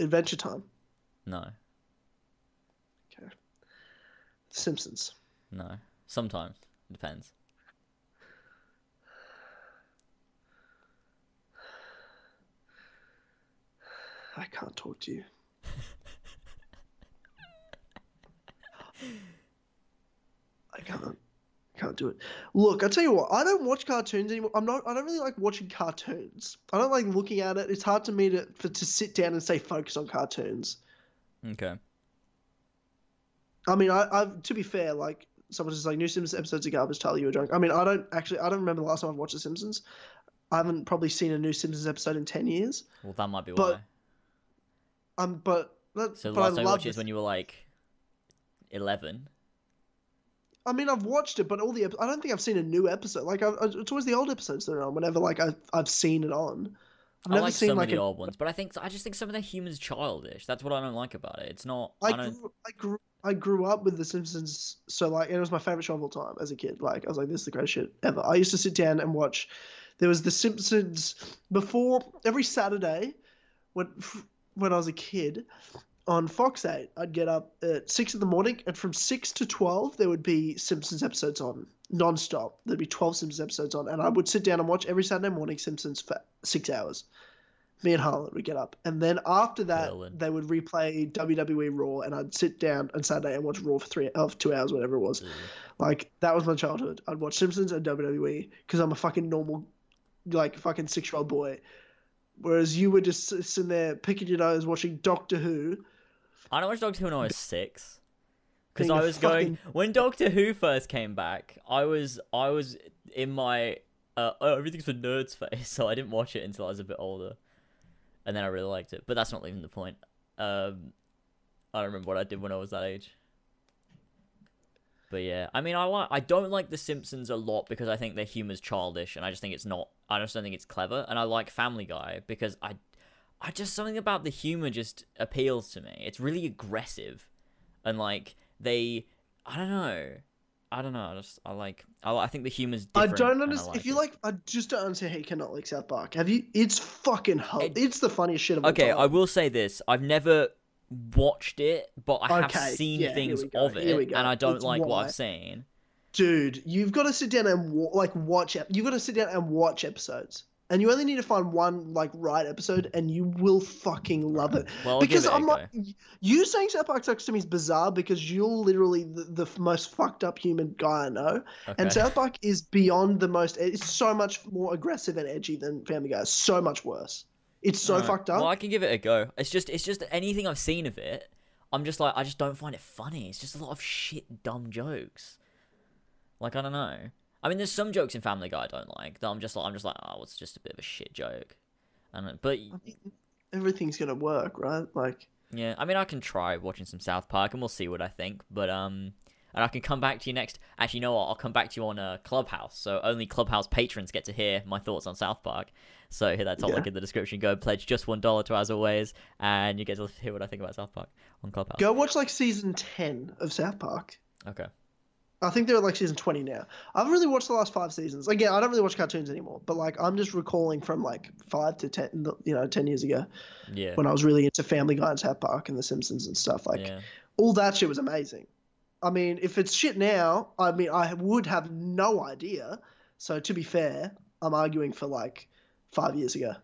Adventure Time. No, Okay. Simpsons. no. Sometimes it depends. I can't talk to you. I can't. Can't do it. Look, I tell you what. I don't watch cartoons anymore. I'm not. I don't really like watching cartoons. I don't like looking at it. It's hard to me to for, to sit down and stay focused on cartoons. Okay. I mean, I, I to be fair, like someone just like new Simpsons episodes of garbage. Charlie, you were drunk. I mean, I don't actually. I don't remember the last time I've watched The Simpsons. I haven't probably seen a new Simpsons episode in ten years. Well, that might be But- why. Um, but So the but I last time you love watched is when you were like eleven. I mean, I've watched it, but all the I don't think I've seen a new episode. Like, I, I, it's always the old episodes that are on. Whenever like I I've seen it on. I've I never like seen some like of the a, old ones, but I think I just think some of the humans childish. That's what I don't like about it. It's not. I I grew, I grew I grew up with The Simpsons, so like it was my favorite show of all time as a kid. Like I was like, this is the greatest shit ever. I used to sit down and watch. There was The Simpsons before every Saturday, when when I was a kid, on Fox Eight. I'd get up at six in the morning, and from six to twelve there would be Simpsons episodes on non-stop. There'd be twelve Simpsons episodes on, and I would sit down and watch every Saturday morning Simpsons for six hours. Me and Harlan would get up, and then after that, Harlan. they would replay WWE Raw, and I'd sit down on Saturday and watch Raw for three of two hours, whatever it was. Ugh. Like that was my childhood. I'd watch Simpsons and WWE because I'm a fucking normal, like fucking six year old boy. Whereas you were just sitting there picking your nose watching Doctor Who. I don't watch Doctor Who when I was six. Because I was going (laughs) when Doctor Who first came back. I was I was in my uh, oh everything's for nerds phase, (laughs) so I didn't watch it until I was a bit older, and then I really liked it. But that's not even the point. Um, I don't remember what I did when I was that age. But yeah, I mean, I like I don't like The Simpsons a lot because I think their humor's childish, and I just think it's not. I just don't think it's clever. And I like Family Guy because I, I just something about the humor just appeals to me. It's really aggressive, and like they, I don't know, I don't know. I just I like I, I think the humor's. Different. I don't and understand. like if you it. like, I just don't understand how you cannot like South Park. Have you? It's fucking. It- it's the funniest shit of all Okay. I will say this: I've never watched it, but I have Okay, seen yeah, things of it, and I don't It's like what. I've seen. Dude, you've got to sit down and wa- like watch. Ep- you've got to sit down and watch episodes, and you only need to find one like right episode, and you will fucking love it. Well, because it I'm like, you saying South Park sucks to me is bizarre because you're literally the, the most fucked up human guy I know, Okay. and South Park is beyond the most. It's so much more aggressive and edgy than Family Guy. It's so much worse. It's so fucked up. Well, I can give it a go. It's just, it's just anything I've seen of it. I'm just like, I just don't find it funny. It's just a lot of shit, dumb jokes. Like I don't know. I mean, there's some jokes in Family Guy I don't like. That I'm just like, I'm just like, oh, it's just a bit of a shit joke. And but I mean, everything's gonna work, right? Like, yeah, I mean, I can try watching some South Park and we'll see what I think. But um, and I can come back to you next. Actually, you know what? I'll come back to you on uh, Clubhouse. So only Clubhouse patrons get to hear my thoughts on South Park. So hit that top Yeah. link in the description. Go pledge just one dollar to as always, and you get to hear what I think about South Park on Clubhouse. go watch like season ten of South Park. Okay. I think they're at like season 20 now. I've really watched the last five seasons. Again, I don't really watch cartoons anymore, but like I'm just recalling from like five to 10, you know, 10 years ago Yeah. when I was really into Family Guy and South Park and The Simpsons and stuff. Like yeah. all that shit was amazing. I mean, if it's shit now, I mean, I would have no idea. So to be fair, I'm arguing for like five years ago.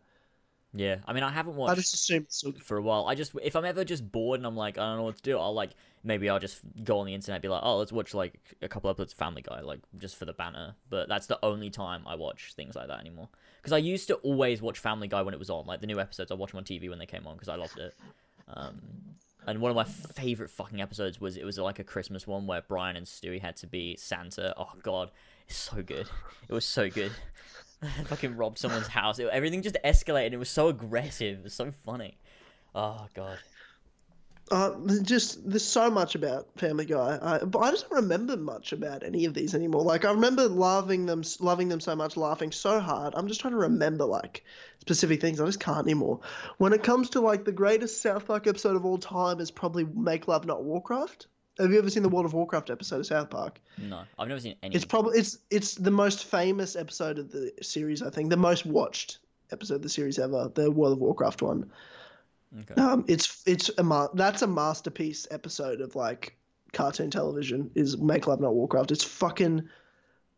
Yeah. I mean, I haven't watched. I just still for a while. I just if I'm ever just bored and I'm like I don't know what to do, I'll like maybe I'll just go on the internet and be like, oh, let's watch like a couple episodes of Family Guy, like just for the banner. But that's the only time I watch things like that anymore. Because I used to always watch Family Guy when it was on, like the new episodes. I watch them on TV when they came on because I loved it. Um, and one of my favorite fucking episodes was it was like a Christmas one where Brian and Stewie had to be Santa. Oh god, it's so good. It was so good. (laughs) fucking robbed someone's house. It- everything just escalated. It was so aggressive. It was so funny. Oh god. Uh, just there's so much about Family Guy, I, but I just don't remember much about any of these anymore. Like I remember loving them, loving them so much, laughing so hard. I'm just trying to remember like specific things. I just can't anymore. When it comes to like the greatest South Park episode of all time is probably Make Love Not Warcraft. Have you ever seen the World of Warcraft episode of South Park? No, I've never seen any. It's probably it's it's the most famous episode of the series. I think the most watched episode of the series ever. The World of Warcraft one. Okay. Um, it's it's a ma- that's a masterpiece episode of like cartoon television. Is Make Love Not Warcraft. It's fucking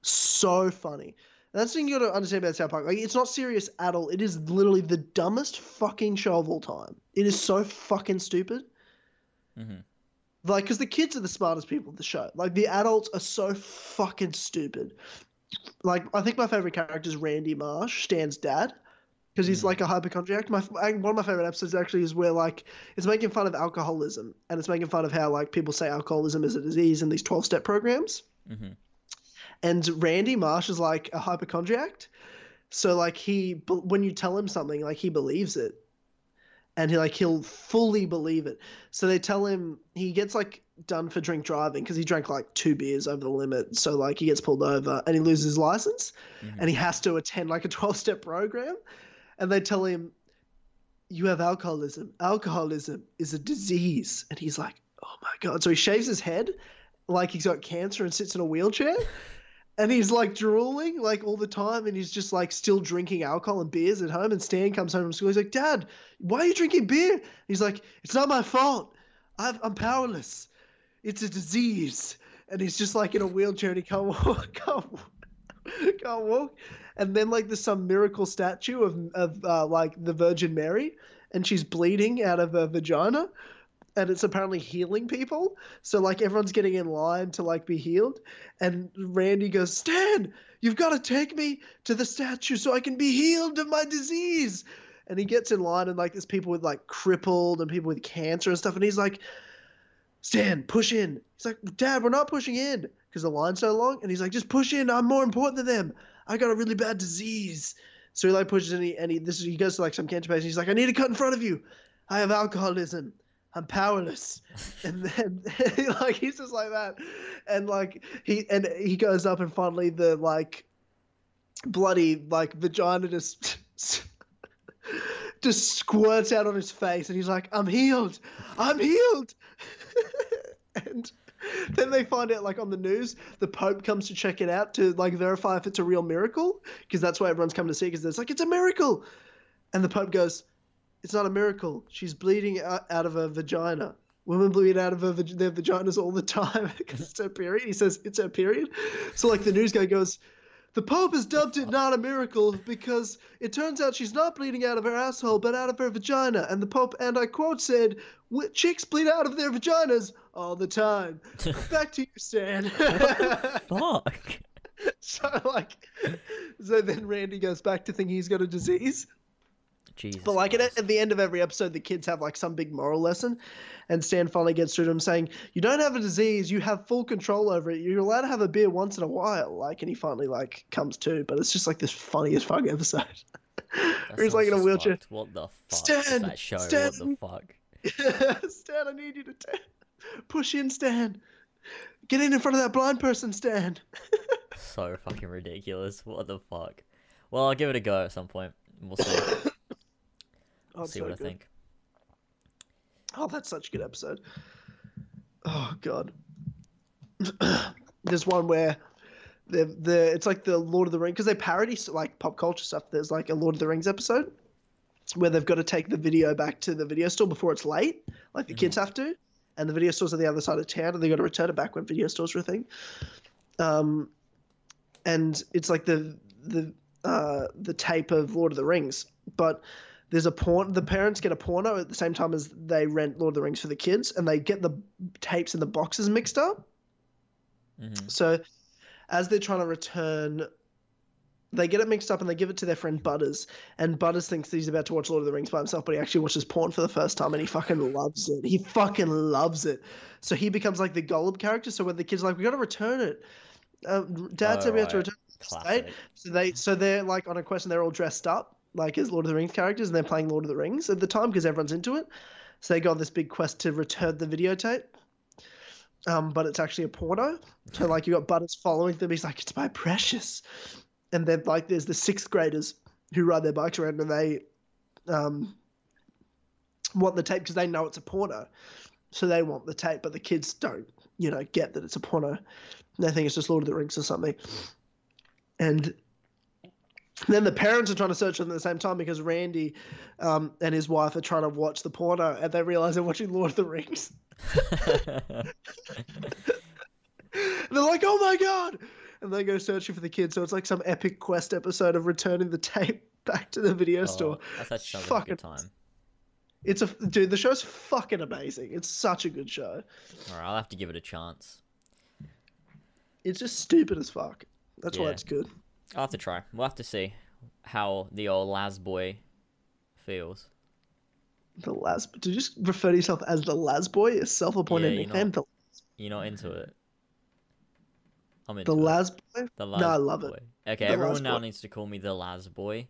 so funny. And that's the thing you got to understand about South Park. Like, it's not serious at all. It is literally the dumbest fucking show of all time. It is so fucking stupid. Mhm. Like, because the kids are the smartest people of the show. Like, the adults are so fucking stupid. Like, I think my favorite character is Randy Marsh, Stan's dad, because he's Mhm. like a hypochondriac. My one of my favorite episodes actually is where like it's making fun of alcoholism and it's making fun of how like people say alcoholism is a disease in these twelve step programs. Mhm. And Randy Marsh is like a hypochondriac, so like he when you tell him something, like he believes it, and he like he'll fully believe it. So they tell him he gets like done for drink driving because he drank like two beers over the limit. So like he gets pulled over and he loses his license, Mhm. and he has to attend like a (laughs) twelve step program, and they tell him. You have alcoholism. Alcoholism is a disease. And he's like, oh my God. So he shaves his head like he's got cancer and sits in a wheelchair and he's like drooling like all the time and he's just like still drinking alcohol and beers at home and stan comes home from school he's like dad why are you drinking beer he's like it's not my fault I've, i'm powerless it's a disease and he's just like in a wheelchair and he can't (laughs) walk can't, can't walk and then like there's some miracle statue of, of uh, like the virgin mary and she's bleeding out of her vagina and it's apparently healing people so like everyone's getting in line to like be healed and Randy goes, Stan, you've got to take me to the statue so I can be healed of my disease. And he gets in line, and like there's people with like crippled and people with cancer and stuff. And he's like, Stan, push in. He's like, Dad, we're not pushing in because the line's so long. And he's like, just push in. I'm more important than them. I got a really bad disease. So he like pushes and he, and he this is, he goes to like some cancer patient. He's like, I need to cut in front of you. I have alcoholism. I'm powerless. (laughs) and then (laughs) like he's just like that. And like he and he goes up and finally the like bloody like vagina just (laughs) just squirts out on his face and he's like, I'm healed. I'm healed. and (laughs) then they find out like on the news, the Pope comes to check it out to like verify if it's a real miracle because that's why everyone's coming to see because it's like it's a miracle. And the Pope goes, it's not a miracle. She's bleeding out, out of her vagina. Women bleed out of her, their vaginas all the time (laughs) because it's her period. He says it's her period. So, like, the news guy goes, The Pope has dubbed it not a miracle because it turns out she's not bleeding out of her asshole, but out of her vagina. And the Pope, and I quote, said, Chicks bleed out of their vaginas all the time. (laughs) Back to you, Stan. (laughs) Fuck. so, like, so then Randy goes back to thinking he's got a disease. Jesus. But like at, at the end of every episode, the kids have like some big moral lesson, and Stan finally gets through to him saying, "You don't have a disease. You have full control over it. You're allowed to have a beer once in a while." Like, and he finally like comes to. But it's just like this funniest fuck episode. Where he's like in a wheelchair. fucked. What the fuck? Stan! that show? Stan! What the fuck? (laughs) Stan, I need you to t- push in, Stan. Get in in front of that blind person, Stan. (laughs) So fucking ridiculous. What the fuck? Well, I'll give it a go at some point. We'll see. (laughs) Oh, see so what I think. Oh, that's such a good episode. Oh god. (clears throat) There's one where the the it's like the Lord of the Rings because they parody like pop culture stuff. There's like a Lord of the Rings episode where they've got to take the video back to the video store before it's late, like the kids have to, and the video store's on the other side of town, and they got to return it back when video stores were a thing. Um, and it's like the the uh, the tape of Lord of the Rings, but there's a porn. The parents get a porno at the same time as they rent Lord of the Rings for the kids, and they get the tapes and the boxes mixed up. hmm So, as they're trying to return, they get it mixed up and they give it to their friend Butters. And Butters thinks he's about to watch Lord of the Rings by himself, but he actually watches porn for the first time and he fucking loves it. He fucking loves it. So he becomes like the Gollum character. So when the kid's are like, "We got to return it," uh, Dad Oh, said we have to return. it. So they so they're like on a quest and they're all dressed up like as Lord of the Rings characters and they're playing Lord of the Rings at the time because everyone's into it. So they go on this big quest to return the videotape. Um, but it's actually a porno. So like you got Butters following them. He's like, "It's my precious," and then like there's the sixth graders who ride their bikes around and they um, want the tape because they know it's a porno. So they want the tape, but the kids don't, you know, get that it's a porno. They think it's just Lord of the Rings or something. And then the parents are trying to search them at the same time because Randy um, and his wife are trying to watch the porno and they realize they're watching Lord of the Rings. (laughs) (laughs) they're like, oh my god! And they go searching for the kid. So it's like some epic quest episode of returning the tape (laughs) back to the video Oh, store. That's actually like Fucking- good time. It's a dude. The show's fucking amazing. It's such a good show. All right, I'll have to give it a chance. It's just stupid as fuck. That's why it's good. I'll have to try. We'll have to see how the old Laz boy feels. The Las. You just refer to yourself as the Las Boy? A self-appointed Yeah, nickname. The, You're not into it. I'm into the it. Las Boy. The No, I love it. boy. Okay, The everyone now boy. needs to call me the Laz boy.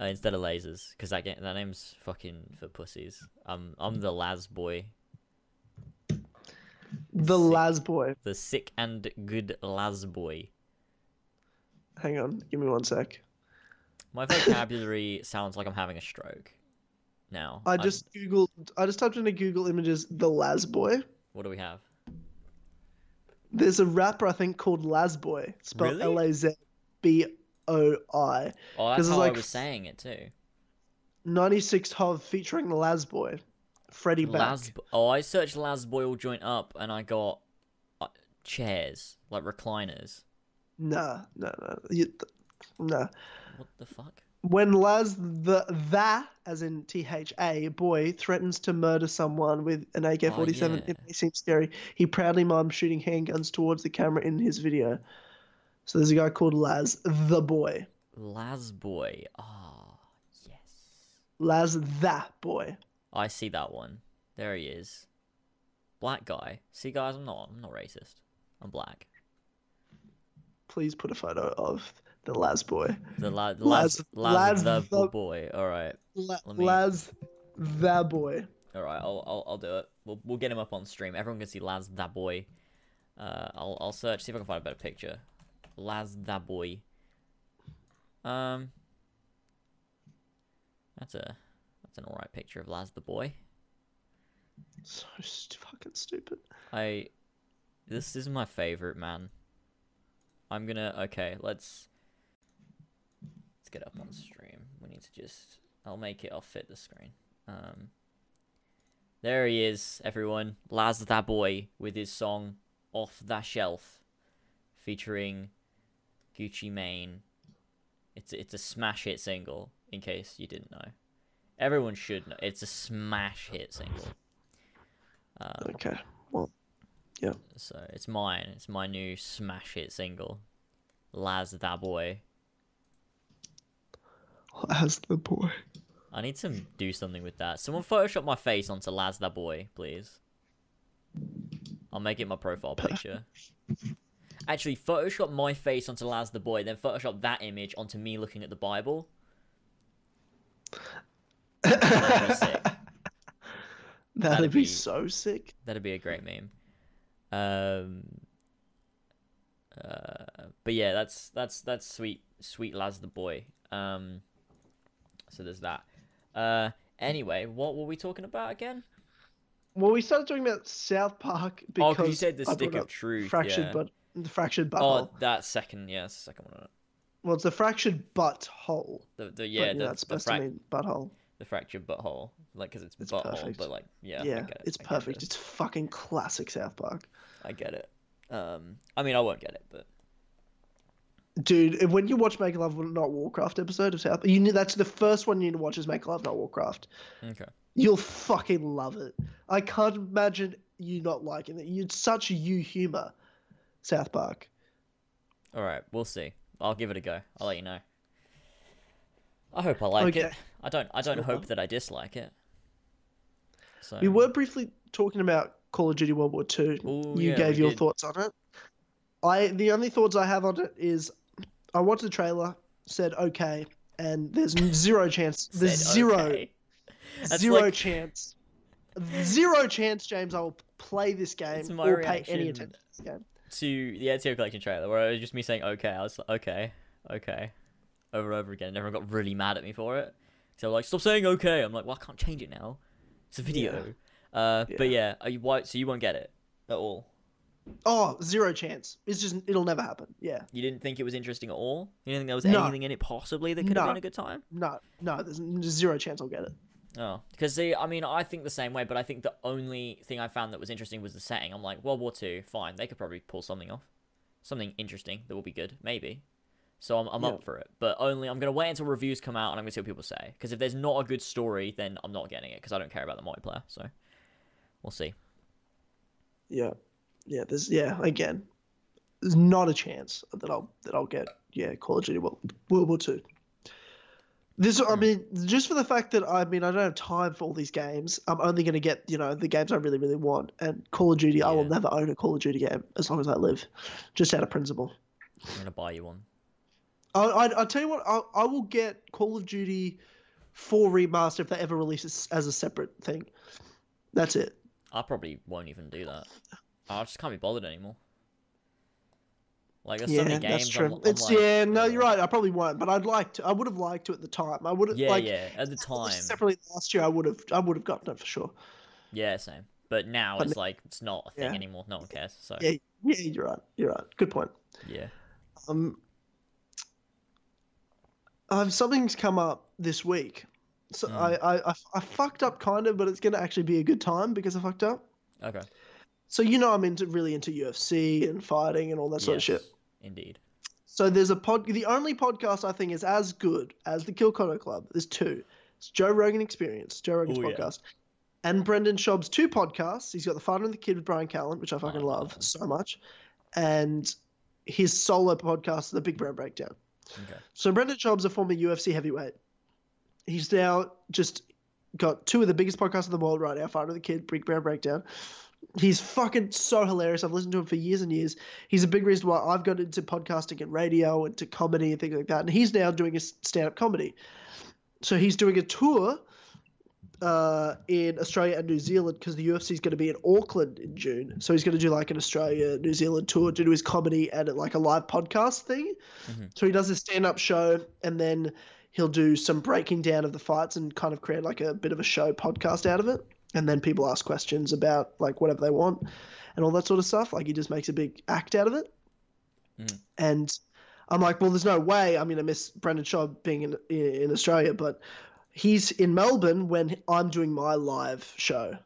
Uh, instead of lasers, because that game, that name's fucking for pussies. I'm I'm the Laz boy, The Sick. Las Boy. the sick and good Laz boy. Hang on. Give me one sec. My vocabulary (laughs) sounds like I'm having a stroke. Now I I'm- just googled. I just typed into Google Images the Las Boy. what do we have? There's a rapper I think called Las Boy, spelled? L A Z B O I. Oh, that's how I was saying it too. 96 Hov featuring the Las Boy, Freddie. Laz. Oh, I searched Laz boy all joint up, and I got uh, chairs like recliners. Nah, no, no, you, nah. What the fuck? When Laz the the as in T H A boy threatens to murder someone with an AK forty seven, it may seem scary. He proudly mimes shooting handguns towards the camera in his video. So there's a guy called Laz the boy. Laz boy. Ah, yes. Laz the boy. I see that one. There he is. Black guy. See, guys, I'm not. I'm not racist. I'm black. Please put a photo of the Laz boy. The la- Laz- Laz, Laz, Laz the, the- boy. All right, La- me- Laz the boy. all right. I'll, I'll, I'll do it. We'll, we'll get him up on stream. Everyone can see Laz that boy. Uh, I'll, I'll search see if I can find a better picture. Laz that boy. Um, that's a that's an alright picture of Laz the boy. So st- fucking stupid. I this is my favorite man. I'm gonna okay, let's let's get up on stream. We need to just I'll make it, I'll fit the screen. Um There he is, everyone. Laz that boy with his song Off the Shelf featuring Gucci Mane. It's it's a smash hit single, in case you didn't know. Everyone should know. It's a smash hit single. Um, Okay. Well, so it's mine. It's my new smash hit single. Laz that boy. Laz the boy. I need to do something with that. Someone Photoshop my face onto Laz that boy, please. I'll make it my profile picture. Actually, Photoshop my face onto Laz the boy, then Photoshop that image onto me looking at the Bible. That'd. (laughs) That'd, That'd be, be- so sick. That'd be a great meme. Um. Uh, but yeah, that's that's that's sweet, sweet Laz the boy. Um. So there's that. Uh. Anyway, what were we talking about again? Well, we started talking about South Park Oh, because because you said the I stick of truth. fractured yeah. butt, the fractured butthole. Oh, that second, yeah, that's the second one. Well, it's the fractured butthole. The the but, yeah, the, it's the, supposed frac- to mean butthole. The fractured butthole, like because it's, It's butthole, perfect. but like yeah, Yeah, I get it, it's perfect. it, It's fucking classic South Park. I get it. Um, I mean, I won't get it, but Dude, when you watch Make Love Not Warcraft episode of South, you need that's the first one you need to watch is Make Love Not Warcraft. okay. You'll fucking love it. I can't imagine you not liking it. It's such you humor, South Park. All right, we'll see. I'll give it a go. I'll let you know. I hope I like it. I don't. I don't hope uh-huh. that I dislike it. So We were briefly talking about Call of Duty World War Two. You yeah, gave your did. thoughts on it. I the only thoughts I have on it is I watched the trailer, said okay, and there's zero (laughs) chance. There's zero okay. Zero like- chance. Zero chance, James. I will play this game or pay any attention to this game. to the Ezio Collection trailer, where it was just me saying okay. I was like, okay, okay, over and over again. And everyone got really mad at me for it. So like, stop saying okay. I'm like, well, I can't change it now. It's a video. Uh, but yeah, are you white? So you won't get it at all. Oh, zero chance. It's just it'll never happen. Yeah. You didn't think it was interesting at all. You didn't think there was No. anything in it possibly that could have been a good time. No, no, there's there's zero chance I'll get it. Oh, because see, I mean, I think the same way, but I think the only thing I found that was interesting was the setting. I'm like, World War Two, fine, they could probably pull something off, something interesting that will be good, maybe. So I'm, I'm Yeah. up for it, but only I'm gonna wait until reviews come out and I'm gonna see what people say. Because if there's not a good story, then I'm not getting it because I don't care about the multiplayer. So we'll see. Yeah, yeah. There's yeah. Again, there's not a chance that I'll that I'll get yeah Call of Duty World, World War Two. This I Hmm. mean, just for the fact that I mean I don't have time for all these games. I'm only going to get you know the games I really really want. And Call of Duty, I will never own a Call of Duty game as long as I live, just out of principle. I'm gonna buy you one. I I I'll tell you what, I I will get Call of Duty 4 remaster if they ever release it as a separate thing. That's it. I probably won't even do that. I just can't be bothered anymore. Like there's so yeah, many games. that's true. I'm, I'm it's like, yeah, no, you're right. I probably won't, but I'd like to. I would have liked to at the time. I would have Yeah, like yeah. At the time, separately last year. I would have. I would have gotten it for sure. yeah, same. But now But it's like it's not a thing yeah. anymore. No one cares. So Yeah, yeah, you're right. You're right. Good point. yeah. Um, um, something's come up this week. So Hmm. I, I, I, I fucked up kind of, but it's gonna actually be a good time because I fucked up. Okay. So you know I'm into really into UFC and fighting and all that sort of shit. Indeed. So there's a pod. The only podcast I think is as good as the Kill Connor Club. There's two. It's Joe Rogan Experience, Joe Rogan's Ooh, yeah. podcast, and Brendan Schaub's two podcasts. He's got the Fighter and the Kid with Bryan Callen, which I fucking Oh, love nice. so much, and his solo podcast, The Big Brown Breakdown. Okay. So Brendan Schaub's a former UFC heavyweight. He's now just got two of the biggest podcasts in the world right now, and the Kid, Big Brown Breakdown. He's fucking so hilarious. I've listened to him for years and years. He's a big reason why I've got into podcasting and radio and to comedy and things like that. And he's now doing a stand up comedy. So he's doing a tour uh, in Australia and New Zealand because the UFC is going to be in Auckland in June. So he's going to do like an Australia, New Zealand tour to do his comedy and like a live podcast thing. Mhm. So he does a stand up show and then he'll do some breaking down of the fights and kind of create like a bit of a show podcast out of it. And then people ask questions about like whatever they want and all that sort of stuff. Like he just makes a big act out of it. Mhm. And I'm like, well, there's no way. I'm going to miss Brendan Schaub being in in Australia, but he's in Melbourne when I'm doing my live show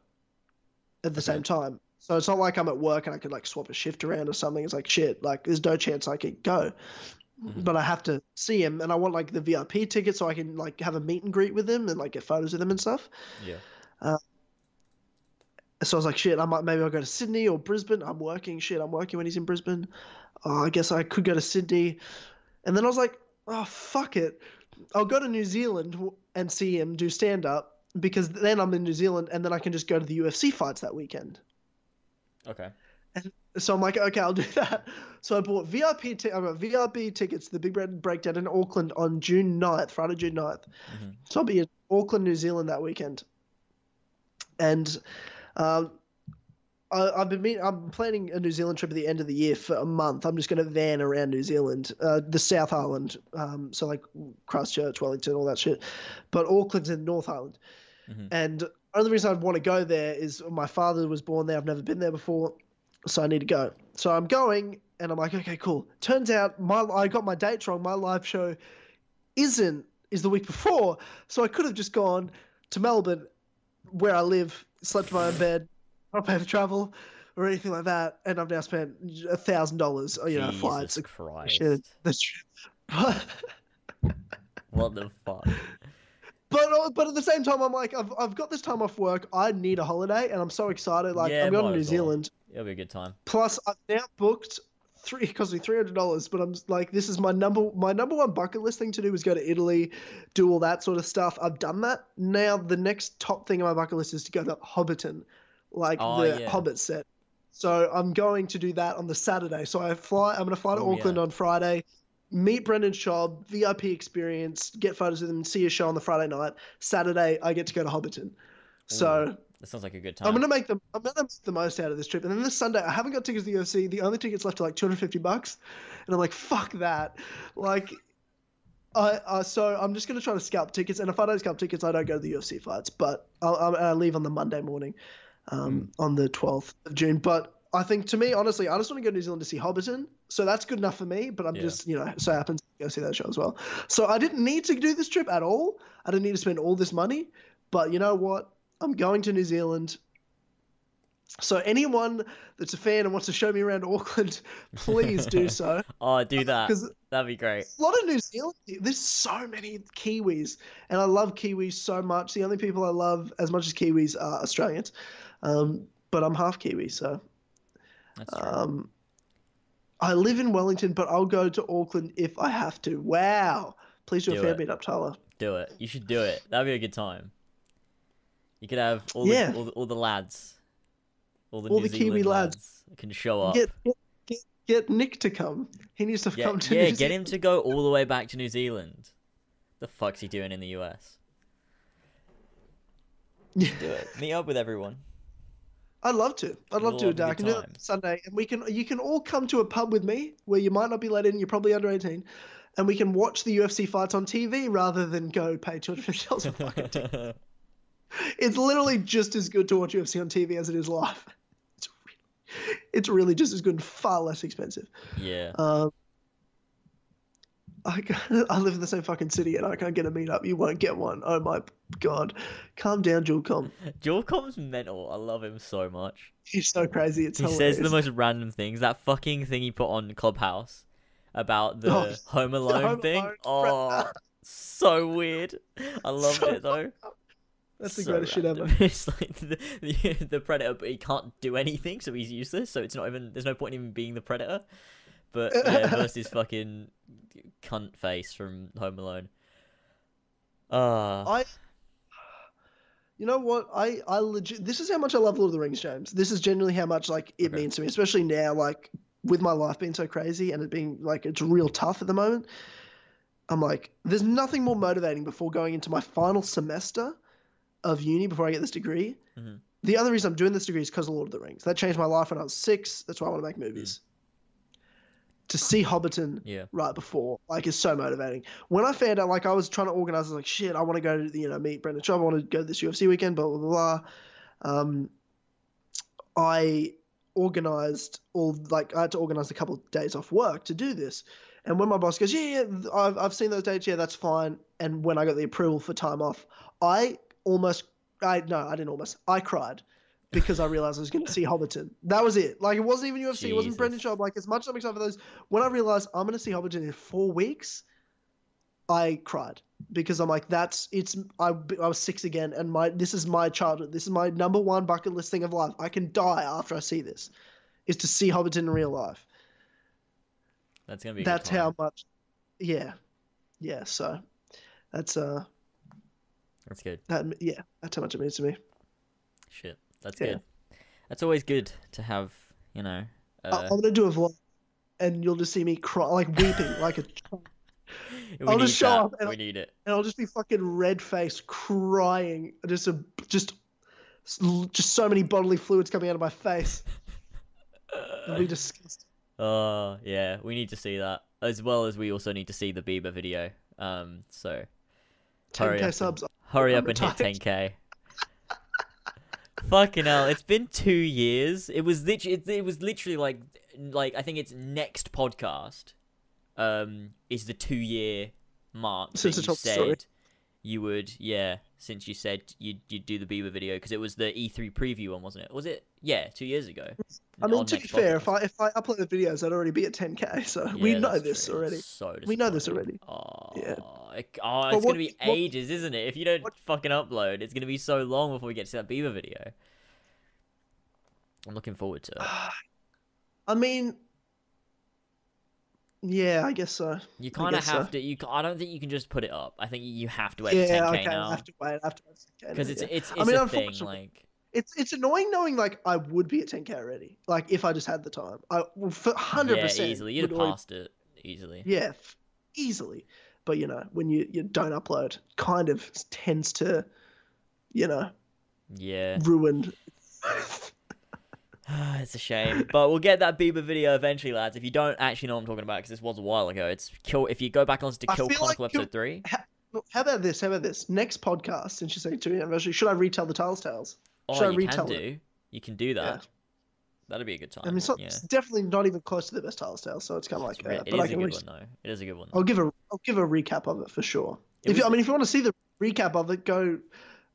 at the Okay. same time. So it's not like I'm at work and I could like swap a shift around or something. It's like shit. Like there's no chance I could go, Mhm. but I have to see him, and I want like the VIP ticket so I can like have a meet and greet with him and like get photos with him and stuff. Yeah. So I was like, shit, I might maybe I'll go to Sydney or Brisbane. I'm working, shit, I'm working when he's in Brisbane. Oh, I guess I could go to Sydney. And then I was like, oh, fuck it. I'll go to New Zealand and see him do stand up because then I'm in New Zealand and then I can just go to the UFC fights that weekend. Okay. So I'm like, okay, I'll do (laughs) that. So I bought VIP, ti- I got VIP tickets to the Big Brown Breakdown in Auckland on June 9th, Friday, June 9th. Mhm. So I'll be in Auckland, New Zealand that weekend. And um, I, I've been meet, I'm planning a New Zealand trip at the end of the year for a month. I'm just going to van around New Zealand, uh, the South Island, um, so like Christchurch, Wellington, all that shit. But Auckland's in North Island. Mhm. And only reason I'd want to go there is my father was born there. I've never been there before, so I need to go. So I'm going, and I'm like, okay, cool. Turns out my I got my dates wrong. My live show isn't is the week before, so I could have just gone to Melbourne, where I live, slept in my own bed, not pay for travel or anything like that, and I've now spent a thousand dollars, you know, Jesus flights. Christ. Shit, that's true. But (laughs) What the fuck? But uh, but at the same time, I'm like, I've, I've got this time off work. I need a holiday, and I'm so excited. Like Yeah, I'm going to New well. Zealand. It'll be a good time. Plus, I've now booked three. It cost me three hundred dollars, but I'm like, this is my number my number one bucket list thing to do is go to Italy, do all that sort of stuff. I've done that. Now the next top thing on my bucket list is to go to Hobbiton, like Oh, the yeah. Hobbit set. So I'm going to do that on the Saturday. So I fly. I'm going to fly to Oh, Auckland yeah. on Friday, meet Brendan Schaub, VIP experience, get photos with him, see a show on the Friday night. Saturday, I get to go to Hobbiton. So That sounds like a good time. I'm gonna make the I'm gonna make the most out of this trip. And then this Sunday, I haven't got tickets to the UFC. The only tickets left are like 250 bucks, and I'm like, fuck that. Like, I uh, so I'm just gonna try to scalp tickets. And if I don't scalp tickets, I don't go to the UFC fights. But I'll, I'll, I leave on the Monday morning, um, on the 12th of June. But I think to me, honestly, I just want to go to New Zealand to see Hobbiton. So that's good enough for me. But I'm Yeah. just you know so happens to go see that show as well. So I didn't need to do this trip at all. I didn't need to spend all this money. But you know what? I'm going to New Zealand. So anyone that's a fan and wants to show me around Auckland, (laughs) please do so. (laughs) oh, do that. Because That'd be great. a lot of New Zealand, there's so many Kiwis, and I love Kiwis so much. The only people I love as much as Kiwis are Australians, um, but I'm half Kiwi, so That's true. um, I live in Wellington, but I'll go to Auckland if I have to. Wow! Please do a Do fan it. beat up, Tyler. do it. You should do it. That'd be a good time. You could have all Yeah. the all the, all the lads, all the All New the Kiwi Zealand lads. can show up. Get, get get Nick to come. He needs to Get- come to yeah, New get Zealand. him to go all the way back to New Zealand. The fuck's he doing in the US? Yeah. (laughs) Do it. Meet up with everyone. I'd love to. I'd love to, Dark. Do it. Sunday, and we can. You can all come to a pub with me where you might not be let in. You're probably under 18, and we can watch the UFC fights on TV rather than go pay 250 dollars a fucking ticket. (laughs) It's literally just as good to watch UFC on TV as it is live. (laughs) It's really, it's really just as good and far less expensive. yeah. Um, I, (laughs) I live in the same fucking city and I can't get a meetup. You won't get one. Oh my god. Calm down, Julcom. Joelcom's mental. I love him so much. He's so crazy. It's He hilarious. says the most random things. That fucking thing he put on Clubhouse about the (laughs) Oh, Home Alone Home thing. Alone. Oh, so weird. I loved So it though. That's the So greatest shit ever. (laughs) It's like the, the the predator, but he can't do anything, so he's useless. So it's not even. There's no point in him being the predator. But yeah, versus fucking cunt face from Home Alone. Ah, I, you know what? I I legit. This is how much I love Lord of the Rings, James. This is generally how much like it Okay. means to me, especially now, like with my life being so crazy and it being like it's real tough at the moment. I'm like, there's nothing more motivating before going into my final semester of uni before I get this degree. Mhm. The other reason I'm doing this degree is because of Lord of the Rings. That changed my life when I was six. That's why I want to make movies. To see Hobbiton yeah. right before like is so motivating. When I found out, like I was trying to organize, I was like, shit, I want to go to you know meet Brendan Schaub. I want to go to this UFC weekend. Blah blah blah. blah. Um, I organized all like I had to organize a couple of days off work to do this. And when my boss goes, yeah, yeah, I've, I've seen those dates. Yeah, that's fine. And when I got the approval for time off, I almost, I no, I didn't almost, I cried because I realized I was going to see Hobbiton. That was it. Like it wasn't even UFC. It wasn't Brendan Jesus. Schaub. Like as much as I'm excited for those, when I realized I'm going to see Hobbiton in four weeks, I cried because I'm like, that's it's. I, I was six again, and my this is my childhood. This is my number one bucket list thing of life. I can die after I see this, is to see Hobbiton in real life. That's gonna be. That's how much. Yeah, yeah. So that's uh That's good. that yeah that's how much it means to me. Shit. That's Yeah. good. That's always good to have. You know. Uh, I'm gonna do a vlog, and you'll just see me cry like weeping like a. child. (laughs) we I'll just show that. up and we need it. and I'll just be fucking red faced, crying, just a just just so many bodily fluids coming out of my face. It'll be (laughs) disgusting. Oh yeah, we need to see that as well as we also need to see the Bieber video. Um, so Hurry up 10k and- subs. hurry I'm up and hit 10k. Fucking hell! It's been two years. It was literally. It, it was literally like, like I think it's next podcast. Um, is the two year mark Since you told said story. you would? Yeah, since you said you'd you'd do the Bieber video because it was the E3 preview one, wasn't it? Was it? Yeah, two years ago. I mean, to be fair, if I if I upload the videos, I'd already be at 10k. (laughs) So we know this true. already. So We know this already. Oh, Yeah. it- oh it's what- gonna be ages, isn't it? If you don't what- fucking upload, it's gonna be so long before we get to that Bieber video. I'm looking forward to it. (sighs) I mean, yeah, I guess so. You kind of guess so. have to. You, I don't think you can just put it up. I think you have to wait yeah, for 10k okay, I have to wait. I have to wait. 10K because it's yeah. it's I it's mean, a thing. Like It's it's annoying knowing like I would be at 10k already. Like if I just had the time, I for hundred Yeah, percent easily. You'd have passed it easily. Yeah, f- easily. But you know, when you you don't upload, kind of tends to, you know, Yeah. ruin. (sighs) (laughs) (sighs) it's a shame, but we'll get that Bieber video eventually, lads. If you don't actually know what I'm talking about, because this was a while ago, it's kill. If you go back and listen to I Kill feel like episode three, How about this? How about this? Next podcast, since you're saying two anniversary, should I retell the Tyler's Tales? Oh, Should I you can it? do. You can do that. Yeah. That'd be a good time. I mean, it's, not, yeah. it's definitely not even close to the best Tyler's Tales, so it's kind of like. re- Uh, it but I is a can good re- one though. It is a good one. I'll give a I'll give a recap of it for sure. It if you, I mean, if you want to see the recap of it, go.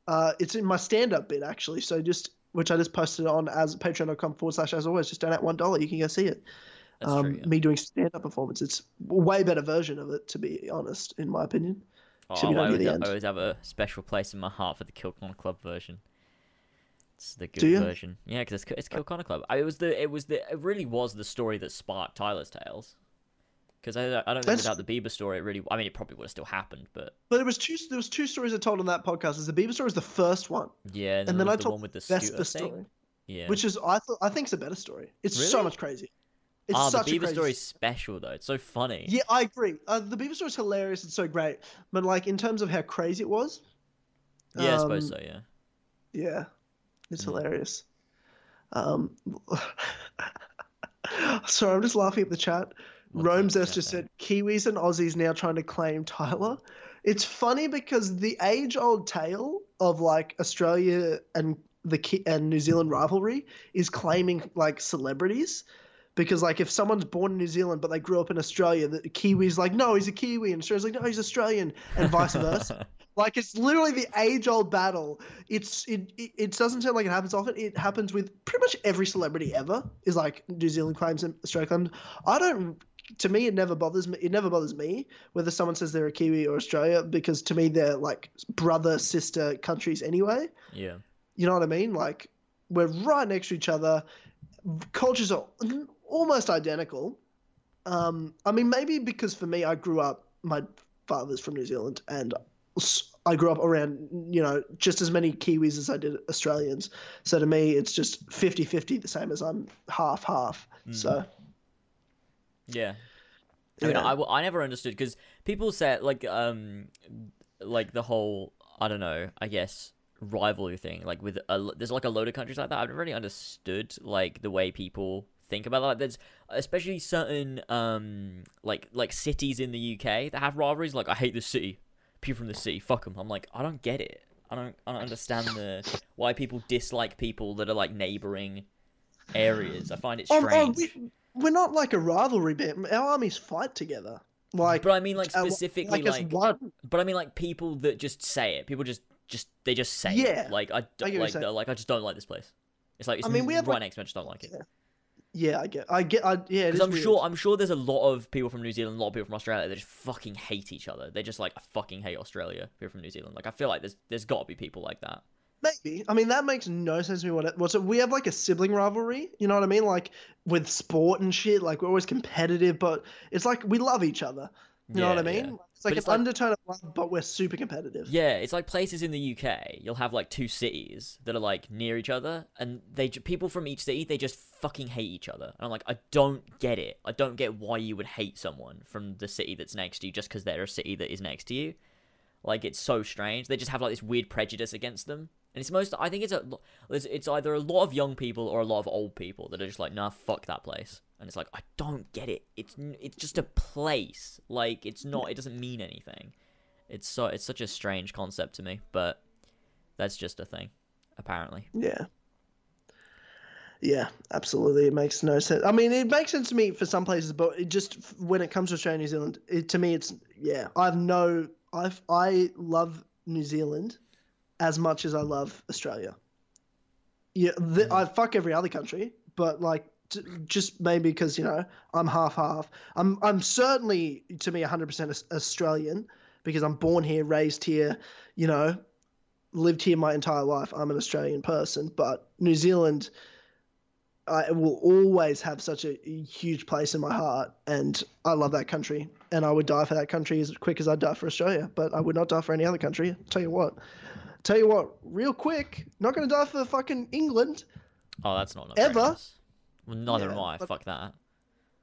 Uh, it's in my stand-up bit actually. So just which I just posted on as patreon.com forward slash as always. Just donate one dollar, you can go see it. That's um, true. Yeah. Me doing stand-up performance. It's a way better version of it, to be honest, in my opinion. Oh, I done always, the have, end. I always have a special place in my heart for the Kill Club version. It's the good version. Yeah, because it's, it's Kill Connor Club. I, it was the it was the it really was the story that sparked Tyler's Tales. Because I, don't- I don't think without the Bieber story, it really. I mean, it probably would have still happened, but But there was two. There was two stories I told on that podcast. Is the Bieber story was the first one, yeah. And, and then, then I the told one with the Vespa story, Yeah. which is I thought I think it's a better story. It's so much crazy. It's ah, the such Bieber crazy story is special though. It's so funny. Yeah, I agree. Uh, the Bieber story is hilarious. It's so great, but like in terms of how crazy it was, Yeah, I suppose um, so. Yeah. yeah, it's Mm. hilarious. Um, (laughs) sorry, I'm just laughing at the chat. What's Rome Zest just said Kiwis and Aussies now trying to claim Tyler. It's funny because the age-old tale of like Australia and the Ki- and New Zealand rivalry is claiming like celebrities. Because like if someone's born in New Zealand but they grew up in Australia, the Kiwi's like, no, he's a Kiwi, and Australia's like, no, he's Australian, and vice versa. (laughs) Like it's literally the age-old battle. It's it, it it doesn't sound like it happens often. It happens with pretty much every celebrity ever. Is like New Zealand claims and Australia claims. I don't. To me, it never bothers me. It never bothers me whether someone says they're a Kiwi or Australia because to me they're like brother sister countries anyway. yeah. You know what I mean? Like we're right next to each other. Cultures are almost identical. Um, I mean, maybe because for me, I grew up. My father's from New Zealand, and I grew up around you know just as many Kiwis as I did Australians. So to me, it's just 50-50, the same as I'm half half. So Yeah. I mean, yeah. I, w- I never understood because people say like um like the whole I don't know I guess rivalry thing like with a, there's like a load of countries like that I've never really understood like the way people think about that. Like there's especially certain um like like cities in the UK that have rivalries like I hate this city people from the city fuck them I'm like I don't get it I don't I don't understand the why people dislike people that are like neighboring areas I find it Um, strange. oh, we, we're not like a rivalry band. Our armies fight together. Like, but I mean, like uh, specifically, like, like, one. But I mean, like people that just say it. People just, just they just say Yeah, it. Like I, I don't, get like, like I just don't like this place. It's like it's I mean, we have, right like- next to me. I just don't like it. Yeah, I get. I get. I, yeah, Because I'm weird. sure, I'm sure there's a lot of people from New Zealand, a lot of people from Australia that just fucking hate each other. They just like I fucking hate Australia. People from New Zealand. Like I feel like there's, there's got to be people like that. Maybe. I mean, that makes no sense to me. What it, what's it? We have like a sibling rivalry. You know what I mean? Like with sport and shit. Like we're always competitive, but it's like we love each other. You know what I mean? yeah. It's like But an it's like- undertone of love, but we're super competitive. Yeah, it's like places in the UK. You'll have like two cities that are like near each other, and they people from each city they just fucking hate each other. And I'm like, I don't get it. I don't get why you would hate someone from the city that's next to you just because they're a city that is next to you. Like it's so strange. They just have like this weird prejudice against them, and it's most. I think it's a. It's, it's either a lot of young people or a lot of old people that are just like, nah, fuck that place. And it's like, I don't get it. It's it's just a place. Like it's not. It doesn't mean anything. It's so it's such a strange concept to me, but that's just a thing, apparently. Yeah. Yeah, absolutely. It makes no sense. I mean, it makes sense to me for some places, but it just when it comes to Australia, New Zealand, it, to me, it's yeah. I've no, I've I love New Zealand as much as I love Australia. Yeah, the, I fuck every other country, but like t- just maybe because you know I'm half half. I'm I'm certainly to me 100% Australian because I'm born here, raised here. You know, lived here my entire life. I'm an Australian person, but New Zealand, I will always have such a huge place in my heart, and I love that country, and I would die for that country as quick as I'd die for Australia. But I would not die for any other country. I'll tell you what, tell you what, real quick, not gonna die for fucking England. Oh, that's not enough. Ever? greatness. Well, neither Yeah, am I. but- Fuck that.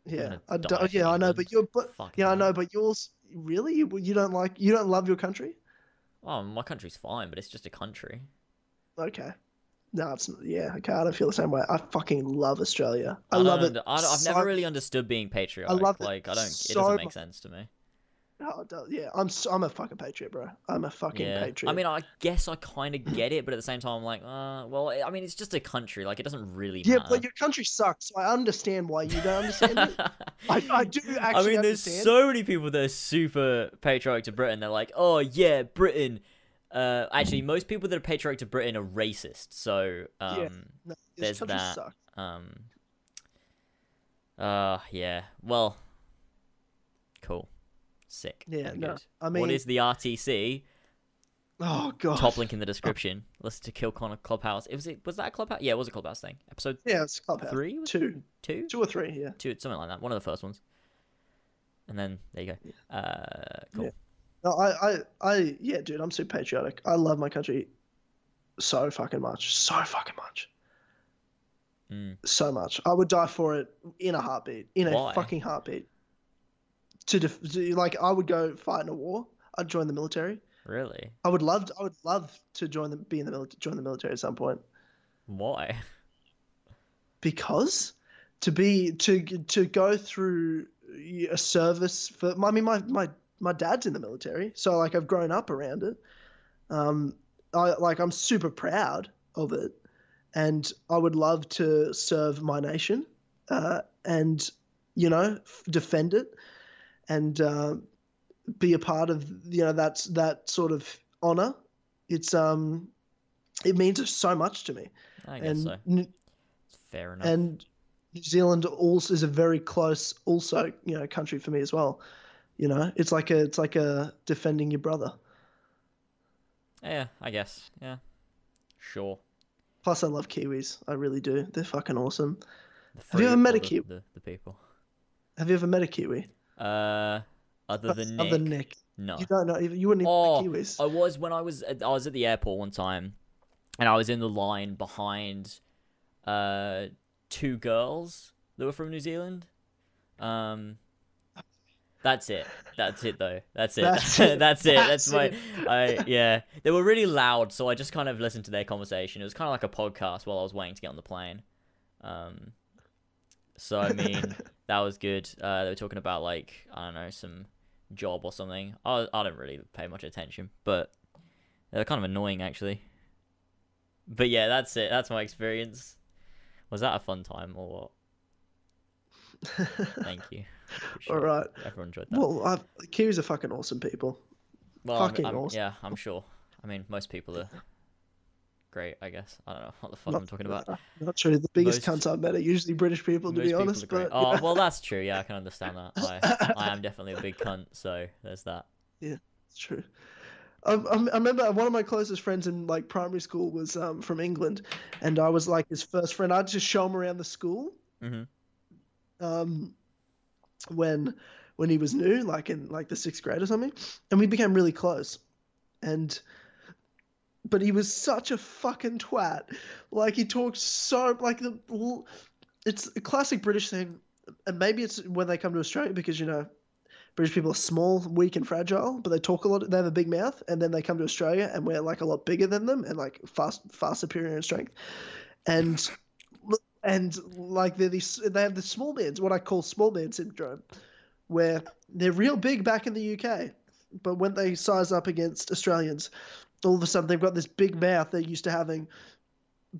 Yeah, I don't, oh, for yeah, I know, but you're, but Fuck yeah, I know, but yours, really, you, you don't like, you don't love your country? Oh, my country's fine, but it's just a country. Okay. No, it's not, yeah. Okay, I don't feel the same way. I fucking love Australia. I, don't love it. I, I've so- never really understood being patriotic. I love it like I don't. It doesn't make sense to me. Oh, it does- yeah, I'm so, I'm a fucking patriot, bro. I'm a fucking Yeah. patriot. I mean, I guess I kind of get it, but at the same time, I'm like, uh, well, I mean, it's just a country. Like, it doesn't really yeah, matter. but your country sucks. So I understand why you don't understand it. (laughs) I, I do actually I mean, there's understand. so many people that are super patriotic to Britain. They're like, oh yeah, Britain. Uh, actually, most people that are patriotic to Britain are racist. So, um, Yeah. No, there's that. sucks. um, uh, yeah. Well, cool, sick. Yeah, no, good. I mean- what is the RTC? Oh god. Top link in the description. Listen to Kill Connor Clubhouse. It was it was that a clubhouse? Yeah, it was a clubhouse thing. Episode Yeah, it's clubhouse. three, was it? Two, two, two or three. Yeah. two, something like that. One of the first ones. And then there you go. Uh, cool. Yeah. No, I, I, I, yeah, dude, I'm super patriotic. I love my country so fucking much, so fucking much, Mm. so much. I would die for it in a heartbeat, in a fucking heartbeat. To, def- to like, I would go fight in a war. I'd join the military. Really? I would love, to, I would love to join the, be in the military, join the military at some point. Why? because to be to to go through a service for I mean my my my dad's in the military so like I've grown up around it um I like I'm super proud of it and I would love to serve my nation uh, and you know f- defend it and uh, be a part of you know that's that sort of honor it's um it means so much to me I guess and so. N- fair enough. and New Zealand also is a very close also you know country for me as well. You know, it's like a it's like a defending your brother. yeah, I guess. Yeah. Sure. Plus, I love Kiwis. I really do. They're fucking awesome. The Have you ever met a Kiwi? The, the people. Have you ever met a Kiwi? Uh, other than Nick. Other Nick, No. you don't know. You wouldn't even Oh. I was when I was at, I was at the airport one time, and I was in the line behind, uh, two girls that were from New Zealand. Um, that's it. That's it though. That's it. That's (laughs) That's it. it. That's, That's my. I yeah. They were really loud, so I just kind of listened to their conversation. It was kind of like a podcast while I was waiting to get on the plane. Um, so I mean (laughs) that was good. Uh, they were talking about like I don't know some job or something. I I don't really pay much attention, but they're kind of annoying actually. But yeah, that's it. That's my experience. Was that a fun time or what? (laughs) Thank you. All it. Everyone enjoyed that. Well, I've, Kiwis are fucking awesome people. Well, I'm- fucking I'm- awesome. Yeah, I'm sure. I mean, most people are (laughs) great. I guess I don't know (laughs) what the fuck Not- I'm talking about. Not true. The biggest Most- cunts I've met are usually British people, to be people honest. But oh, well, that's true. Yeah, I can understand that. I, (laughs) I am definitely a big cunt, so there's that. Yeah, it's true. I, I I remember one of my closest friends in like primary school was um, from England, and I was like his first friend. I'd just show him around the school. hmm um, when when he was new, like in like the sixth grade or something, and we became really close. And but he was such a fucking twat. Like he talked so like the it's a classic British thing, and maybe it's when they come to Australia because you know. British people are small, weak, and fragile, but they talk a lot. They have a big mouth, and then they come to Australia, and we're like a lot bigger than them, and like fast, far superior in strength. And (laughs) and like they're these they have the small man's what i call small man syndrome where they're real big back in the uk but when they size up against australians all of a sudden they've got this big mouth they're used to having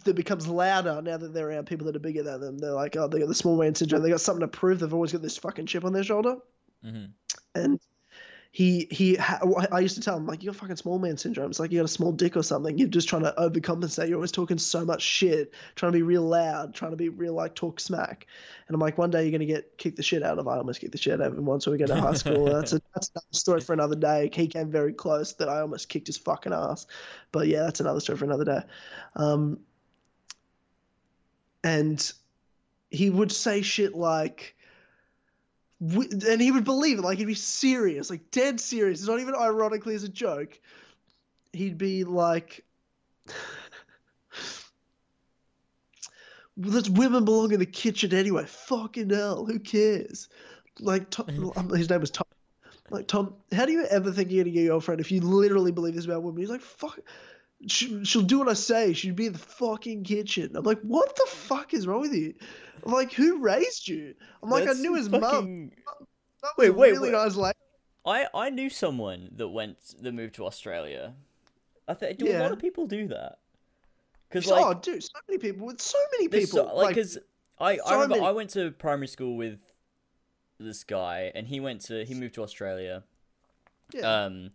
that becomes louder now that they're around people that are bigger than them. They're like oh they got the small man syndrome they got something to prove they've always got this fucking chip on their shoulder. Hmm and he he ha- I used to tell him like you got fucking small man syndrome. It's like you got a small dick or something. You're just trying to overcompensate. You're always talking so much shit, trying to be real loud, trying to be real like talk smack. And I'm like, one day you're gonna get kicked the shit out of. I almost kicked the shit out of him once when we got to high school. (laughs) that's a that's another story for another day. He came very close that I almost kicked his fucking ass. But yeah, that's another story for another day. Um, and he would say shit like and he would believe it like he'd be serious like dead serious it's not even ironically as a joke he'd be like (sighs) There's women belong in the kitchen anyway. Fucking hell, who cares? Like, Tom, (laughs) um, his name was Tom. Like, Tom, how do you ever think you're gonna get your girlfriend if you literally believe this about women? He's like, fuck. She, she'll do what I say. She'd be in the fucking kitchen. I'm like, what the fuck is wrong with you? I'm like, who raised you? I'm like, That's I knew his mum. fucking- That Wait, wait, really wait. nice lady. I I knew someone that went that moved to Australia. I think do a lot of people do that? Because oh, like dude, so many people with so many people. so, like because I I so remember many- I went to primary school with this guy and he went to he moved to Australia. yeah. Um,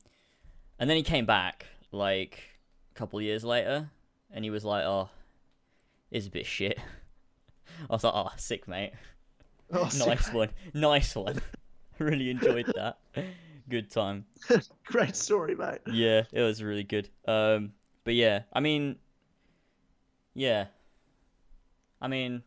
and then he came back like couple years later, and he was like, "Oh, it's a bit shit." (laughs) I was like, "Oh, sick, mate. (laughs) Oh, nice mate. one, nice one. (laughs) really enjoyed that. Good time. Great story, mate. Yeah, it was really good. Um, but yeah, I mean, yeah, I mean,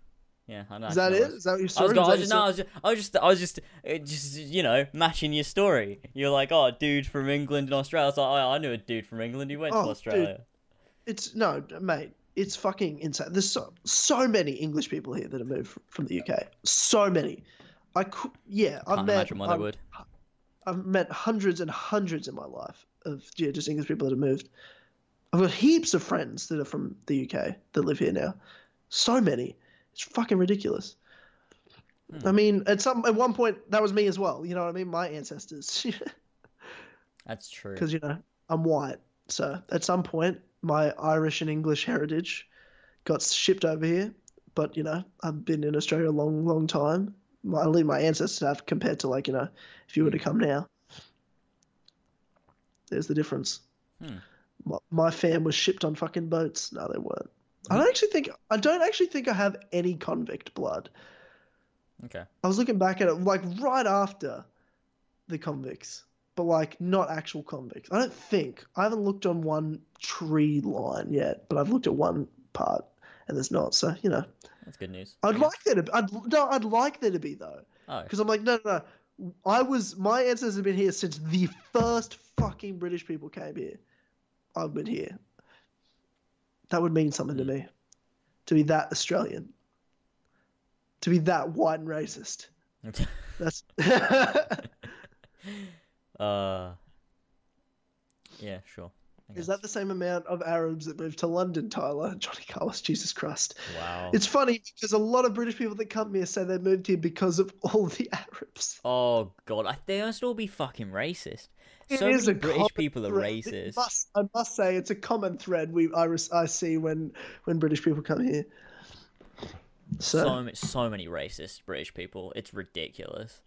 yeah. I don't Is that know it? Is that what your story? I Is was just, no, I was just, I was just, I was just, just, you know, matching your story. You're like, oh, dude from England and Australia. I was like, oh, I knew a dude from England. He went Oh, to dude. Australia. It's no, mate. It's fucking insane. There's so, so many English people here that have moved from the UK. So many. I could, yeah. I've Can't met. why they I've, would. I've met hundreds and hundreds in my life of yeah, just English people that have moved. I've got heaps of friends that are from the UK that live here now. So many. It's fucking ridiculous. Hmm. I mean, at some at one point that was me as well. You know what I mean? My ancestors, (laughs) That's true. because you know I'm white. So at some point, my Irish and English heritage got shipped over here. But you know, I've been in Australia a long, long time. My, only my ancestors have compared to like you know, if you were to come now. There's the difference. Hmm. My, my fam was shipped on fucking boats. No, they weren't. I don't actually think I don't actually think I have any convict blood. Okay. I was looking back at it like right after the convicts, but like not actual convicts. I don't think I haven't looked on one tree line yet, but I've looked at one part and there's not. So you know, That's good news. I'd like there to. I'd no, I'd like there to be though, Oh, because I'm like no, no, no. I was my ancestors have been here since the first fucking British people came here. I've been here. That would mean something to me, to be that Australian, to be that white and racist. (laughs) That's (laughs) uh, yeah, sure. Is that the same amount of Arabs that moved to London, Tyler? (laughs) Johnny Carlos, Jesus Christ. Wow. It's funny because a lot of British people that come here say they moved here because of (laughs) all the Arabs. Oh god, I, they must all be fucking racist. It so is many British people are thread. Racist. must- I must say, it's a common thread we I, I see when when British people come here. So, so many, so many racist British people. It's ridiculous.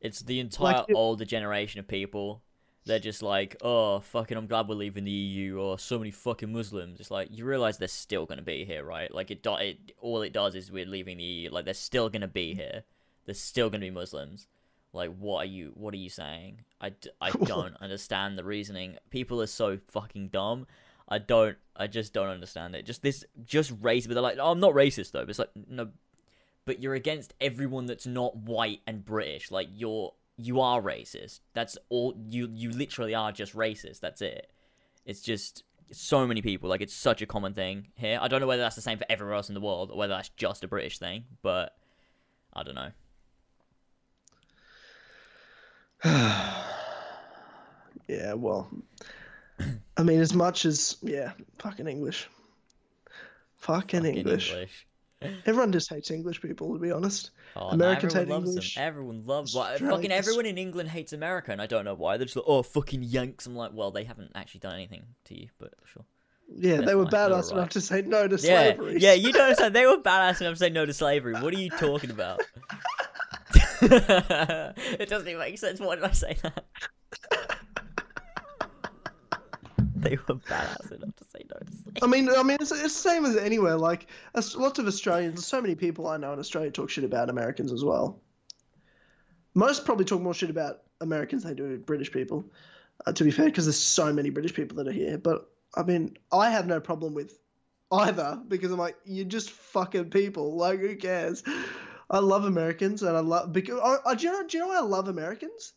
It's the entire it- older generation of people. They're just like, oh, fucking, I'm glad we're leaving the EU. Or so many fucking Muslims. It's like you realize they're still gonna be here, right? Like it, do- it all it does is we're leaving the EU. Like they're still gonna be here. There's still gonna be Muslims. Like what are you? What are you saying? I, d- I (laughs) don't understand the reasoning. People are so fucking dumb. I don't. I just don't understand it. Just this, just race. But they're like, oh, I'm not racist though. But it's like, no, but you're against everyone that's not white and British. Like you're, you are racist. That's all. You, you literally are just racist. That's it. It's just so many people. Like it's such a common thing here. I don't know whether that's the same for everywhere else in the world or whether that's just a British thing. But I don't know. (sighs) yeah, well, I mean, as much as yeah, fucking English, fucking, Fucking English. Everyone just hates English people, to be honest. Oh, Americans no, hate loves English. them. Everyone loves. Fucking everyone in England hates America, and I don't know why. They're just like, oh, fucking Yanks. I'm like, well, they haven't actually done anything to you, but sure. Yeah, they were they're badass enough right. to say no to Yeah, slavery. yeah, you don't understand. They were badass enough to say no to slavery. What are you talking about? (laughs) (laughs) it doesn't even make sense. Why did I say that? (laughs) (laughs) they were badass enough to say no to slavery. I mean, I mean, it's, it's the same as anywhere. Like, lots of Australians, so many people I know in Australia talk shit about Americans as well. Most probably talk more shit about Americans than they do British people. Uh, to be fair, because there's so many British people that are here. But I mean, I have no problem with either because I'm like, you're just fucking people. Like, who cares? I love Americans, and I love because I, I, do you know do you know why I love Americans?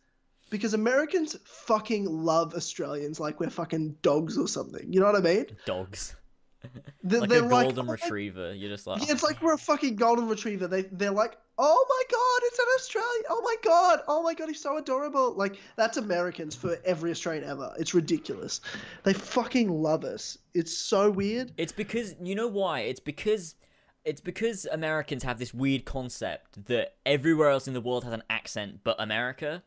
Because Americans fucking love Australians like we're fucking dogs or something. You know what I mean? Dogs. (laughs) They're, like they're a like, golden "Oh retriever. You're just like, Yeah, it's like oh, we're a fucking golden retriever. They they're like, oh my god, it's an Australian. Oh my god, oh my god, he's so adorable. Like that's Americans for every Australian ever. It's ridiculous. They fucking love us. It's so weird. It's because you know why? It's because it's because Americans have this weird concept that everywhere else in the world has an accent but America.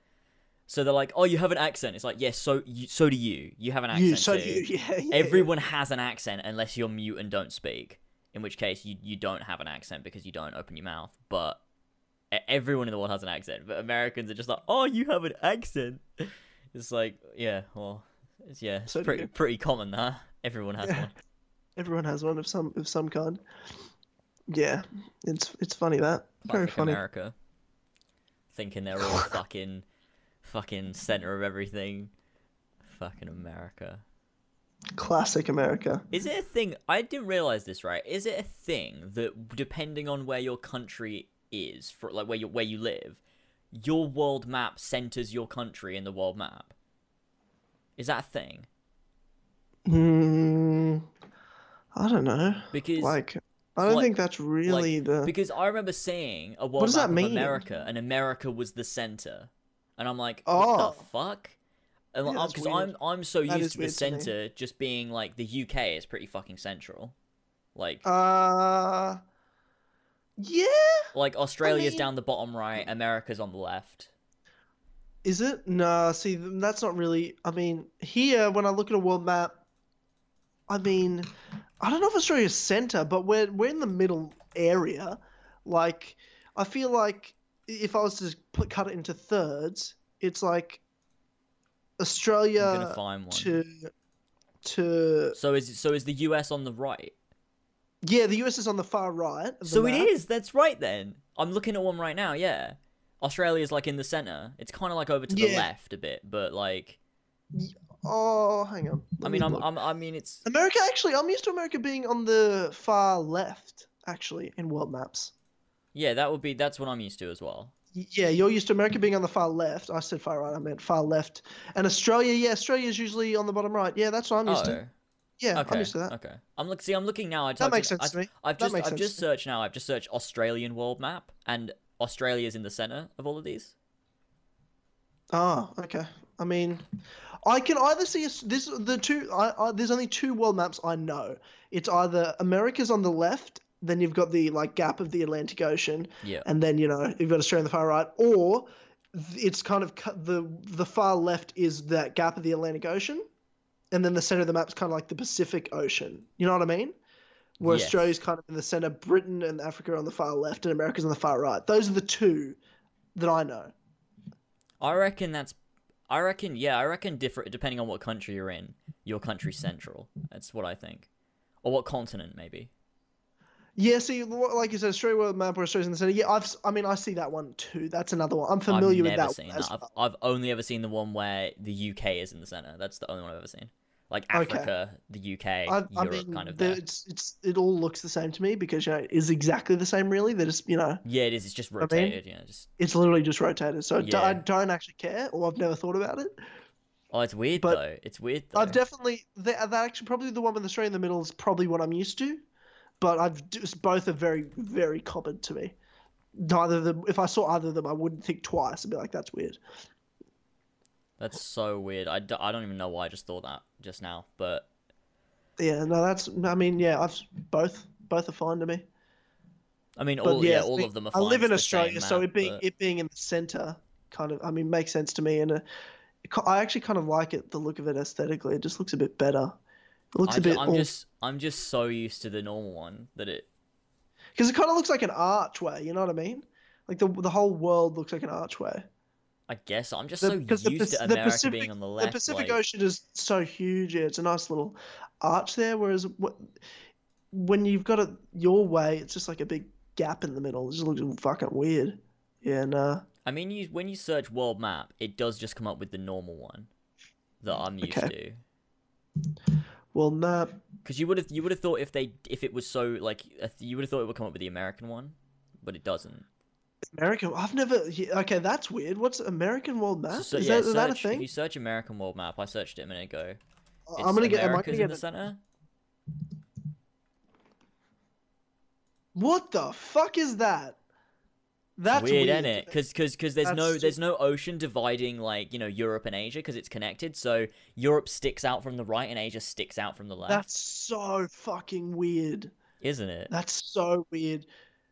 So they're like, "Oh, you have an accent." It's like, "Yes, so you, so do you. You have an accent You so too." you (laughs) yeah, yeah Everyone has an accent unless you're mute and don't speak. In which case, you you don't have an accent because you don't open your mouth. But everyone in the world has an accent. But Americans are just like, "Oh, you have an accent." (laughs) It's like, yeah, well, it's, yeah, it's So pretty pretty common that everyone has Yeah. one. Everyone has one of some of some kind. Yeah, it's it's funny that very funny. America. Thinking they're all (laughs) fucking, fucking center of everything. Fucking America. Classic America. Is it a thing? I didn't realize this. Right? Is it a thing that depending on where your country is, for like where you where you live, your world map centers your country in the world map? Is that a thing? Hmm. I don't know. Because Like, I don't like- think that's really the. because I remember seeing a world map of America, and America was the center, and I'm like, Oh. what the fuck? And Yeah, because. I'm I'm so That used to the weird to center just being like the UK is pretty fucking central, like Uh. Yeah. like Australia's mean- down the bottom right, America's on the left. Is it? Nah, see, that's not really. I mean, here, when I look at a world map, I mean, I don't know if Australia's center, but we're, we're in the middle area. Like, I feel like if I was to put, cut it into thirds, it's like Australia to. to So is so is the US on the right? yeah, the US is on the far right. So it map. is. That's right then. I'm looking at one right now. Yeah, Australia's like in the center. It's kind of like over to the left a bit, but like Oh, hang on. I mean, me I'm. I'm I mean it's America actually, I'm used to America being on the far left, actually, in world maps. Yeah that would be that's what I'm used to as well. Yeah, you're used to America being on the far left. I said far right, I meant far left. And Australia, yeah, Australia is usually on the bottom right. Yeah, that's what I'm used oh, to. Yeah, okay, I'm used to that. okay. I'm look. See, I'm looking now. I That makes in- sense to me. I've just I've just searched now. I've just searched Australian world map, and Australia's in the center of all of these. Oh, okay. I mean, I can either see this the two. I, I, there's only two world maps I know. It's either America's on the left, then you've got the like gap of the Atlantic Ocean, Yeah. and then you know you've got Australia on the far right, or it's kind of the the far left is that gap of the Atlantic Ocean, and then the center of the map's kind of like the Pacific Ocean. You know what I mean? Where Yes. Australia's kind of in the center, Britain and Africa are on the far left, and America's on the far right. Those are the two that I know. I reckon that's. I reckon yeah. I reckon different depending on what country you're in. Your country's central. That's what I think, or what continent maybe. Yeah, see, like you said, Australia world map where Australia's in the center. Yeah, I've, I mean, I see that one too. That's another one. I'm familiar with that seen as. I've. I've only ever seen the one where the UK is in the center. That's the only one I've ever seen. Like Okay. Africa, the UK, I, Europe, I mean, kind of the- it's it's it all looks the same to me because you know it's exactly the same. Really, they're just you know Yeah, it is. It's just mean- rotated. Yeah, just. it's literally just rotated. So d- I Yeah. don't actually care, or I've never thought about it. Oh, it's weird But though. It's weird though. I've definitely that, that actually probably the one with Australia in the middle is probably what I'm used to, but I've just both are very very common to me. Neither of them. If I saw either of them, I wouldn't think twice and be like, "That's weird." That's so weird. I, d- I don't even know why I just thought that just now. But Yeah, no, that's. I mean, yeah, I've both both are fine to me. I mean, But all yeah, I all think- of them are. I live in Australia, so map, it being but- it being in the center kind of. I mean, makes sense to me, and uh, I actually kind of like it. The look of it aesthetically, it just looks a bit better. It looks I a bit I'm all- just I'm just so used to the normal one that it. because it kind of looks like an archway. You know what I mean? Like the the whole world looks like an archway. I guess I'm just The- so because the used to America Pacific- being on the left. The. Pacific like, Ocean is so huge. Yeah, it's a nice little arch there. Whereas wh- when you've got it your way, it's just like a big gap in the middle. It just looks fucking weird. Yeah, nah. I mean, you when you search world map, it does just come up with the normal one that I'm used Okay. to. Well, not nah. because you would have you would have thought if they if it was so like you would have thought it would come up with the American one, but it doesn't. American, I've never. Okay, that's weird. What's American world map? So, is, yeah, that, search, is that a thing? If you search American world map, I searched it a minute ago. Uh, it's I'm gonna America's get. In the center. What the fuck is that? That's weird, weird, isn't it? Because because there's That's no there's no ocean dividing like you know Europe and Asia because it's connected. So Europe sticks out from the right and Asia sticks out from the left, That's so fucking weird. isn't it? That's so weird.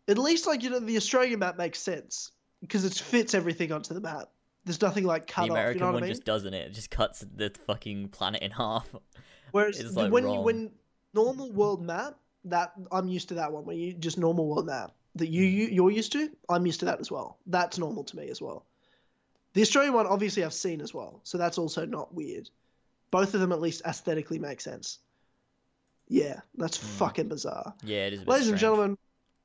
At least, like you know, the Australian map makes sense because it fits everything onto the map. There's nothing like cut the off. American You know one I mean? just doesn't it? It just cuts the fucking planet in (laughs) half. Whereas it's, like, when you, when normal world map, that I'm used to that one. where you just normal world map that you, you you're used to, I'm used to that as well. That's normal to me as well. The Australian one, obviously, I've seen as well, so that's also not weird. Both of them at least aesthetically make sense. Yeah, that's Hmm. fucking bizarre. Yeah, it is. A bit Ladies and gentlemen,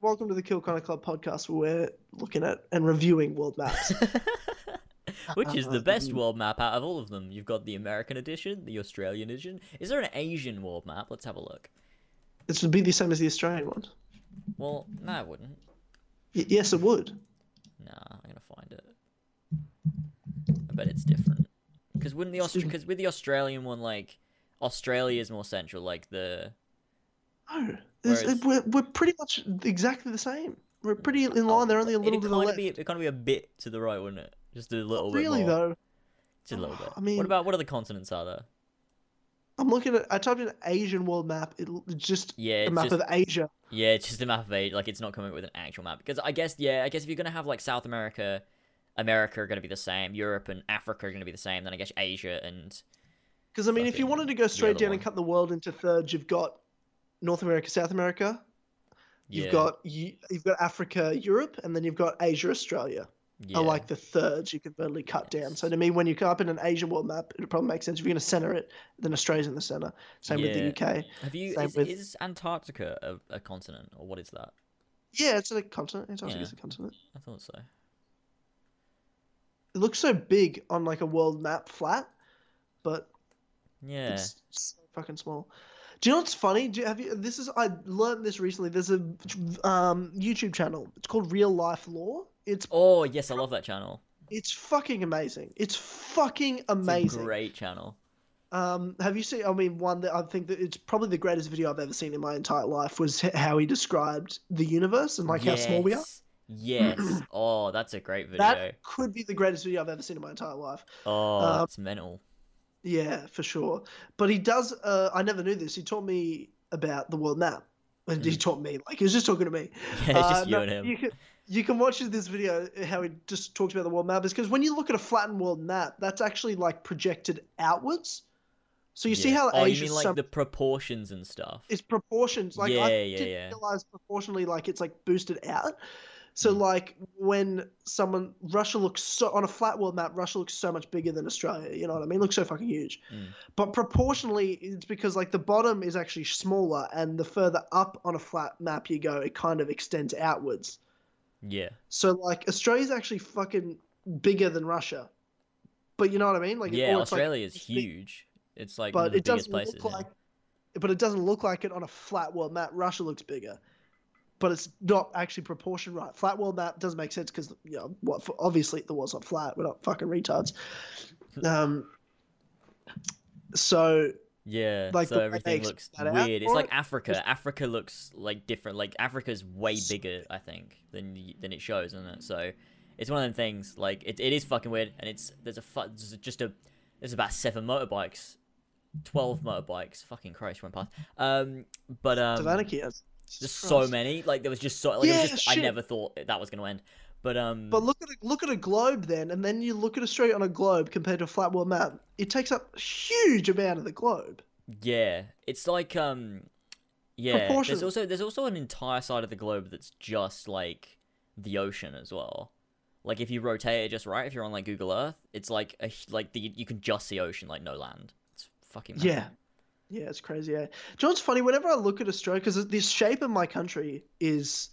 welcome to the Kill Connor Club podcast where we're looking at and reviewing world maps. (laughs) Which is the best (laughs) world map out of all of them? You've got the American edition, the Australian edition. Is there an Asian world map? Let's have a look. this would be the same as the Australian one. Well, no, it wouldn't. Y- yes, it would. Nah, I'm gonna find it. I bet it's different. Because wouldn't the Austri- because with the Australian one, like Australia is more central, like the No, Whereas- we're, we're pretty much exactly the same. We're pretty in line. They're only a little it'd to the left. be it'd kind of be a bit to the right, wouldn't it? Just a little bit really more. though, Just a little bit. I mean- what about what other continents are there? I'm looking at. I typed in Asian world map. It, it's just Yeah, a map just of Asia. Yeah, it's just a map of Asia. Like it's not coming up with an actual map. Because I guess yeah, I guess if you're gonna have like South America, America are gonna be the same. Europe and Africa are gonna be the same. Then I guess Asia and Because I mean, if you wanted to go straight down and cut the world into thirds, you've got North America, South America. You've yeah, got you, you've got Africa, Europe, and then you've got Asia, Australia. Yeah. Are like the thirds you can totally cut down. So to me, when you come up in an Asian world map, it probably makes sense. If you're going to center it, then Australia's in the center. Same with the UK. Have you is, with- is Antarctica a, a continent or what is that? Yeah, it's a continent. Antarctica's Yeah. a continent. I thought so. It looks so big on like a world map flat, but Yeah. it's so fucking small. Do you know what's funny? Do you, have you? This is I learned this recently. There's a um, YouTube channel. It's called Real Life Lore. It's Oh yes, I love that channel. it's fucking amazing. It's fucking It's amazing. a great channel. Um, have you seen? I mean, one that I think that it's probably the greatest video I've ever seen in my entire life was how he described the universe and like how small we are. Yes. Yes. (clears throat) Oh, that's a great video. That could be the greatest video I've ever seen in my entire life. Oh, that's mental. Yeah, for sure. But he does. Uh, I never knew this. He taught me about the world map. And he Mm. taught me like he was just talking to me. (laughs) Yeah, it's Uh, just you no, and him. You can, you can watch this video how he just talks about the world map. Is because when you look at a flattened world map, that's actually like projected outwards. So you see how Oh, you mean like the proportions and stuff? is proportions. Like Yeah, I yeah, didn't yeah. realize proportionally like it's like boosted out. So Mm. like when someone Russia looks so on a flat world map, Russia looks so much bigger than Australia. You know what I mean? Looks so fucking huge. Mm. But proportionally, it's because like the bottom is actually smaller, and the further up on a flat map you go, it kind of extends outwards. Yeah. So like Australia's actually fucking bigger than Russia. But you know what I mean? Like yeah, or like, Australia is huge. It's like one but of the it biggest doesn't places. look like but it doesn't look like it on a flat world map russia looks bigger but it's not actually proportion right flat world map doesn't make sense because you know what obviously the world's not flat we're not fucking retards (laughs) um so Yeah, like, so everything looks explain that out weird. It's like Africa. Africa looks like different. Like Africa's way bigger, I think, than than it shows, isn't it? So it's one of them things. Like it, it is fucking weird, and it's there's a fu- there's just a there's about seven motorbikes, twelve motorbikes. Fucking Christ, went past. Um, but um, savannah has there's so many. Like there was just so like it Yeah, was just I never thought that was gonna end. But um, but look at a, look at a globe then and then you look at australia on a globe compared to a flat world map it takes up a huge amount of the globe Yeah, it's like um, yeah. There's also there's also an entire side of the globe that's just like the ocean as well. Like if you rotate it just right, if you're on like Google Earth, it's like a, like the you can just see ocean, like no land. It's fucking mental. Yeah. Yeah, it's crazy. Yeah. Do you know what's funny? Whenever I look at Australia, because this shape of my country is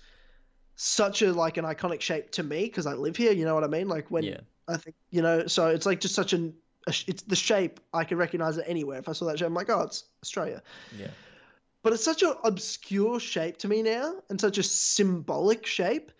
such a like an iconic shape to me because I live here. You know what I mean? Like when Yeah. I think you know, so it's like just such an a, it's the shape I can recognize it anywhere. If I saw that shape, I'm like, oh, it's Australia. Yeah. But it's such an obscure shape to me now, and such a symbolic shape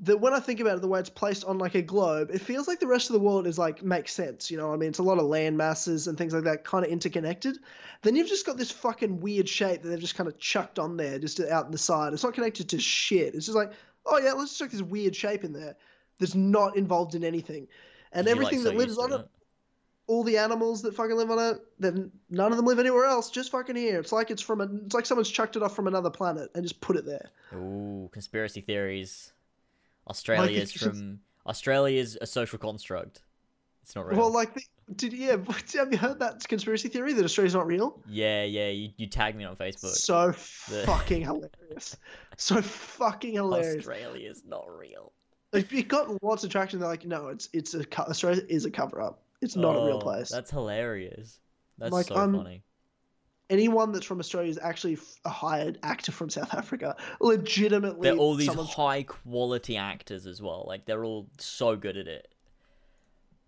that when I think about it, the way it's placed on like a globe, it feels like the rest of the world is like makes sense. You know, I mean, it's a lot of land masses and things like that, kind of interconnected. Then you've just got this fucking weird shape that they've just kind of chucked on there, just out in the side. It's not connected to shit. It's just like, oh yeah, let's chuck this weird shape in there that's not involved in anything, and You, like, everything so that lives on it, all the animals that fucking live on it, then none of them live anywhere else. Just fucking here. It's like it's from a, it's like someone's chucked it off from another planet and just put it there. Ooh, conspiracy theories. Australia's it's just- from Australia's a social construct. It's not real. Well, like, the, did yeah? (laughs) Have you heard that conspiracy theory that Australia's not real? yeah, yeah. You, you tagged me on Facebook. So The- fucking hilarious. So fucking (laughs) hilarious. Australia's not real. Like, it got lots of traction. They're like, no, it's it's a Australia is a cover up. It's not a real Oh, place. That's hilarious. That's Like, so I'm- funny. Anyone that's from Australia is actually a hired actor from South Africa. Legitimately, They're all these someone's- high quality actors as well. Like they're all so good at it.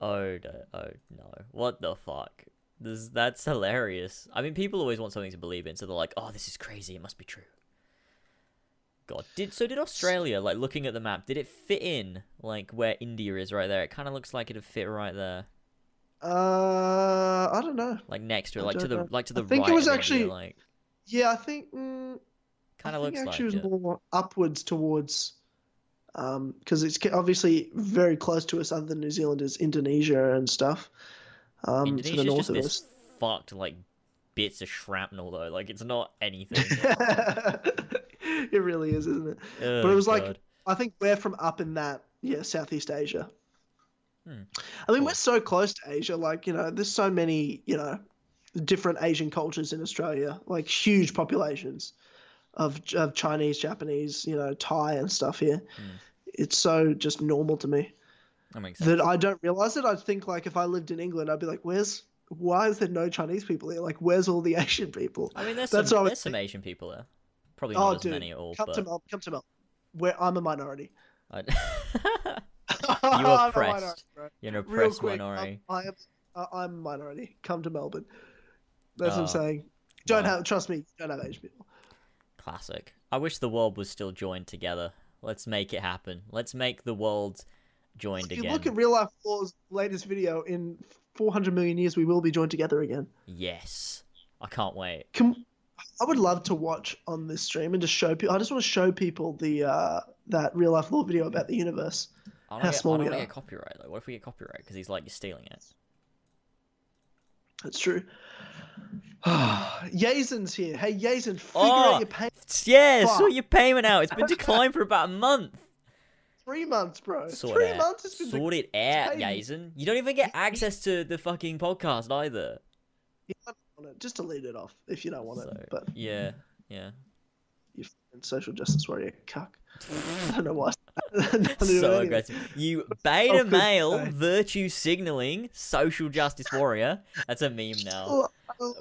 Oh no! Oh no! What the fuck? This that's hilarious. I mean, people always want something to believe in, so they're like, "Oh, this is crazy. It must be true." God, did so? Did Australia like looking at the map? Did it fit in like where India is right there? It kind of looks like it'd fit right there, Uh, I don't know. like next to it, I like to the know. like to the I think it right. was of India, actually- like Yeah, I think. Mm, kind of looks like actually it. it was more upwards towards, um, because it's obviously very close to us. Other than New Zealand is Indonesia and stuff. Um, to the north just of this us. fucked like bits of shrapnel though. Like it's not anything. (laughs) it really is, isn't it? Oh, But it was like- I think we're from up in that, yeah, Southeast Asia. Hmm. I mean, Cool. we're so close to Asia. Like, you know, there's so many, you know, different Asian cultures in Australia, like huge populations of, of Chinese, Japanese, you know, Thai and stuff here. Hmm. It's so just normal to me that makes sense. that I don't realize it. I think, like, if I lived in England, I'd be like, where's, why is there no Chinese people here? Like, where's all the (laughs) Asian people? I mean, there's That's some there's some Asian people there. Probably Oh, not as dude, many at all, Come but to Melbourne. Come to Melbourne. Where I'm a minority. I... (laughs) (laughs) (laughs) A oppressed. minority, you're an oppressed quick, minority. I'm, I am, uh, I'm minority. Come to Melbourne. That's what Oh, I'm saying. Don't well. have, trust me, don't have Asian people. Classic. I wish the world was still joined together. Let's make it happen. Let's make the world joined If you again. look at Real Life Lore's latest video, in 400 million years, we will be joined together again. Yes, I can't wait. Can, I would love to watch on this stream and just show people. I just want to show people the uh, that Real Life Lore video about the universe. I don't How get, I don't we wanna are. get copyright though. What if we get copyright because he's like you're stealing it? That's true. (sighs) Yazen's here. Hey, Yazen, figure Oh! out your pay. Yeah, Fuck. sort your payment out. It's been (laughs) declined for about a month. Three months, bro. Sort Three out. months. It's been Sort it out. Yazen. You don't even get access to the fucking podcast either. You don't want it. Just delete it off if you don't want So, it. But yeah, yeah. you fucking social justice warrior cuck. (laughs) I don't know why. So aggressive. You beta male, virtue signaling, social justice warrior. That's a meme now.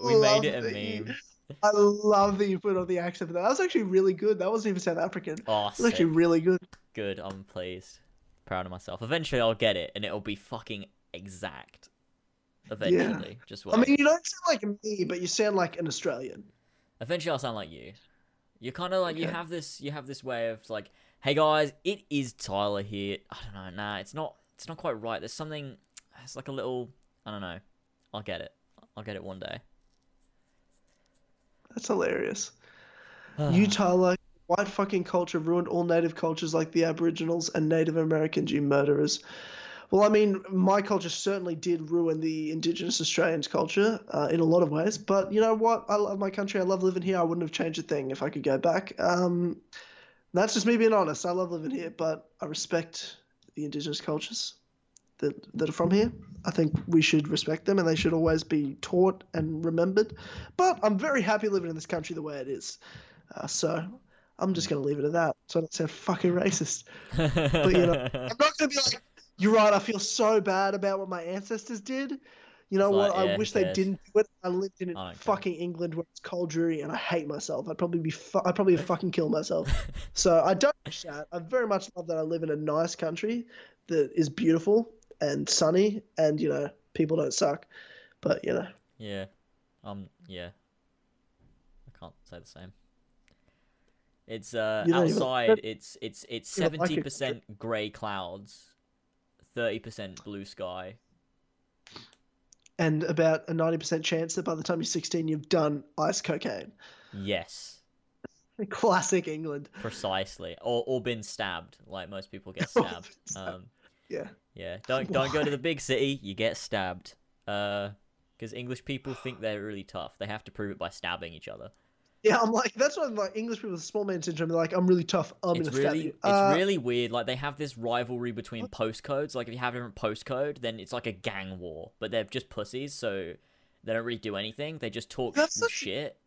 We made it a you- meme. I love that you put on the accent for that. That was actually really good. That wasn't even South African. Oh, It was actually really good. good. I'm pleased. Proud of myself. Eventually, I'll get it, and it'll be fucking exact. Eventually, just wait. I mean, you don't sound like me, but you sound like an Australian. Eventually, I'll sound like you. You're kind of like you have this. You have this way of like, hey guys, it is Tyler here. I don't know. Nah, it's not. It's not quite right. There's something. It's like a little. I don't know. I'll get it. I'll get it one day. That's hilarious. (sighs) you, Tyler, white fucking culture ruined all native cultures like the Aboriginals and Native Americans, you murderers. Well, I mean, my culture certainly did ruin the Indigenous Australians' culture uh, in a lot of ways. But you know what? I love my country. I love living here. I wouldn't have changed a thing if I could go back. Um, that's just me being honest. I love living here, but I respect the Indigenous cultures that, that are from here. I think we should respect them and they should always be taught and remembered. But I'm very happy living in this country the way it is. Uh, so I'm just going to leave it at that. So I don't sound fucking racist. but you know, (laughs) I'm not going to be like, you're right, I feel so bad about what my ancestors did. You know what? yeah, I wish they didn't do it. I lived in I don't care. fucking England where it's cold, dreary, and I hate myself. I'd probably be, fu- I'd probably fucking kill myself. (laughs) So I don't wish that. I very much love that I live in a nice country that is beautiful and sunny, and you know, people don't suck. But you know, yeah. Um. Yeah. I can't say the same. It's uh don't even- outside. It's it's it's You don't like seventy percent grey clouds, thirty percent blue sky. And about a 90% chance that by the time you're 16, you've done ice cocaine. Yes, (laughs) Classic England. precisely. Or or been stabbed, like most people get (laughs) stabbed. Um, Yeah. yeah. Don't don't go to the big city. You get stabbed. Uh, because English people think they're really tough. They have to prove it by stabbing each other. Yeah, I'm like, that's what like. English people with small man syndrome, they're like, I'm really tough. I'm it's to stab really you. it's Uh, really weird. Like they have this rivalry between postcodes. Like if you have a different postcode, then it's like a gang war. But they're just pussies, so they don't really do anything. They just talk That's such- shit.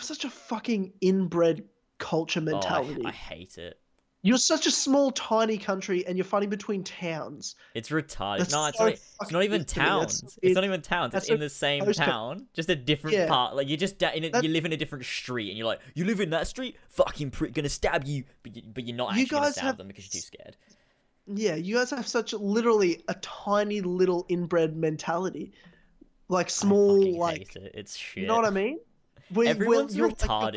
such a fucking inbred culture Oh, I- mentality. I, hate it. You're such a small, tiny country, and you're fighting between towns. It's retarded. That's no, it's so not. It's not even weird to me. That's towns. It's not even towns. It's in the same town, just a different Yeah. part. Like you just da- in a, you live in a different street, and you're like, you live in that street, fucking prick, gonna stab you, but you, but you're not You actually gonna guys stab have- them because you're too scared. Yeah, you guys have such literally a tiny little inbred mentality, like small, like it. It's shit. you know what I mean? Where, Everyone's you're, like,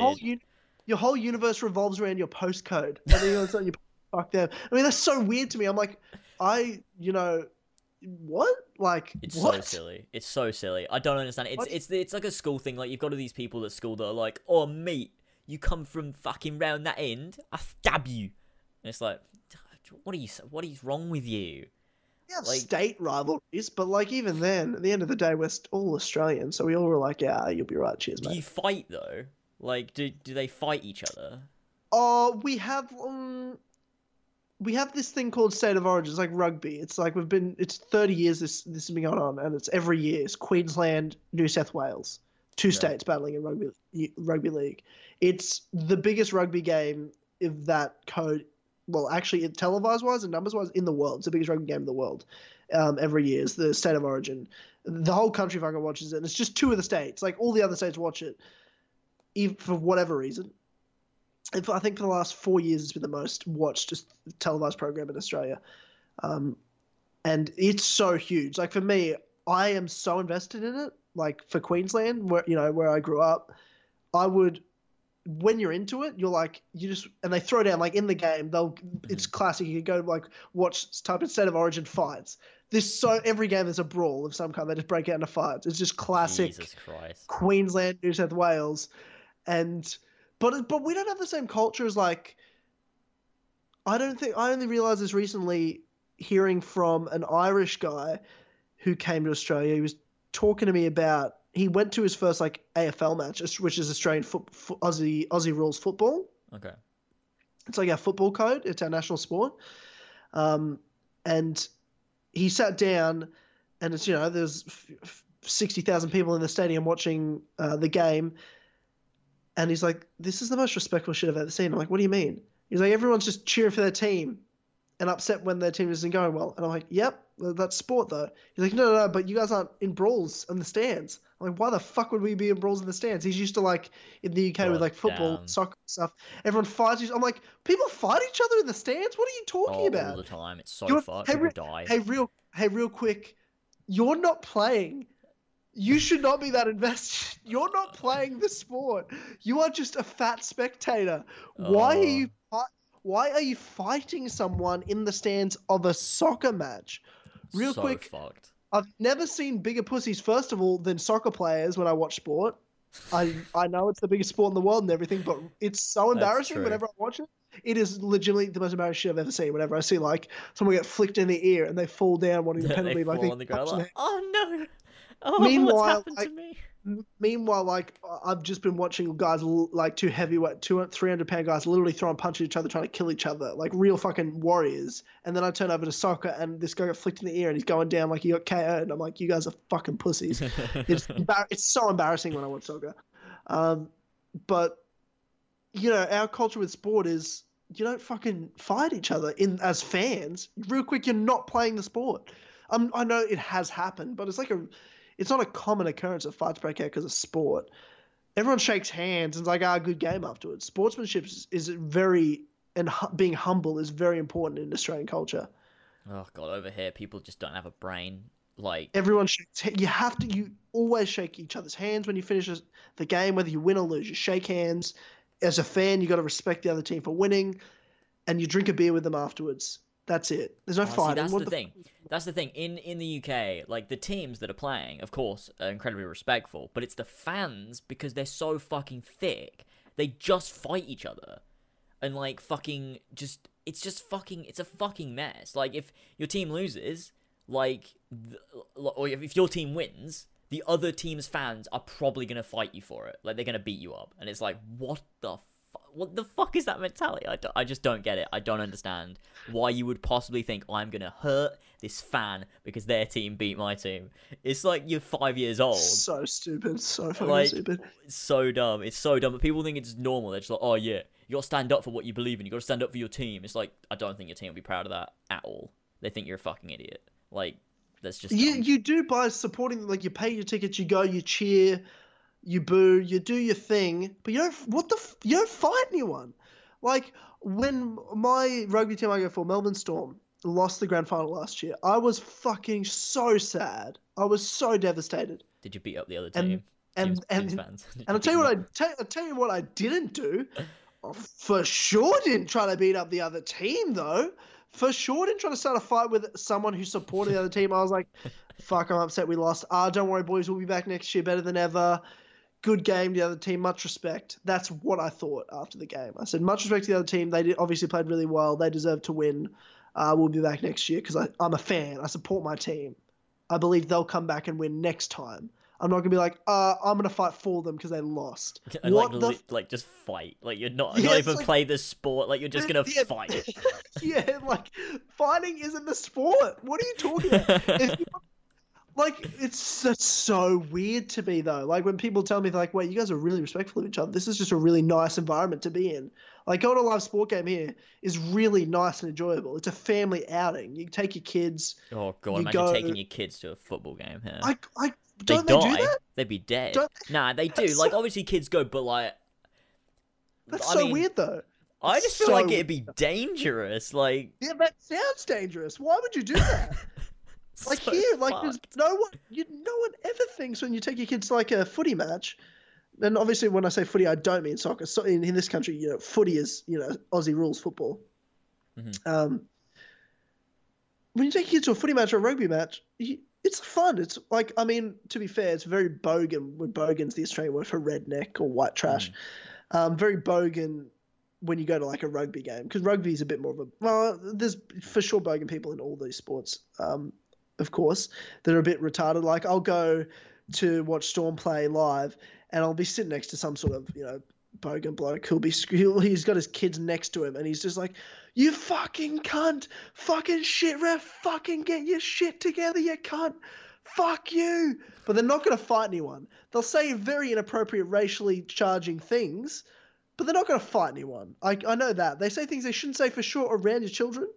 your whole, retarded. uni- your whole universe revolves around your postcode. And then you're (laughs) fuck them. I mean, that's so weird to me. I'm like, I, you know, what? Like, It's what? so silly. It's so silly. I don't understand. It's What? it's it's like a school thing. Like you've got all these people at school that are like, "Oh, mate, you come from fucking round that end, I stab you." And it's like, what are you? What is wrong with you? Yeah, like- state rivalries, but like even then, at the end of the day, we're all Australian, so we all were like, yeah, you'll be right. Cheers, mate. you fight though? Like, do do they fight each other? Oh, we have um, we have this thing called state of origin. It's like rugby. It's like we've been. It's thirty years. This this has been going on, and it's every year. It's Queensland, New South Wales, two Yeah. states battling in rugby rugby league. It's the biggest rugby game of that code. Well, actually, it televised wise and numbers wise in the world. It's the biggest rugby game in the world. Um, every year is the state of origin. The whole country fucking watches it. And it's just two of the states. Like all the other states watch it, even for whatever reason. And for- I think for the last four years, it's been the most watched just televised program in Australia. Um, and it's so huge. Like for me, I am so invested in it. Like for Queensland, where you know where I grew up, I would. When you're into it, you're like you just and they throw down like in the game. They'll it's classic. You can go like watch type of state of origin fights. This so every game there's a brawl of some kind. They just break out into fights. It's just classic. Jesus Christ. Queensland, New South Wales, and but but we don't have the same culture as like. I don't think I only realized this recently, hearing from an Irish guy who came to Australia. He was talking to me about he went to his first like AFL match, which is Australian foot, foot, Aussie Aussie rules football. Okay. It's like our football code. It's our national sport. Um, and he sat down, and it's you know there's sixty thousand people in the stadium watching uh, the game, and he's like, "This is the most respectful shit I've ever seen." I'm like, "What do you mean?" He's like, "Everyone's just cheering for their team, and upset when their team isn't going well." And I'm like, "Yep, that's sport though." He's like, "No, no, no, but you guys aren't in brawls in the stands." I'm like, "Why the fuck would we be in brawls in the stands?" He's used to like in the UK with like football, damn. soccer stuff. Everyone fights. each- I'm like, people fight each other in the stands. What are you talking Oh, all the time. It's so You're- fucked. hey, Ri- die. Hey, real, hey, real quick, you're not playing. You should not be that invested. (laughs) You're not playing the sport. You are just a fat spectator. Why are Oh. you? Why are you fighting someone in the stands of a soccer match? Real so quick, fucked. I've never seen bigger pussies, first of all, than soccer players when I watch sport. I I know it's the biggest sport in the world and everything, but it's so embarrassing whenever I watch it. It is legitimately the most embarrassing shit I've ever seen. Whenever I see like someone get flicked in the ear and they fall down wanting to (laughs) they penalty, fall like they on the ground like, oh no. (laughs) Oh, Meanwhile, what's happened like- to me? Meanwhile, like I've just been watching guys like two heavyweight, two three hundred pound guys literally throwing punches at each other, trying to kill each other, like real fucking warriors. And then I turn over to soccer, and this guy got flicked in the ear, and he's going down like he got KO'd. And I'm like, you guys are fucking pussies. (laughs) it's embar- it's so embarrassing when I watch soccer. Um, but you know, our culture with sport is you don't fucking fight each other in as fans. Real quick, you're not playing the sport. Um, I know it has happened, but it's like a, it's not a common occurrence that fights break out because of sport. Everyone shakes hands and it's like, ah, good game afterwards. Sportsmanship is, is very and hu- being humble is very important in Australian culture. oh god, over here people just don't have a brain. Like Everyone shakes. You have to. You always shake each other's hands when you finish the game, whether you win or lose. You shake hands. as a fan, you got to respect the other team for winning, and you drink a beer with them afterwards. That's it. There's no Oh, see, fighting. that's What the the thing. That's the thing. In in the UK, like the teams that are playing, of course, are incredibly respectful, but it's the fans because they're so fucking thick. They just fight each other, and like fucking just. It's just fucking. It's a fucking mess. Like if your team loses, like, th- or if if your team wins, the other team's fans are probably gonna fight you for it. Like they're gonna beat you up, and it's like, what the. What the fuck is that mentality? I, I just don't get it. I don't understand why you would possibly think I'm gonna hurt this fan because their team beat my team. It's like you're five years old. So stupid. So fucking Like- stupid. It's so dumb. It's so dumb. But people think it's normal. They're just like, oh yeah, you gotta stand up for what you believe in. You gotta stand up for your team. It's like I don't think your team will be proud of that at all. They think you're a fucking idiot. Like that's just You dumb. you do by supporting like you pay your tickets, you go, you cheer, you boo, you do your thing, but you don't what the f- you don't fight anyone. Like when my rugby team I go for, Melbourne Storm, lost the grand final last year, I was fucking so sad. I was so devastated. Did you beat up the other team? And Teams- and teams fans? (laughs) And I'll tell you what? I tell, I'll tell you what I didn't do. I For sure didn't try to beat up the other team though. For sure didn't try to start a fight with someone who supported the other team. I was like, (laughs) fuck, I'm upset we lost. Ah, don't worry, boys, we'll be back next year better than ever. Good game, the other team, much respect. That's what I thought after the game. I said, much respect to the other team. They obviously played really well. They deserve to win. Uh, we'll be back next year because I'm a fan. I support my team. I believe they'll come back and win next time. I'm not gonna be like, uh, I'm gonna fight for them because they lost. (laughs) And what like, the li- like just fight. Like you're not Yeah, not even like- play the sport. Like you're just gonna (laughs) Yeah. fight. (laughs) yeah, like fighting isn't the sport. What are you talking about? If you- like it's just so weird to me though. Like when people tell me like, "Wait, you guys are really respectful of each other. This is just a really nice environment to be in." Like going to a live sport game here is really nice and enjoyable. It's a family outing. You take your kids. oh god, You imagine go- taking your kids to a football game. Yeah. I, I they don't they, die. do that? They'd be dead. Don't- Nah, they do. That's Like so- obviously kids go, but like That's I so mean, weird though. I just feel so like it'd be dangerous. Like Yeah, that sounds dangerous. Why would you do that? (laughs) (laughs) like so here, like there's no one, you, no one ever thinks when you take your kids to like a footy match. And obviously, when I say footy, I don't mean soccer. So in, in this country, you know, footy is you know Aussie rules football. Mhm. Um, when you take your kids to a footy match or a rugby match, you, it's fun. It's like I mean, to be fair, it's very bogan. When bogan's the Australian word for redneck or white trash. Um, very bogan when you go to like a rugby game because rugby is a bit more of a well, there's for sure bogan people in all these sports, um, of course, that are a bit retarded. Like I'll go to watch Storm play live, and I'll be sitting next to some sort of you know bogan bloke who'll be he'll, (laughs) he's got his kids next to him, and he's just like, "You fucking cunt, fucking shit ref, fucking get your shit together, you cunt." Fuck you! But they're not going to fight anyone. They'll say very inappropriate, racially charging things, but they're not going to fight anyone. I, I know that. They say things they shouldn't say for sure around your children,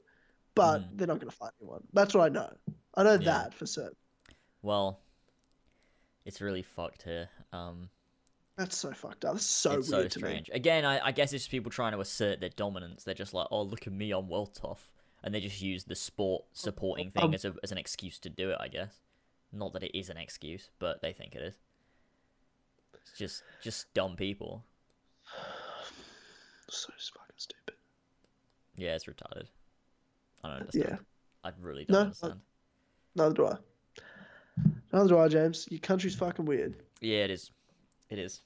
but Mm. they're not going to fight anyone. That's what I know. I know Yeah. that for certain. Well, it's really fucked here. Um, That's so fucked up. That's so it's so weird me. strange. Again, I, I guess it's people trying to assert their dominance. They're just like, oh, look at me, I'm well tough, and they just use the sport supporting thing Um, as a as an excuse to do it. I guess, not that it is an excuse, but they think it is. It's just just dumb people. (sighs) So fucking stupid. Yeah, it's retarded. I don't understand. Yeah. I really don't I- understand. Neither do I. Neither do I, James. Your country's fucking weird. Yeah, it is. It is.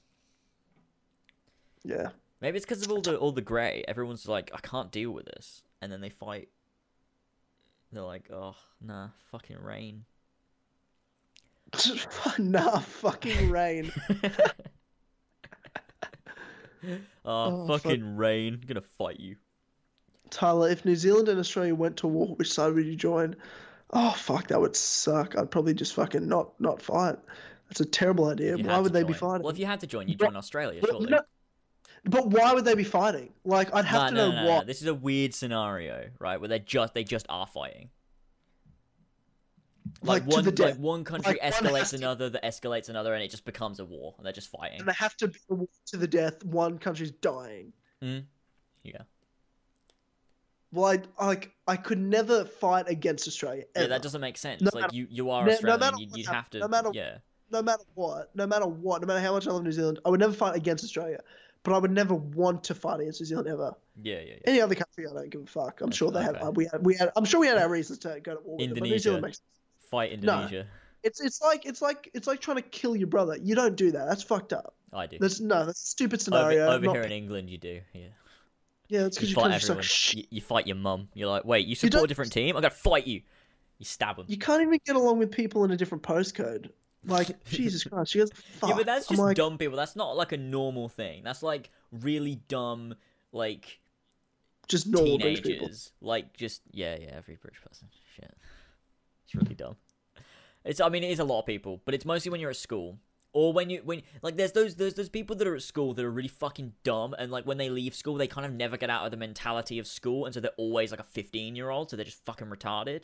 Yeah. Maybe it's because of all the all the grey. Everyone's like, I can't deal with this, and then they fight. They're like, oh nah, fucking rain. (laughs) nah, fucking rain. oh, (laughs) (laughs) Oh, fuck. fucking rain! I'm gonna fight you. Tyler, if New Zealand and Australia went to war, which side would you join? Oh fuck, that would suck. I'd probably just fucking not not fight. That's a terrible idea. You Why would they be fighting? Well, if you had to join, you'd join Australia, But surely. no- but why would they be fighting? Like I'd have no, to no, know no, no, what. no. This is a weird scenario, right? Where they just they just are fighting. Like, Like, to one like one country Like, one escalates to- another, that escalates another, and it just becomes a war, and they're just fighting. And they have to be a war to the death. One country's dying. Mm. Yeah. Well, I like I could never fight against Australia. Yeah, that doesn't make sense. No like matter- you, you are no- no Australian. matter you'd, you'd have to. no matter- yeah. no matter what, no matter what, no matter how much I love New Zealand, I would never fight against Australia. but I would never want to fight against New Zealand ever. Yeah, yeah, yeah. Any other country, I don't give a fuck. I'm That's sure they had, okay. uh, we had, we had. I'm sure we had our reasons to go to war with them, New Indonesia. Zealand makes. Fight Indonesia. No. It's it's like it's like it's like trying to kill your brother. You don't do that. That's fucked up. I do. That's no, that's a stupid Over, scenario. over not- here in England, you do. Yeah. Yeah, it's because You you, fight of just like everyone. You, you fight your mum. You're like, wait, you You support a different team? I'm gonna fight you. You stab them. You can't even get along with people in a different postcode. Like (laughs) Jesus Christ, you guys. Fuck. Yeah, but that's just like, dumb people. That's not like a normal thing. That's like really dumb, like just normal teenagers. Like just yeah, yeah, every British person. Shit, it's really dumb. It's I mean it is a lot of people, but it's mostly when you're at school or when you when like there's those there's those people that are at school that are really fucking dumb and like when they leave school they kind of never get out of the mentality of school and so they're always like a 15 year old so they're just fucking retarded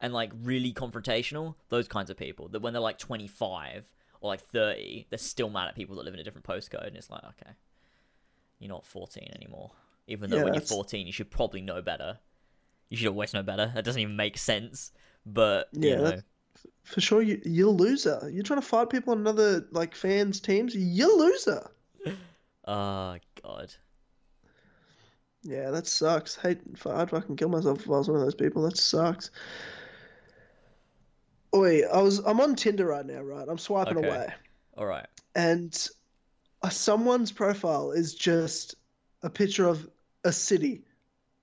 and like really confrontational. Those kinds of people that when they're like 25 or like 30 they're still mad at people that live in a different postcode and it's like okay you're not 14 anymore. Even though Yeah, when you're 14 you should probably know better. You should always know better. That doesn't even make sense but you Yeah, know. that's- For sure, you, you're a loser. You're trying to fight people on another like fans teams. You're a loser. oh (laughs) god Yeah, that sucks. Hate, I'd fucking kill myself if I was one of those people. That sucks. Oi, I was I'm on Tinder right now, right? I'm swiping Okay. away, all right and uh, someone's profile is just a picture of a city,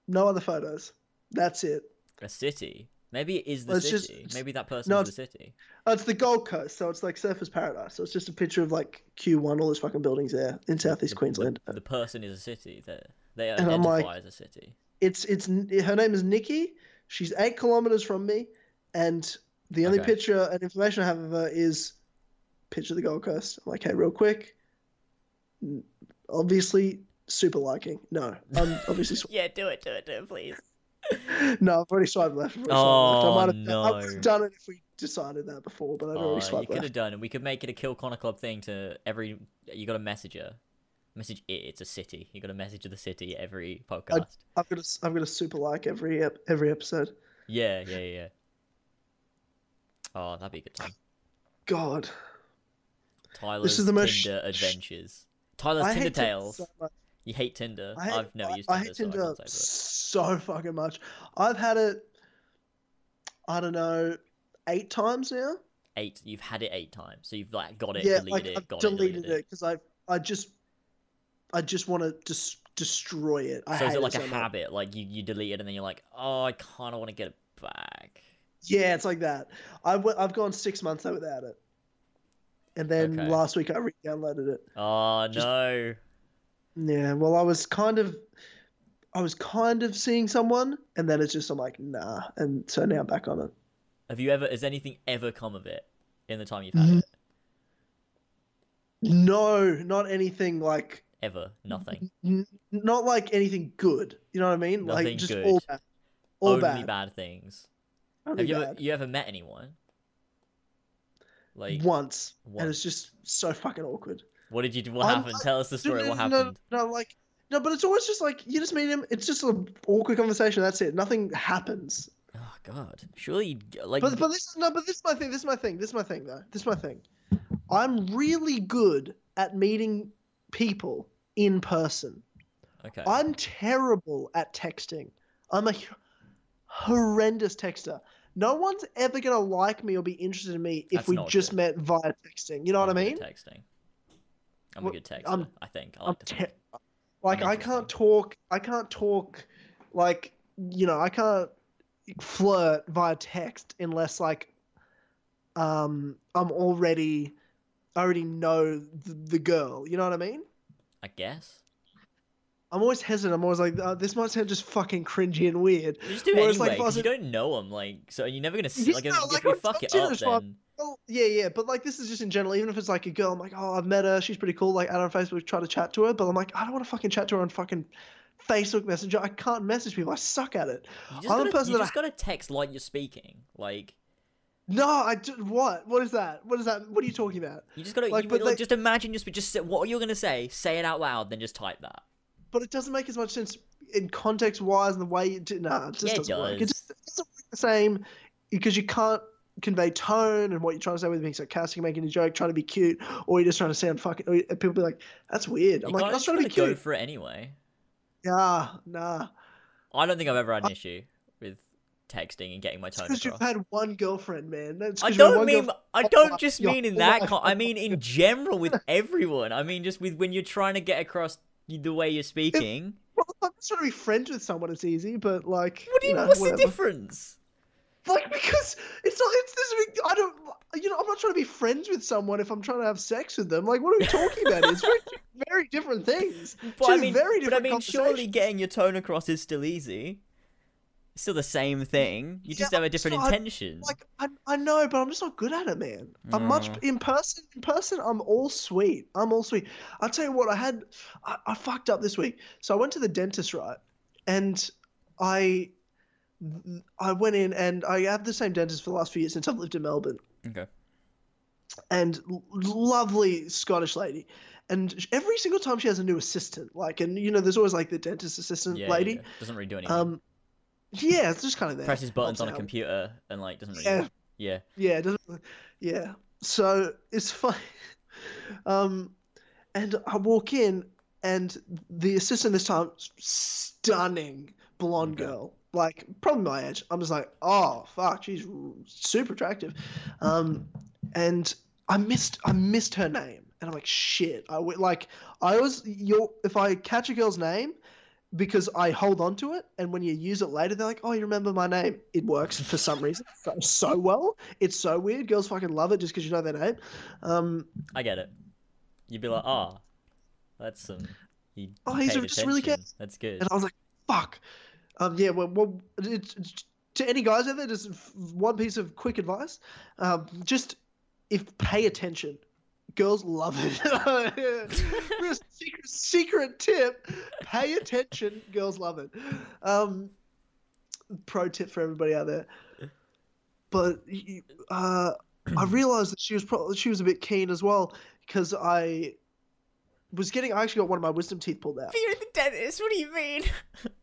no other photos. That's it. a city maybe it is the it's city it's- maybe that person no, is the city Oh, it's the Gold Coast, so it's like Surfers Paradise. So it's just a picture of like Q1, all those fucking buildings there in southeast The- Queensland. the, the person is a city they they And I'm identify like- as a city it's it's her name is Nikki. She's eight kilometers from me, and the only Okay. picture and information I have of her is picture of the Gold Coast. I'm like, hey, real quick. Obviously, super liking. No, I'm obviously (laughs) yeah do it do it do it please no. I've already swiped left. I've already swiped Oh, left. I might have, I would have oh, done it if we decided that before, but I'd Oh, already you swiped could have done it. We could make it a Kill Connor Club thing to every. You got to message her. Message it. It's a city. You got to message of the city every podcast. I've got a, I've got a super like every ep- every episode. Yeah, yeah, yeah. Oh, that'd be a good time. God, Tyler's is the most Tinder sh- adventures. Tyler's I Tinder tales. so. You hate Tinder. I hate, I've never used I hate so Tinder can't say for it. so fucking much. I've had it, I don't know, eight times now. Eight. You've had it eight times, so you've like got it, yeah, deleted like it, I've got deleted it, deleted it because I I just I just want to just destroy it. I So is it like so a much. habit? Like you, you delete it and then you're like, oh, I kind of want to get it back. Yeah, it's like that. I've I've gone six months without it, and then Okay. last week I re-downloaded it. Oh Just- no. Yeah, well, I was kind of, I was kind of seeing someone, and then it's just I'm like, nah, and so now I'm back on it. Have you ever? Has anything ever come of it in the time you've had Mhm. it? No, not anything like, Ever? Nothing. n- not like anything good. You know what I mean? Nothing like just good. all bad, all Only bad. bad, things. Only Have you ever? You ever met anyone? Like, once, and it's just so fucking awkward. What did you do? What I'm- happened? Tell us the story. No, What happened? No, no, like no, but it's always just like you just meet him. It's just an awkward conversation. That's it. Nothing happens. Oh God! Surely, like, But but this is no, but this is my thing. This is my thing. This is my thing though. This is my thing. I'm really good at meeting people in person. okay. I'm terrible at texting. I'm a horrendous texter. No one's ever gonna like me or be interested in me if That's we just met via texting. You know what I mean? Texting. I'm Well, a good texter. I'm- I think. I like to think. te- like I can't talk. I can't talk. Like you know, I can't flirt via text unless like um I'm already I already know the, the girl. You know what I mean? I guess. I'm always hesitant. I'm always like, oh, this might sound just fucking cringy and weird. You just do it Whereas, anyway like, if I 'cause was you don't know them. Like, so you're never gonna see. Like, if, like, if you fuck it up, then Well, yeah, yeah, but like this is just in general. Even if it's like a girl, I'm like, oh, I've met her. She's pretty cool. Like, her on Facebook, try to chat to her. But I'm like, I don't want to fucking chat to her on fucking Facebook Messenger. I can't message people. I suck at it. you just I'm gotta, person you that I- gotta text like you're speaking. Like, No, I do, what? What is that? What is that? What are you talking about? you just gotta. Like, you, but like, they- just imagine you just say what are you're gonna say. Say it out loud, then just type that. But it doesn't make as much sense in context wise and the way you do. Nah, it just Yeah, it doesn't work. It just it doesn't work the same because you can't convey tone and what you're trying to say, whether being sarcastic, making a joke, trying to be cute, or you're just trying to sound fucking. Or people be like, "That's weird." I'm You like, "I was trying to be gotta go cute." for it anyway. Nah, nah. I don't think I've ever had an issue with texting and getting my tone Because you've had one girlfriend, man. That's I don't mean I don't just mean in that con- I mean in general with everyone. I mean just with when you're trying to get across the way you're speaking. Well, I'm just trying to be friends with someone. It's easy, but like, What do you, know, what's whatever. the difference? Like because it's not. It's this. big- I don't. You know, I'm not trying to be friends with someone if I'm trying to have sex with them. Like, what are we talking about? It's very, (laughs) very different things. But I Two mean, very but I mean surely getting your tone across is still easy. Still the same thing. You just Yeah, have a different so I- intention. Like I, I know, but I'm just not good at it, man. I'm much Mm. in person. In person, I'm all sweet. I'm all sweet. I'll tell you what. I had, I, I fucked up this week. So I went to the dentist, right? And I, I went in and I had the same dentist for the last few years since I've lived in Melbourne. okay. and l- lovely Scottish lady. And every single time she has a new assistant, like, and you know, there's always like the dentist assistant Yeah, lady. yeah, Doesn't really do anything. Um, yeah, it's just kind of there. Presses buttons on a computer and like doesn't really Yeah, Yeah. yeah, it doesn't, yeah. So it's fine. (laughs) Um, and I walk in, and the assistant this time, stunning blonde Okay. girl, like probably my age. I'm just like, oh fuck, she's super attractive. Um, and I missed, I missed her name, and I'm like, shit. I w- like, I always, you if I catch a girl's name. Because I hold on to it, and when you use it later, they're like, "Oh, you remember my name?" It works for some reason (laughs) so, so well. It's so weird. Girls fucking love it just because you know their name. Um, I get it. You'd be like, oh, that's some. He Oh, he's paid just really attention. That's good. and I was like, "Fuck." Um, yeah. Well, well it's, it's- to any guys out there, just one piece of quick advice: um, just if pay attention. Girls love it. (laughs) secret, secret tip: pay attention. Girls love it. Um, pro tip for everybody out there. But uh, I (clears throat) realized that she was probably she was a bit keen as well because I was getting. I actually got one of my wisdom teeth pulled out. You're in the dentist. What do you mean?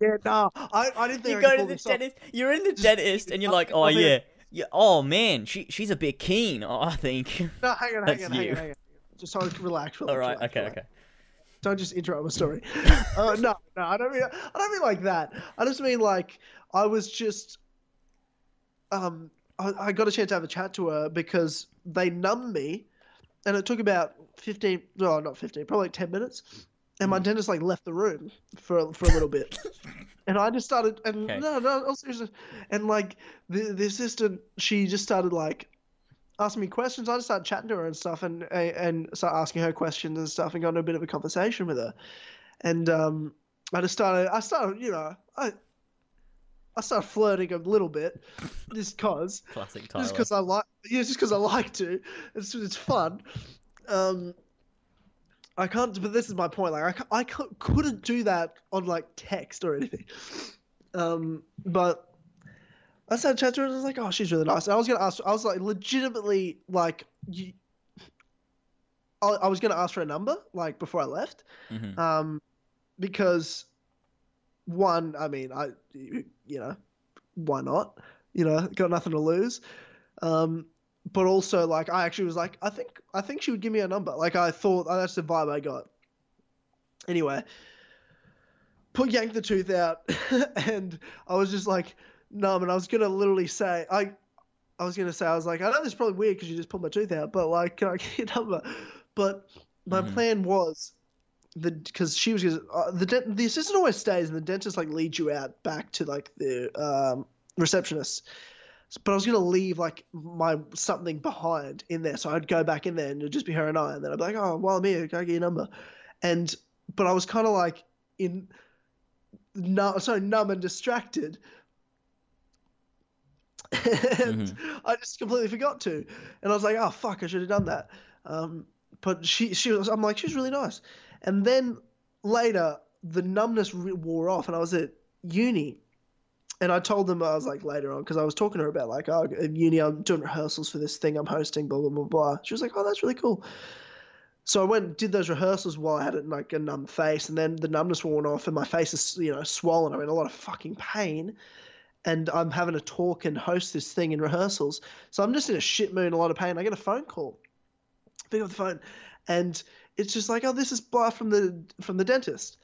Yeah, no, I, I didn't think you I go to the this off. dentist. You're in the Just- dentist, and you're like, I'm oh here. yeah, yeah. Oh man, she she's a bit keen. Oh, I think. No, hang on, hang That's on, hang you. on, hang on. Just so relax, relax. All right. relax, Okay. relax. Okay. Don't just interrupt my story. (laughs) uh, no, no, I don't mean I don't mean like that. I just mean like I was just um I, I got a chance to have a chat to her because they numbed me, and it took about fifteen. No, not fifteen. Probably like ten minutes. And my Mhm. dentist like left the room for for a little bit, (laughs) and I just started and Okay. no no no, seriously, and like the the assistant she just started like asking me questions. I just started chatting to her and stuff, and and start asking her questions and stuff, and got into a bit of a conversation with her. And um, I just started, I started, you know, I I started flirting a little bit, (laughs) just cause, Classic Tyler. just because I like, yeah, just because I like to. It's it's fun. Um, I can't, but this is my point. Like I I couldn't do that on like text or anything. Um, but I started chatting to her and I was like, oh, she's really nice. And I was gonna ask, I was like, legitimately, like, you, I, I was gonna ask for a number, like, before I left, Mhm. um, because one, I mean, I, you know, why not? You know, got nothing to lose. Um, but also, like, I actually was like, I think, I think she would give me a number. Like, I thought oh, that's the vibe I got. Anyway, put yank the tooth out, (laughs) and I was just like, numb, and I was gonna literally say, I, I was gonna say, I was like, I know this is probably weird because you just pulled my tooth out, but like, can I get your number? But my Mhm. plan was the because she was uh, the the assistant always stays and the dentist like leads you out back to like the um, receptionist. But I was gonna leave like my something behind in there, so I'd go back in there and it'd just be her and I, and then I'd be like, "Oh, while I'm here, can I get your number?" And but I was kind of like in no, so numb and distracted, (laughs) and I just completely forgot to, and I was like, "Oh fuck, I should have done that." Um, but she she was I'm like she was really nice, and then later the numbness wore off, and I was at uni, and I told them I was like later on because I was talking to her about like oh at uni I'm doing rehearsals for this thing I'm hosting blah blah blah blah. She was like oh that's really cool. So I went did those rehearsals while I had it like a numb face, and then the numbness worn off, and my face is you know swollen. I'm in a lot of fucking pain, and I'm having to talk and host this thing in rehearsals. So I'm just in a shit mood, a lot of pain. I get a phone call. Pick up the phone, and it's just like, oh, this is blah from the from the dentist.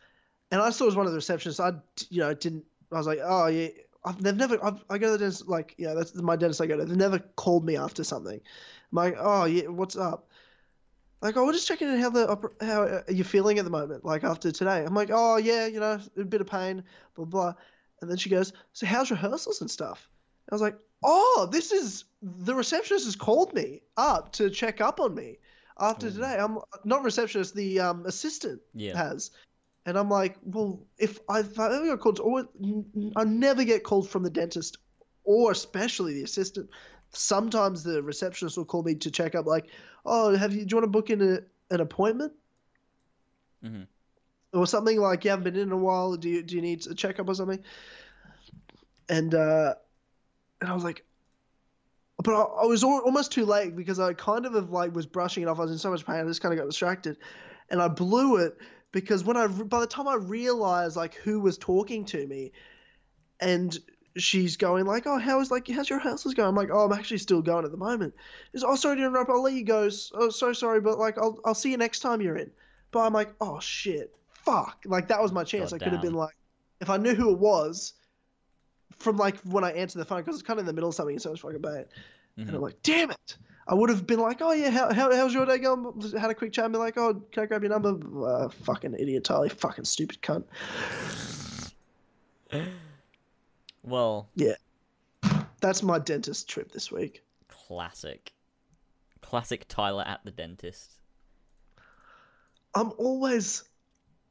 And I saw it was one of the receptionists. I, you know, didn't. I was like, oh yeah. I've, they've never. I've, I go to the dentist. Like, yeah, that's my dentist. I go to. They've never called me after something. I'm like, oh yeah, what's up? Like, oh, we're just checking in how the how are you feeling at the moment? Like after today, I'm like, oh yeah, you know, a bit of pain, blah blah. And then she goes, so how's rehearsals and stuff? I was like, oh, this is the receptionist has called me up to check up on me after today. I'm not receptionist, the um, assistant Yeah. has. And I'm like, well, if I, if I ever got called, or I never get called from the dentist, or especially the assistant. Sometimes the receptionist will call me to check up, like, oh, have you? Do you want to book in a, an appointment? Mhm. Or something like you haven't been in a while. Do you do you need a checkup or something? And uh, and I was like, but I, I was al- almost too late because I kind of like was brushing it off. I was in so much pain, I just kind of got distracted, and I blew it because when I by the time I realized like who was talking to me, and she's going like, oh, how is like how's your rehearsals going? I'm like, oh, I'm actually still going at the moment. She's, oh, sorry to interrupt. I'll let you go. Oh, so sorry, but like I'll I'll see you next time you're in. But I'm like, oh shit, fuck. Like that was my chance. I could have been like, if I knew who it was, from like when I answered the phone because it's kind of in the middle of something, so it's fucking bad. And Mhm. I'm like, damn it. I would have been like, oh yeah, how, how how's your day going? Had a quick chat and be like, oh, can I grab your number? Uh, fucking idiot, Charlie. Fucking stupid cunt. Well, yeah, That's my dentist trip this week. classic. Classic Tyler at the dentist. I'm always,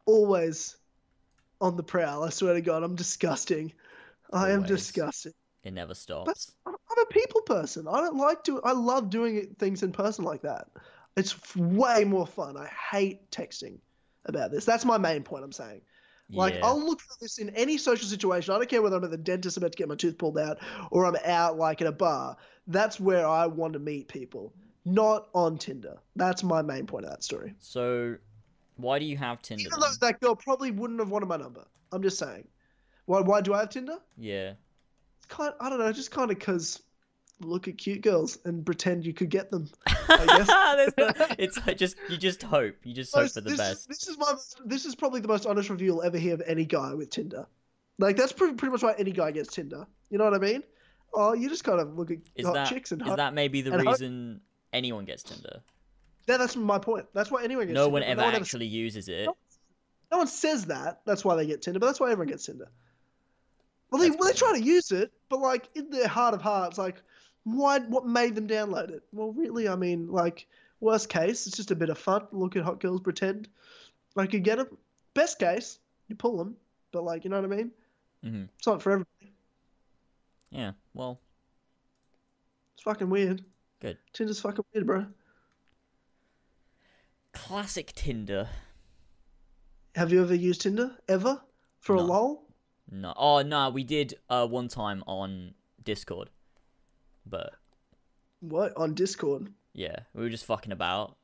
always on the prowl. I swear to God, I'm disgusting. I am disgusting. It never stops. I'm I'm a people person. I don't like to. I love doing things in person like that. It's way more fun. I hate texting about this. That's my main point. I'm saying. Like yeah. I'll look for this in any social situation. I don't care whether I'm at the dentist about to get my tooth pulled out or I'm out like at a bar. That's where I want to meet people, not on Tinder. That's my main point of that story. So, why do you have Tinder? Even though that girl probably wouldn't have wanted my number. I'm just saying. Why? Why do I have Tinder? Yeah. It's kind. Of, I don't know. Just kind of because look at cute girls and pretend you could get them. (laughs) I guess. No- (laughs) it's just you just hope. You just hope for the this best. Is, this is my. This is probably the most honest review you'll ever hear of any guy with Tinder. Like that's pretty, pretty much why any guy gets Tinder. You know what I mean? Oh, you just kind of look at Is hot that chicks and is hope- that maybe the reason anyone gets Tinder? Yeah, that's my point. That's why anyone gets. No Tinder, one ever no one actually uses it. no one says that. That's why they get Tinder, but that's why everyone gets Tinder. Well, they That's well, they try to use it, but like in their heart of hearts, like why? What made them download it? Well, really, I mean, like worst case, it's just a bit of fun. Look at hot girls, pretend like you get them. Best case, you pull them, but like you know what I mean. hmm It's not for everybody. Yeah. Well, It's fucking weird. Good. Tinder's fucking weird, bro. Classic Tinder. Have you ever used Tinder ever for a No. lol? No. Oh no, we did uh one time on Discord, but What on Discord? yeah, we were just fucking about.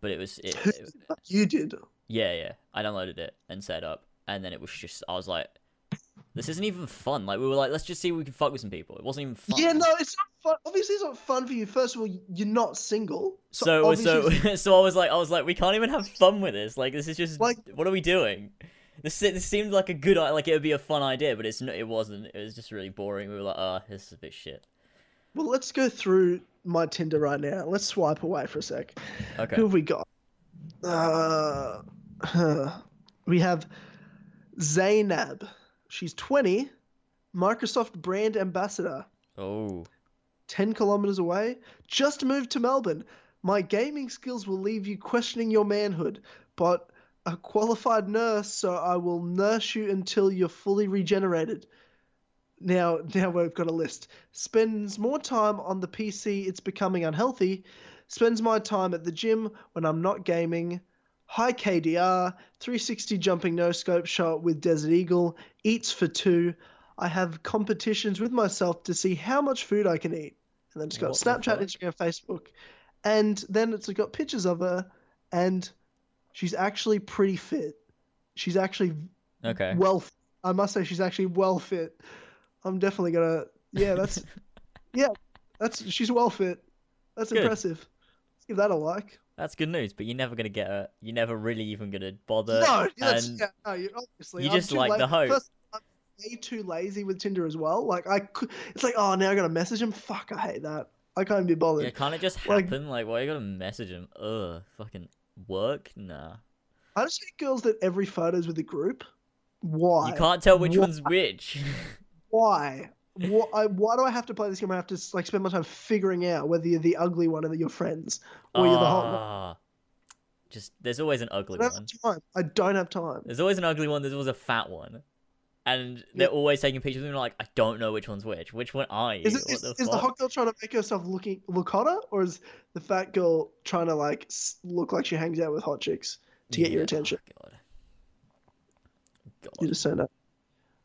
But it was it, it- (laughs) You did. yeah yeah. I downloaded it and set up, and then it was just I was like, this isn't even fun. Like we were like, let's just see if we can fuck with some people. It wasn't even fun. Yeah, no, it's not fun. Obviously, it's not fun for you. First of all, you're not single. So so obviously- (laughs) so I was like I was like we can't even have fun with this. Like this is just Like- what are we doing? This this seemed like a good like it would be a fun idea, but it's no, it wasn't. It was just really boring. We were like, oh, this is a bit shit. well, let's go through my Tinder right now. Let's swipe away for a sec. Okay. Who have we got? Uh, (sighs) we have Zainab. She's 20, Microsoft brand ambassador. Oh. 10 kilometers away. Just moved to Melbourne. My gaming skills will leave you questioning your manhood, but a qualified nurse, so I will nurse you until you're fully regenerated. Now, now we've got a list. Spends more time on the PC, it's becoming unhealthy. Spends my time at the gym when I'm not gaming. High KDR, 360 jumping no scope shot with Desert Eagle, eats for two. I have competitions with myself to see how much food I can eat. And then it's got What Snapchat. Instagram, Facebook. And then it's got pictures of her, and she's actually pretty fit. She's actually Okay. well, I must say, she's actually well fit. I'm definitely gonna. Yeah, that's. (laughs) yeah, that's. She's well fit. That's Good. impressive. Let's give that a like. That's good news, but you're never gonna get her. You're never really even gonna bother. no, that's, and yeah, no, you're obviously. you I'm just like la- the hope. First, I'm way too lazy with Tinder as well. Like I could, it's like, oh, now I gotta message him. Fuck, I hate that. I can't be bothered. Yeah, can't it just happen? Like, why you gotta message him? Ugh, fucking work? Nah. I just hate girls that every photo's with a group. Why? You can't tell which Why? one's which. (laughs) Why? Why, I, why do I have to play this game? I have to like spend my time figuring out whether you're the ugly one of your friends or you're the hot one. Ah, Just there's always an I ugly don't one. time. I don't have time. There's always an ugly one. There's always a fat one, and they're always taking pictures. And they're like, I don't know which one's which. Which one are you? Is, it, is, the is the hot girl trying to make herself looking look hotter, or is the fat girl trying to like look like she hangs out with hot chicks to get your attention? oh, God. God. You just say that.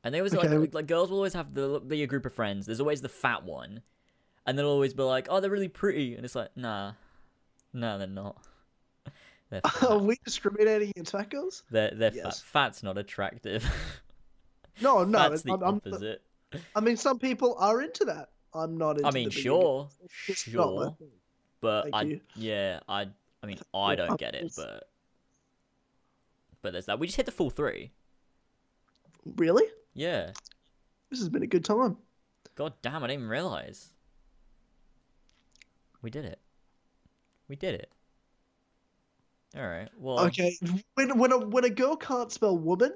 And they always Okay, like, like girls will always have the be a group of friends. There's always the fat one, and they'll always be like, "Oh, they're really pretty," and it's like, nah, no, they're not. (laughs) They're (laughs) Are we discriminating against fat girls? they're they're Yes. fat. Fat's not attractive. (laughs) No, no. Fat's the I'm, I'm- opposite. I mean, some people are into that. I'm not into. I mean, sure. It's just not my sure, but Thank I you. yeah I I mean I don't get it, but but there's that. We just hit the full three. Really? Yeah. This has been a good time. God damn, I didn't even realize. We did it. We did it. All right. Well, Okay, when when a when a girl can't spell woman,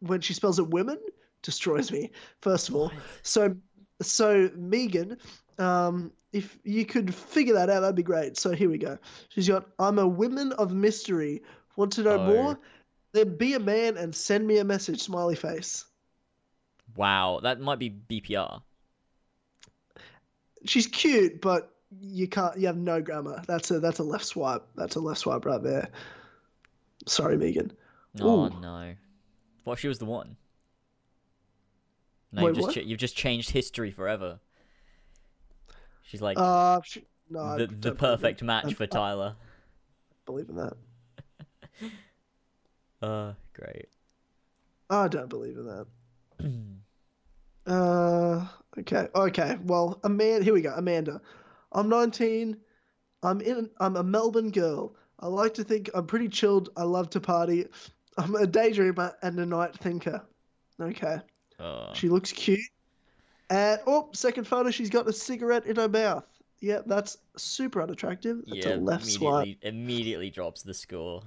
when she spells it women, destroys me. First of all, what? so so Megan, um, if you could figure that out, that'd be great. So here we go. She's got I'm a woman of mystery. Want to know Oh. more? Then be a man and send me a message. Smiley face. Wow, that might be BPR. She's cute, but you can't. You have no grammar. That's a that's a left swipe. That's a left swipe right there. Sorry, Megan. Oh Ooh. no. What if she was the one? No, Wait, you've just what? ch- you've just changed history forever. She's like Uh, she, no, the the perfect match I- for I Tyler. believe in that. (laughs) Uh, great. I don't believe in that. Uh, okay, okay. Well, Amanda, here we go. Amanda, I'm 19. I'm in. I'm a Melbourne girl. I like to think I'm pretty chilled. I love to party. I'm a daydreamer and a night thinker. Okay. Uh, She looks cute. And oh, second photo, she's got a cigarette in her mouth. Yep, that's super unattractive. That's yeah, a left swipe. immediately immediately drops the score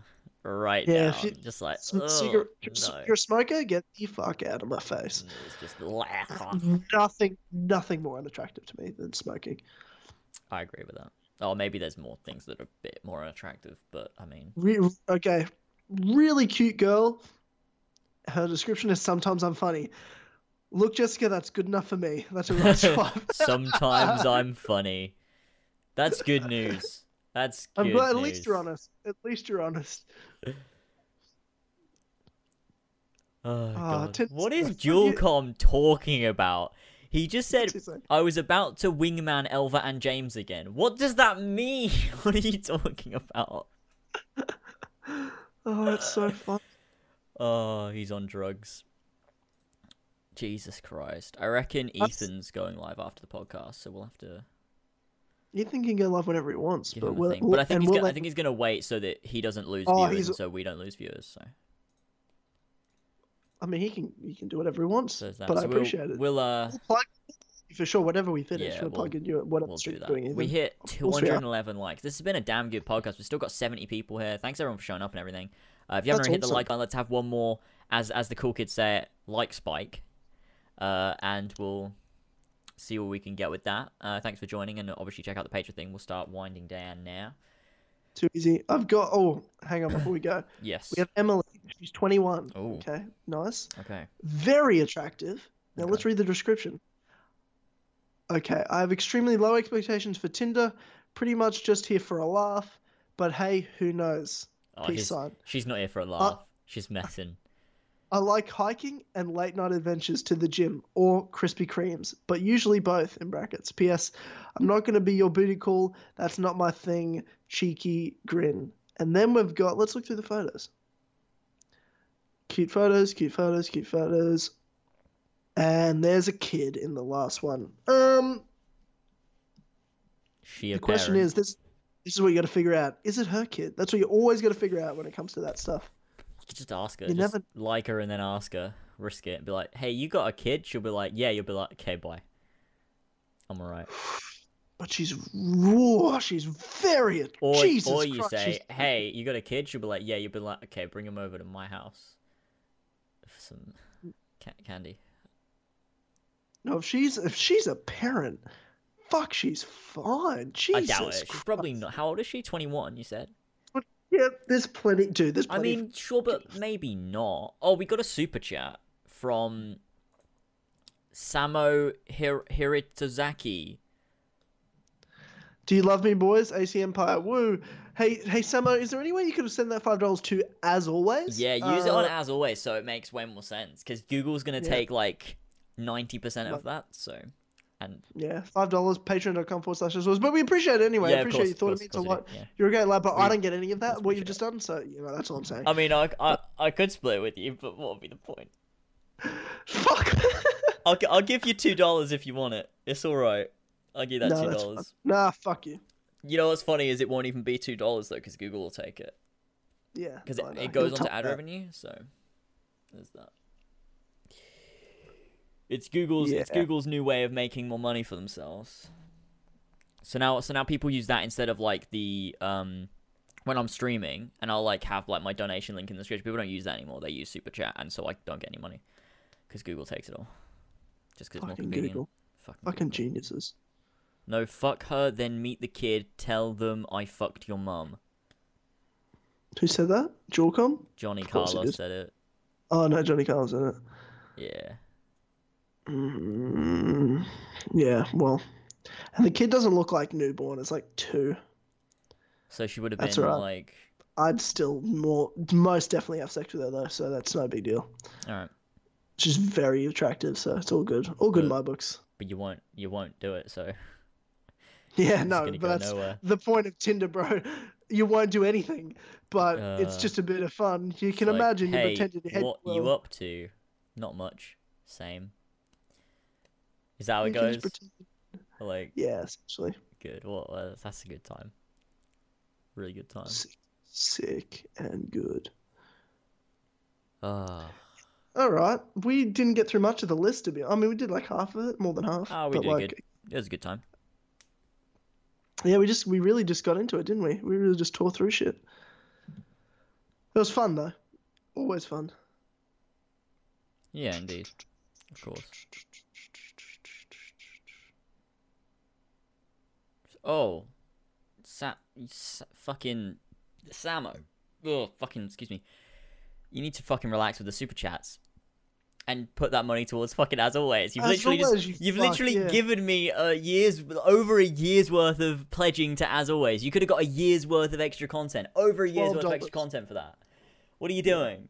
right Yeah, if you- just like oh, no. You're a smoker. Get the fuck out of my face. Mm, it's just laugh. Nothing, nothing more unattractive to me than smoking. I agree with that. Oh, maybe there's more things that are a bit more unattractive, but I mean, Re- okay, really cute girl. Her description is sometimes I'm funny. Look, Jessica, that's good enough for me. That's a (laughs) right swipe. sometimes (laughs) I'm funny. That's good news. That's good I'm glad at least you're honest. At least you're honest. Oh, Ah, God. What is (laughs) Julcom talking about? He just said, I was about to wingman Elva and James again. What does that mean? (laughs) What are you talking about? oh, it's so (laughs) fun. Oh, he's on drugs. Jesus Christ. I reckon Ethan's going live after the podcast, so we'll have to Ethan can go live whenever he wants, give but him a we'll. But I think he's we'll gonna, I think he's gonna wait so that he doesn't lose Oh, viewers he's- and so we don't lose viewers, so I mean, he can he can do whatever he wants, so that. but I So we'll- appreciate it. We'll uh We'll plug for sure. Whatever we finish, Yeah, we'll, we'll- plug in you. What we'll do that. doing? We hit course we are. 211 likes. This has been a damn good podcast. We've still got 70 people here. Thanks everyone for showing up and everything. Uh, if you haven't That's already hit the like button, let's have one more, as as the cool kids say it, like spike, uh, and we'll see what we can get with that. Uh, thanks for joining, and obviously check out the Patreon thing. We'll start winding down now. Too easy. I've got. Oh, hang on before we go. (laughs) Yes. We have Emily. She's 21. Ooh. Okay, nice. Okay. Very attractive. Now Okay. let's read the description. Okay, I have extremely low expectations for Tinder. Pretty much just here for a laugh. But hey, who knows? Oh, Peace sign. she's not here for a laugh. she's messing. I like hiking and late night adventures to the gym or Krispy Kremes, but usually both in brackets. P.S. I'm not going to be your booty call. That's not my thing. Cheeky grin. And then we've got, let's look through the photos. Cute photos, cute photos, cute photos. And there's a kid in the last one. Um, She a the question is this. This is what you got to figure out. Is it her kid? That's what you always got to figure out when it comes to that stuff. You could just ask her. You just never- like her and then ask her. Risk it. Be like, hey, you got a kid? She'll be like, yeah. You'll be like, okay, bye. I'm alright. (sighs) But she's raw. She's very. Or, Jesus or you Christ, say, she's- hey, you got a kid? She'll be like, yeah. You'll be like, okay, bring him over to my house for some ca- candy. No, if she's if she's a parent, fuck, she's fine. Jesus I doubt it. She's probably not. How old is she? 21, you said? Yeah, there's plenty, dude. There's Plenty I mean, sure, but maybe not. Oh, we got a super chat from Samo Hir- Hiritozaki. do you love me, boys? AC Empire, woo. Hey, hey, Samo, is there any way you could have sent that five dollars to as always? Yeah, use it on Uh, as always, so it makes way more sense. Because Google's gonna Yeah. take like ninety percent of that. So, and Yeah, five dollars. Patreon.com forward slash as. But we appreciate it anyway. yeah, I appreciate course, you thought course, it means a lot. yeah. You're a great lad, but I don't get any of that. What you've just done, so you know that's all I'm saying. I mean, I, I I could split with you, but what would be the point? (laughs) Fuck. (laughs) I'll I'll give you two dollars if you want it. It's all right. I'll give you that No, $2. nah, fuck you. You know what's funny is it won't even be two dollars though, because Google will take it. Yeah, because it, it goes on to ad that. revenue. So there's that. It's Google's it's Google's new way of making more money for themselves. So now so now people use that instead of like the um when I'm streaming and I'll like have like my donation link in the description. People don't use that anymore. They use Super Chat, and so I don't get any money because Google takes it all. Just because it's more convenient. Google. Fucking, Fucking Google. geniuses. No, fuck her. Then meet the kid. Tell them I fucked your mum. Who said that? Jawcom? Johnny Of course it Carlos said it. Oh no, Johnny Carlos said it. Yeah. Mm, yeah, well, and the kid doesn't look like newborn. It's like two. So she would have That's been alright. like, I'd still more most definitely have sex with her though, so that's no big deal. all right. She's very attractive, so it's all good. All good in my books. but you won't you won't do it so (laughs) Yeah, it's no, but that's nowhere the point of Tinder, bro. (laughs) You won't do anything, but it's Uh, just a bit of fun. You can like, imagine hey, you pretended your head. what you up to not much same is that how it goes like Yeah, essentially. good well uh, that's a good time really good time Sick, sick and good. ah All right, we didn't get through much of the list to be. I mean, we did like half of it, more than half. Oh, we but did like, good. it was a good time Yeah, we just we really just got into it, didn't we? We really just tore through shit. It was fun though. Always fun. yeah indeed of course oh Sa- Sa- fucking Samo oh fucking excuse me you need to fucking relax with the super chats and put that money towards fucking as always. You've As literally always, just you you've fuck, literally yeah. given me a year's over a year's worth of pledging to as always. You could have got a year's worth of extra content. Over a year's worth of extra $12. content for that. What are you doing?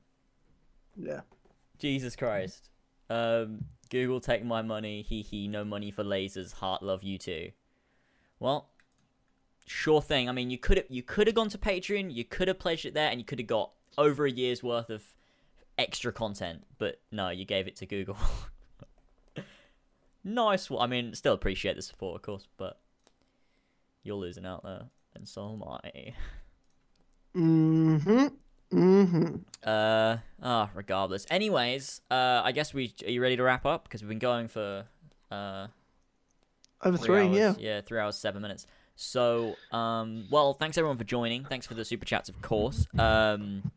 Yeah. Jesus Christ. Um, Google take my money. Hee hee. No money for lasers. Heart love you too. Well, sure thing. I mean, you could have you could have gone to Patreon. You could have pledged it there, and you could have got over a year's worth of extra content. But no, you gave it to Google. (laughs) nice. one. I mean, still appreciate the support, of course, but you're losing out there, and so am I. Mm-hmm. Mm-hmm. Uh, ah, regardless. Anyways, uh, I guess we are you ready to wrap up because we've been going for uh Over three, three, yeah. hours. yeah, three hours seven minutes. So, um, well, thanks everyone for joining. Thanks for the super chats, of course. Um,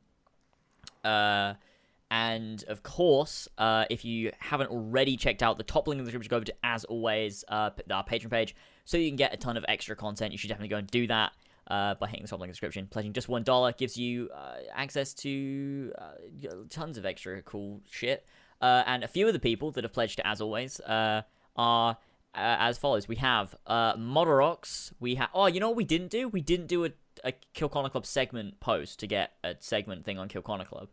uh, and of course, uh, if you haven't already checked out the top link in the description, go over to as always uh our Patreon page, so you can get a ton of extra content. You should definitely go and do that. Uh, by hitting the top link in the description, pledging just one dollar gives you uh, access to uh, tons of extra cool shit. Uh, and a few of the people that have pledged to as always uh, are uh, as follows. We have uh, Modorox. We have. Oh, you know what we didn't do? We didn't do a, a Kill Connor Club segment post to get a segment thing on Kill Connor Club.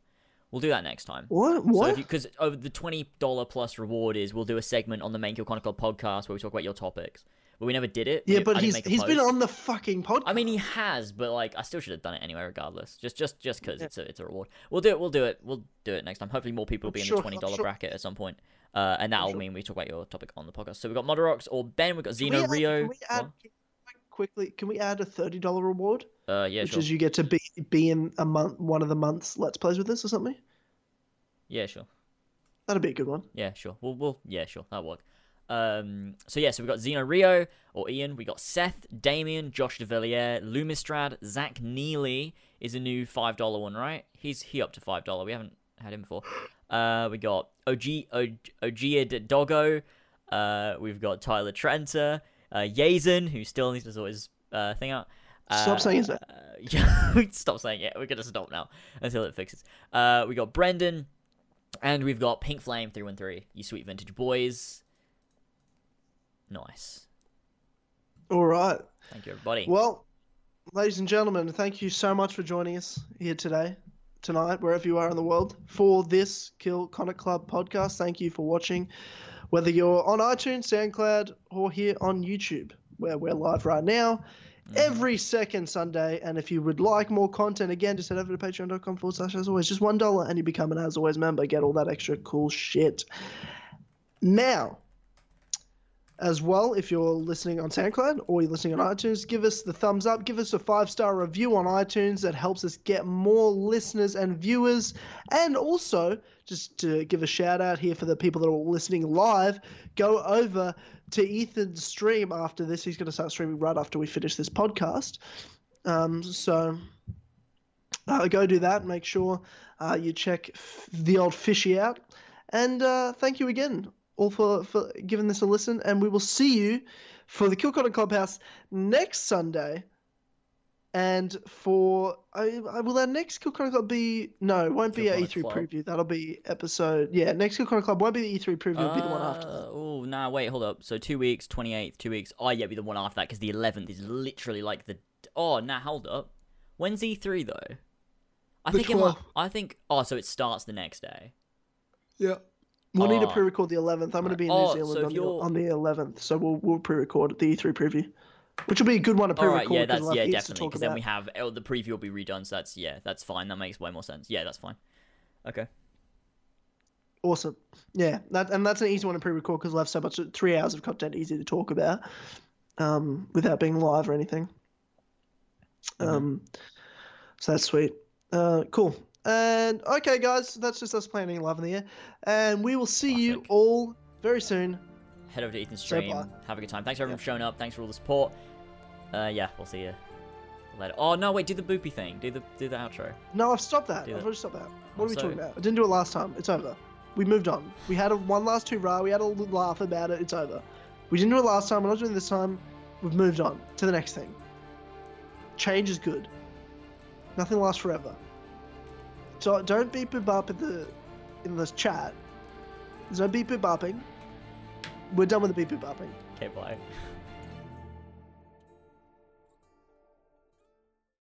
We'll do that next time. What? What? because over the twenty dollar plus reward is we'll do a segment on the main Kill Connor Club podcast where we talk about your topics. But we never did it. Yeah, We- but he's he's been on the fucking podcast. I mean, he has, but like, I still should have done it anyway, regardless. Just, just, just because Yeah. it's a, it's a reward. We'll do it. We'll do it. We'll do it next time. Hopefully, more people will I'm be in sure- the twenty dollar sure- bracket at some point. Uh, and that'll sure. mean we talk about your topic on the podcast. So we've got Moderox or Ben. We've got Can we Xeno add- Rio. Can we add quickly? Can we add a thirty dollar reward, Uh, yeah, which is you get to be be in a month, one of the months Let's Plays with us or something? Yeah, sure. That'd be a good one. Yeah, sure. We'll, we'll, yeah, sure. That'll work. Um, so yeah, so we got Xeno Rio or Ian. We got Seth, Damien, Josh DeVilliers, Lumistrad, Zach Neely is a new five dollar one, right? He's he up to five dollar. We haven't had him before. Uh, we got OG Og Ogia Doggo. Uh, we've got Tyler Trenter, uh, Yazen, who still needs to sort his uh thing out. Stop Uh, saying his name. uh, yeah, (laughs) stop saying it. We're gonna stop now until it fixes. Uh, we got Brendan, and we've got Pink Flame three one three. You sweet vintage boys. Nice. All right. Thank you, everybody. Well, ladies and gentlemen, thank you so much for joining us here today, tonight, wherever you are in the world, for this Kill Conic Club podcast. Thank you for watching, whether you're on iTunes, SoundCloud, or here on YouTube, where we're live right now. Mhm. Every second Sunday, and if you would like more content, again, just head over to patreon.com forward slash as always, just one dollar, and you become an as always member, get all that extra cool shit. Now, as well, if you're listening on SoundCloud or you're listening on iTunes, give us the thumbs up, give us a five star review on iTunes. That helps us get more listeners and viewers. And also, just to give a shout out here for the people that are listening live, go over to Ethan's stream after this. He's going to start streaming right after we finish this podcast. Um, so uh, go do that. Make sure uh, you check f- the old fishy out. And uh, thank you again, all for, for giving this a listen. And we will see you for the Kilcotton Clubhouse next Sunday. And for I, I will our next Kilcotton Club be no, it won't be a Kilconnor E3 Club? preview. That'll be episode yeah. Next Kilcotton Club won't be the E3 preview. It'll be the one after that. Oh, nah, wait, hold up. So two weeks, 28th, two weeks. Oh, yeah, be the one after that because the 11th is literally like the. Oh, nah, hold up. When's E3 though? I The think it might. I think. Oh, so it starts the next day. Yeah. We'll need to Oh. pre-record the 11th. I'm going to be in Oh, New so Zealand if on, the, on the 11th, so we'll we'll pre-record the E3 preview, which will be a good one to pre-record. right, yeah, that's we'll yeah, definitely. Because then we have oh, the preview will be redone. So that's yeah, that's fine. That makes way more sense. Yeah, that's fine. Okay. Awesome. Yeah, that and that's an easy one to pre-record because we'll have so much three hours of content easy to talk about, um, without being live or anything. Mhm. Um, so that's sweet. Uh, cool. And okay, guys, that's just us planning live in the air, and we will see you all very soon. Head over to Ethan's stream. bye. have a good time. Thanks everyone for showing up. Thanks for all the support. Uh, yeah, we'll see you later. Oh no, wait, do the boopy thing. Do the do the outro. No, I've stopped that. Do I've that. already stopped that. What are we talking about? I didn't do it last time. It's over. We moved on. We had a one last hurrah. We had a little laugh about it. It's over. We didn't do it last time. We're not doing it this time. We've moved on to the next thing. Change is good. Nothing lasts forever. So don't beep boop bop in the in this chat. There's no beep boop bopping. We're done with the beep boop bopping. Okay, bye.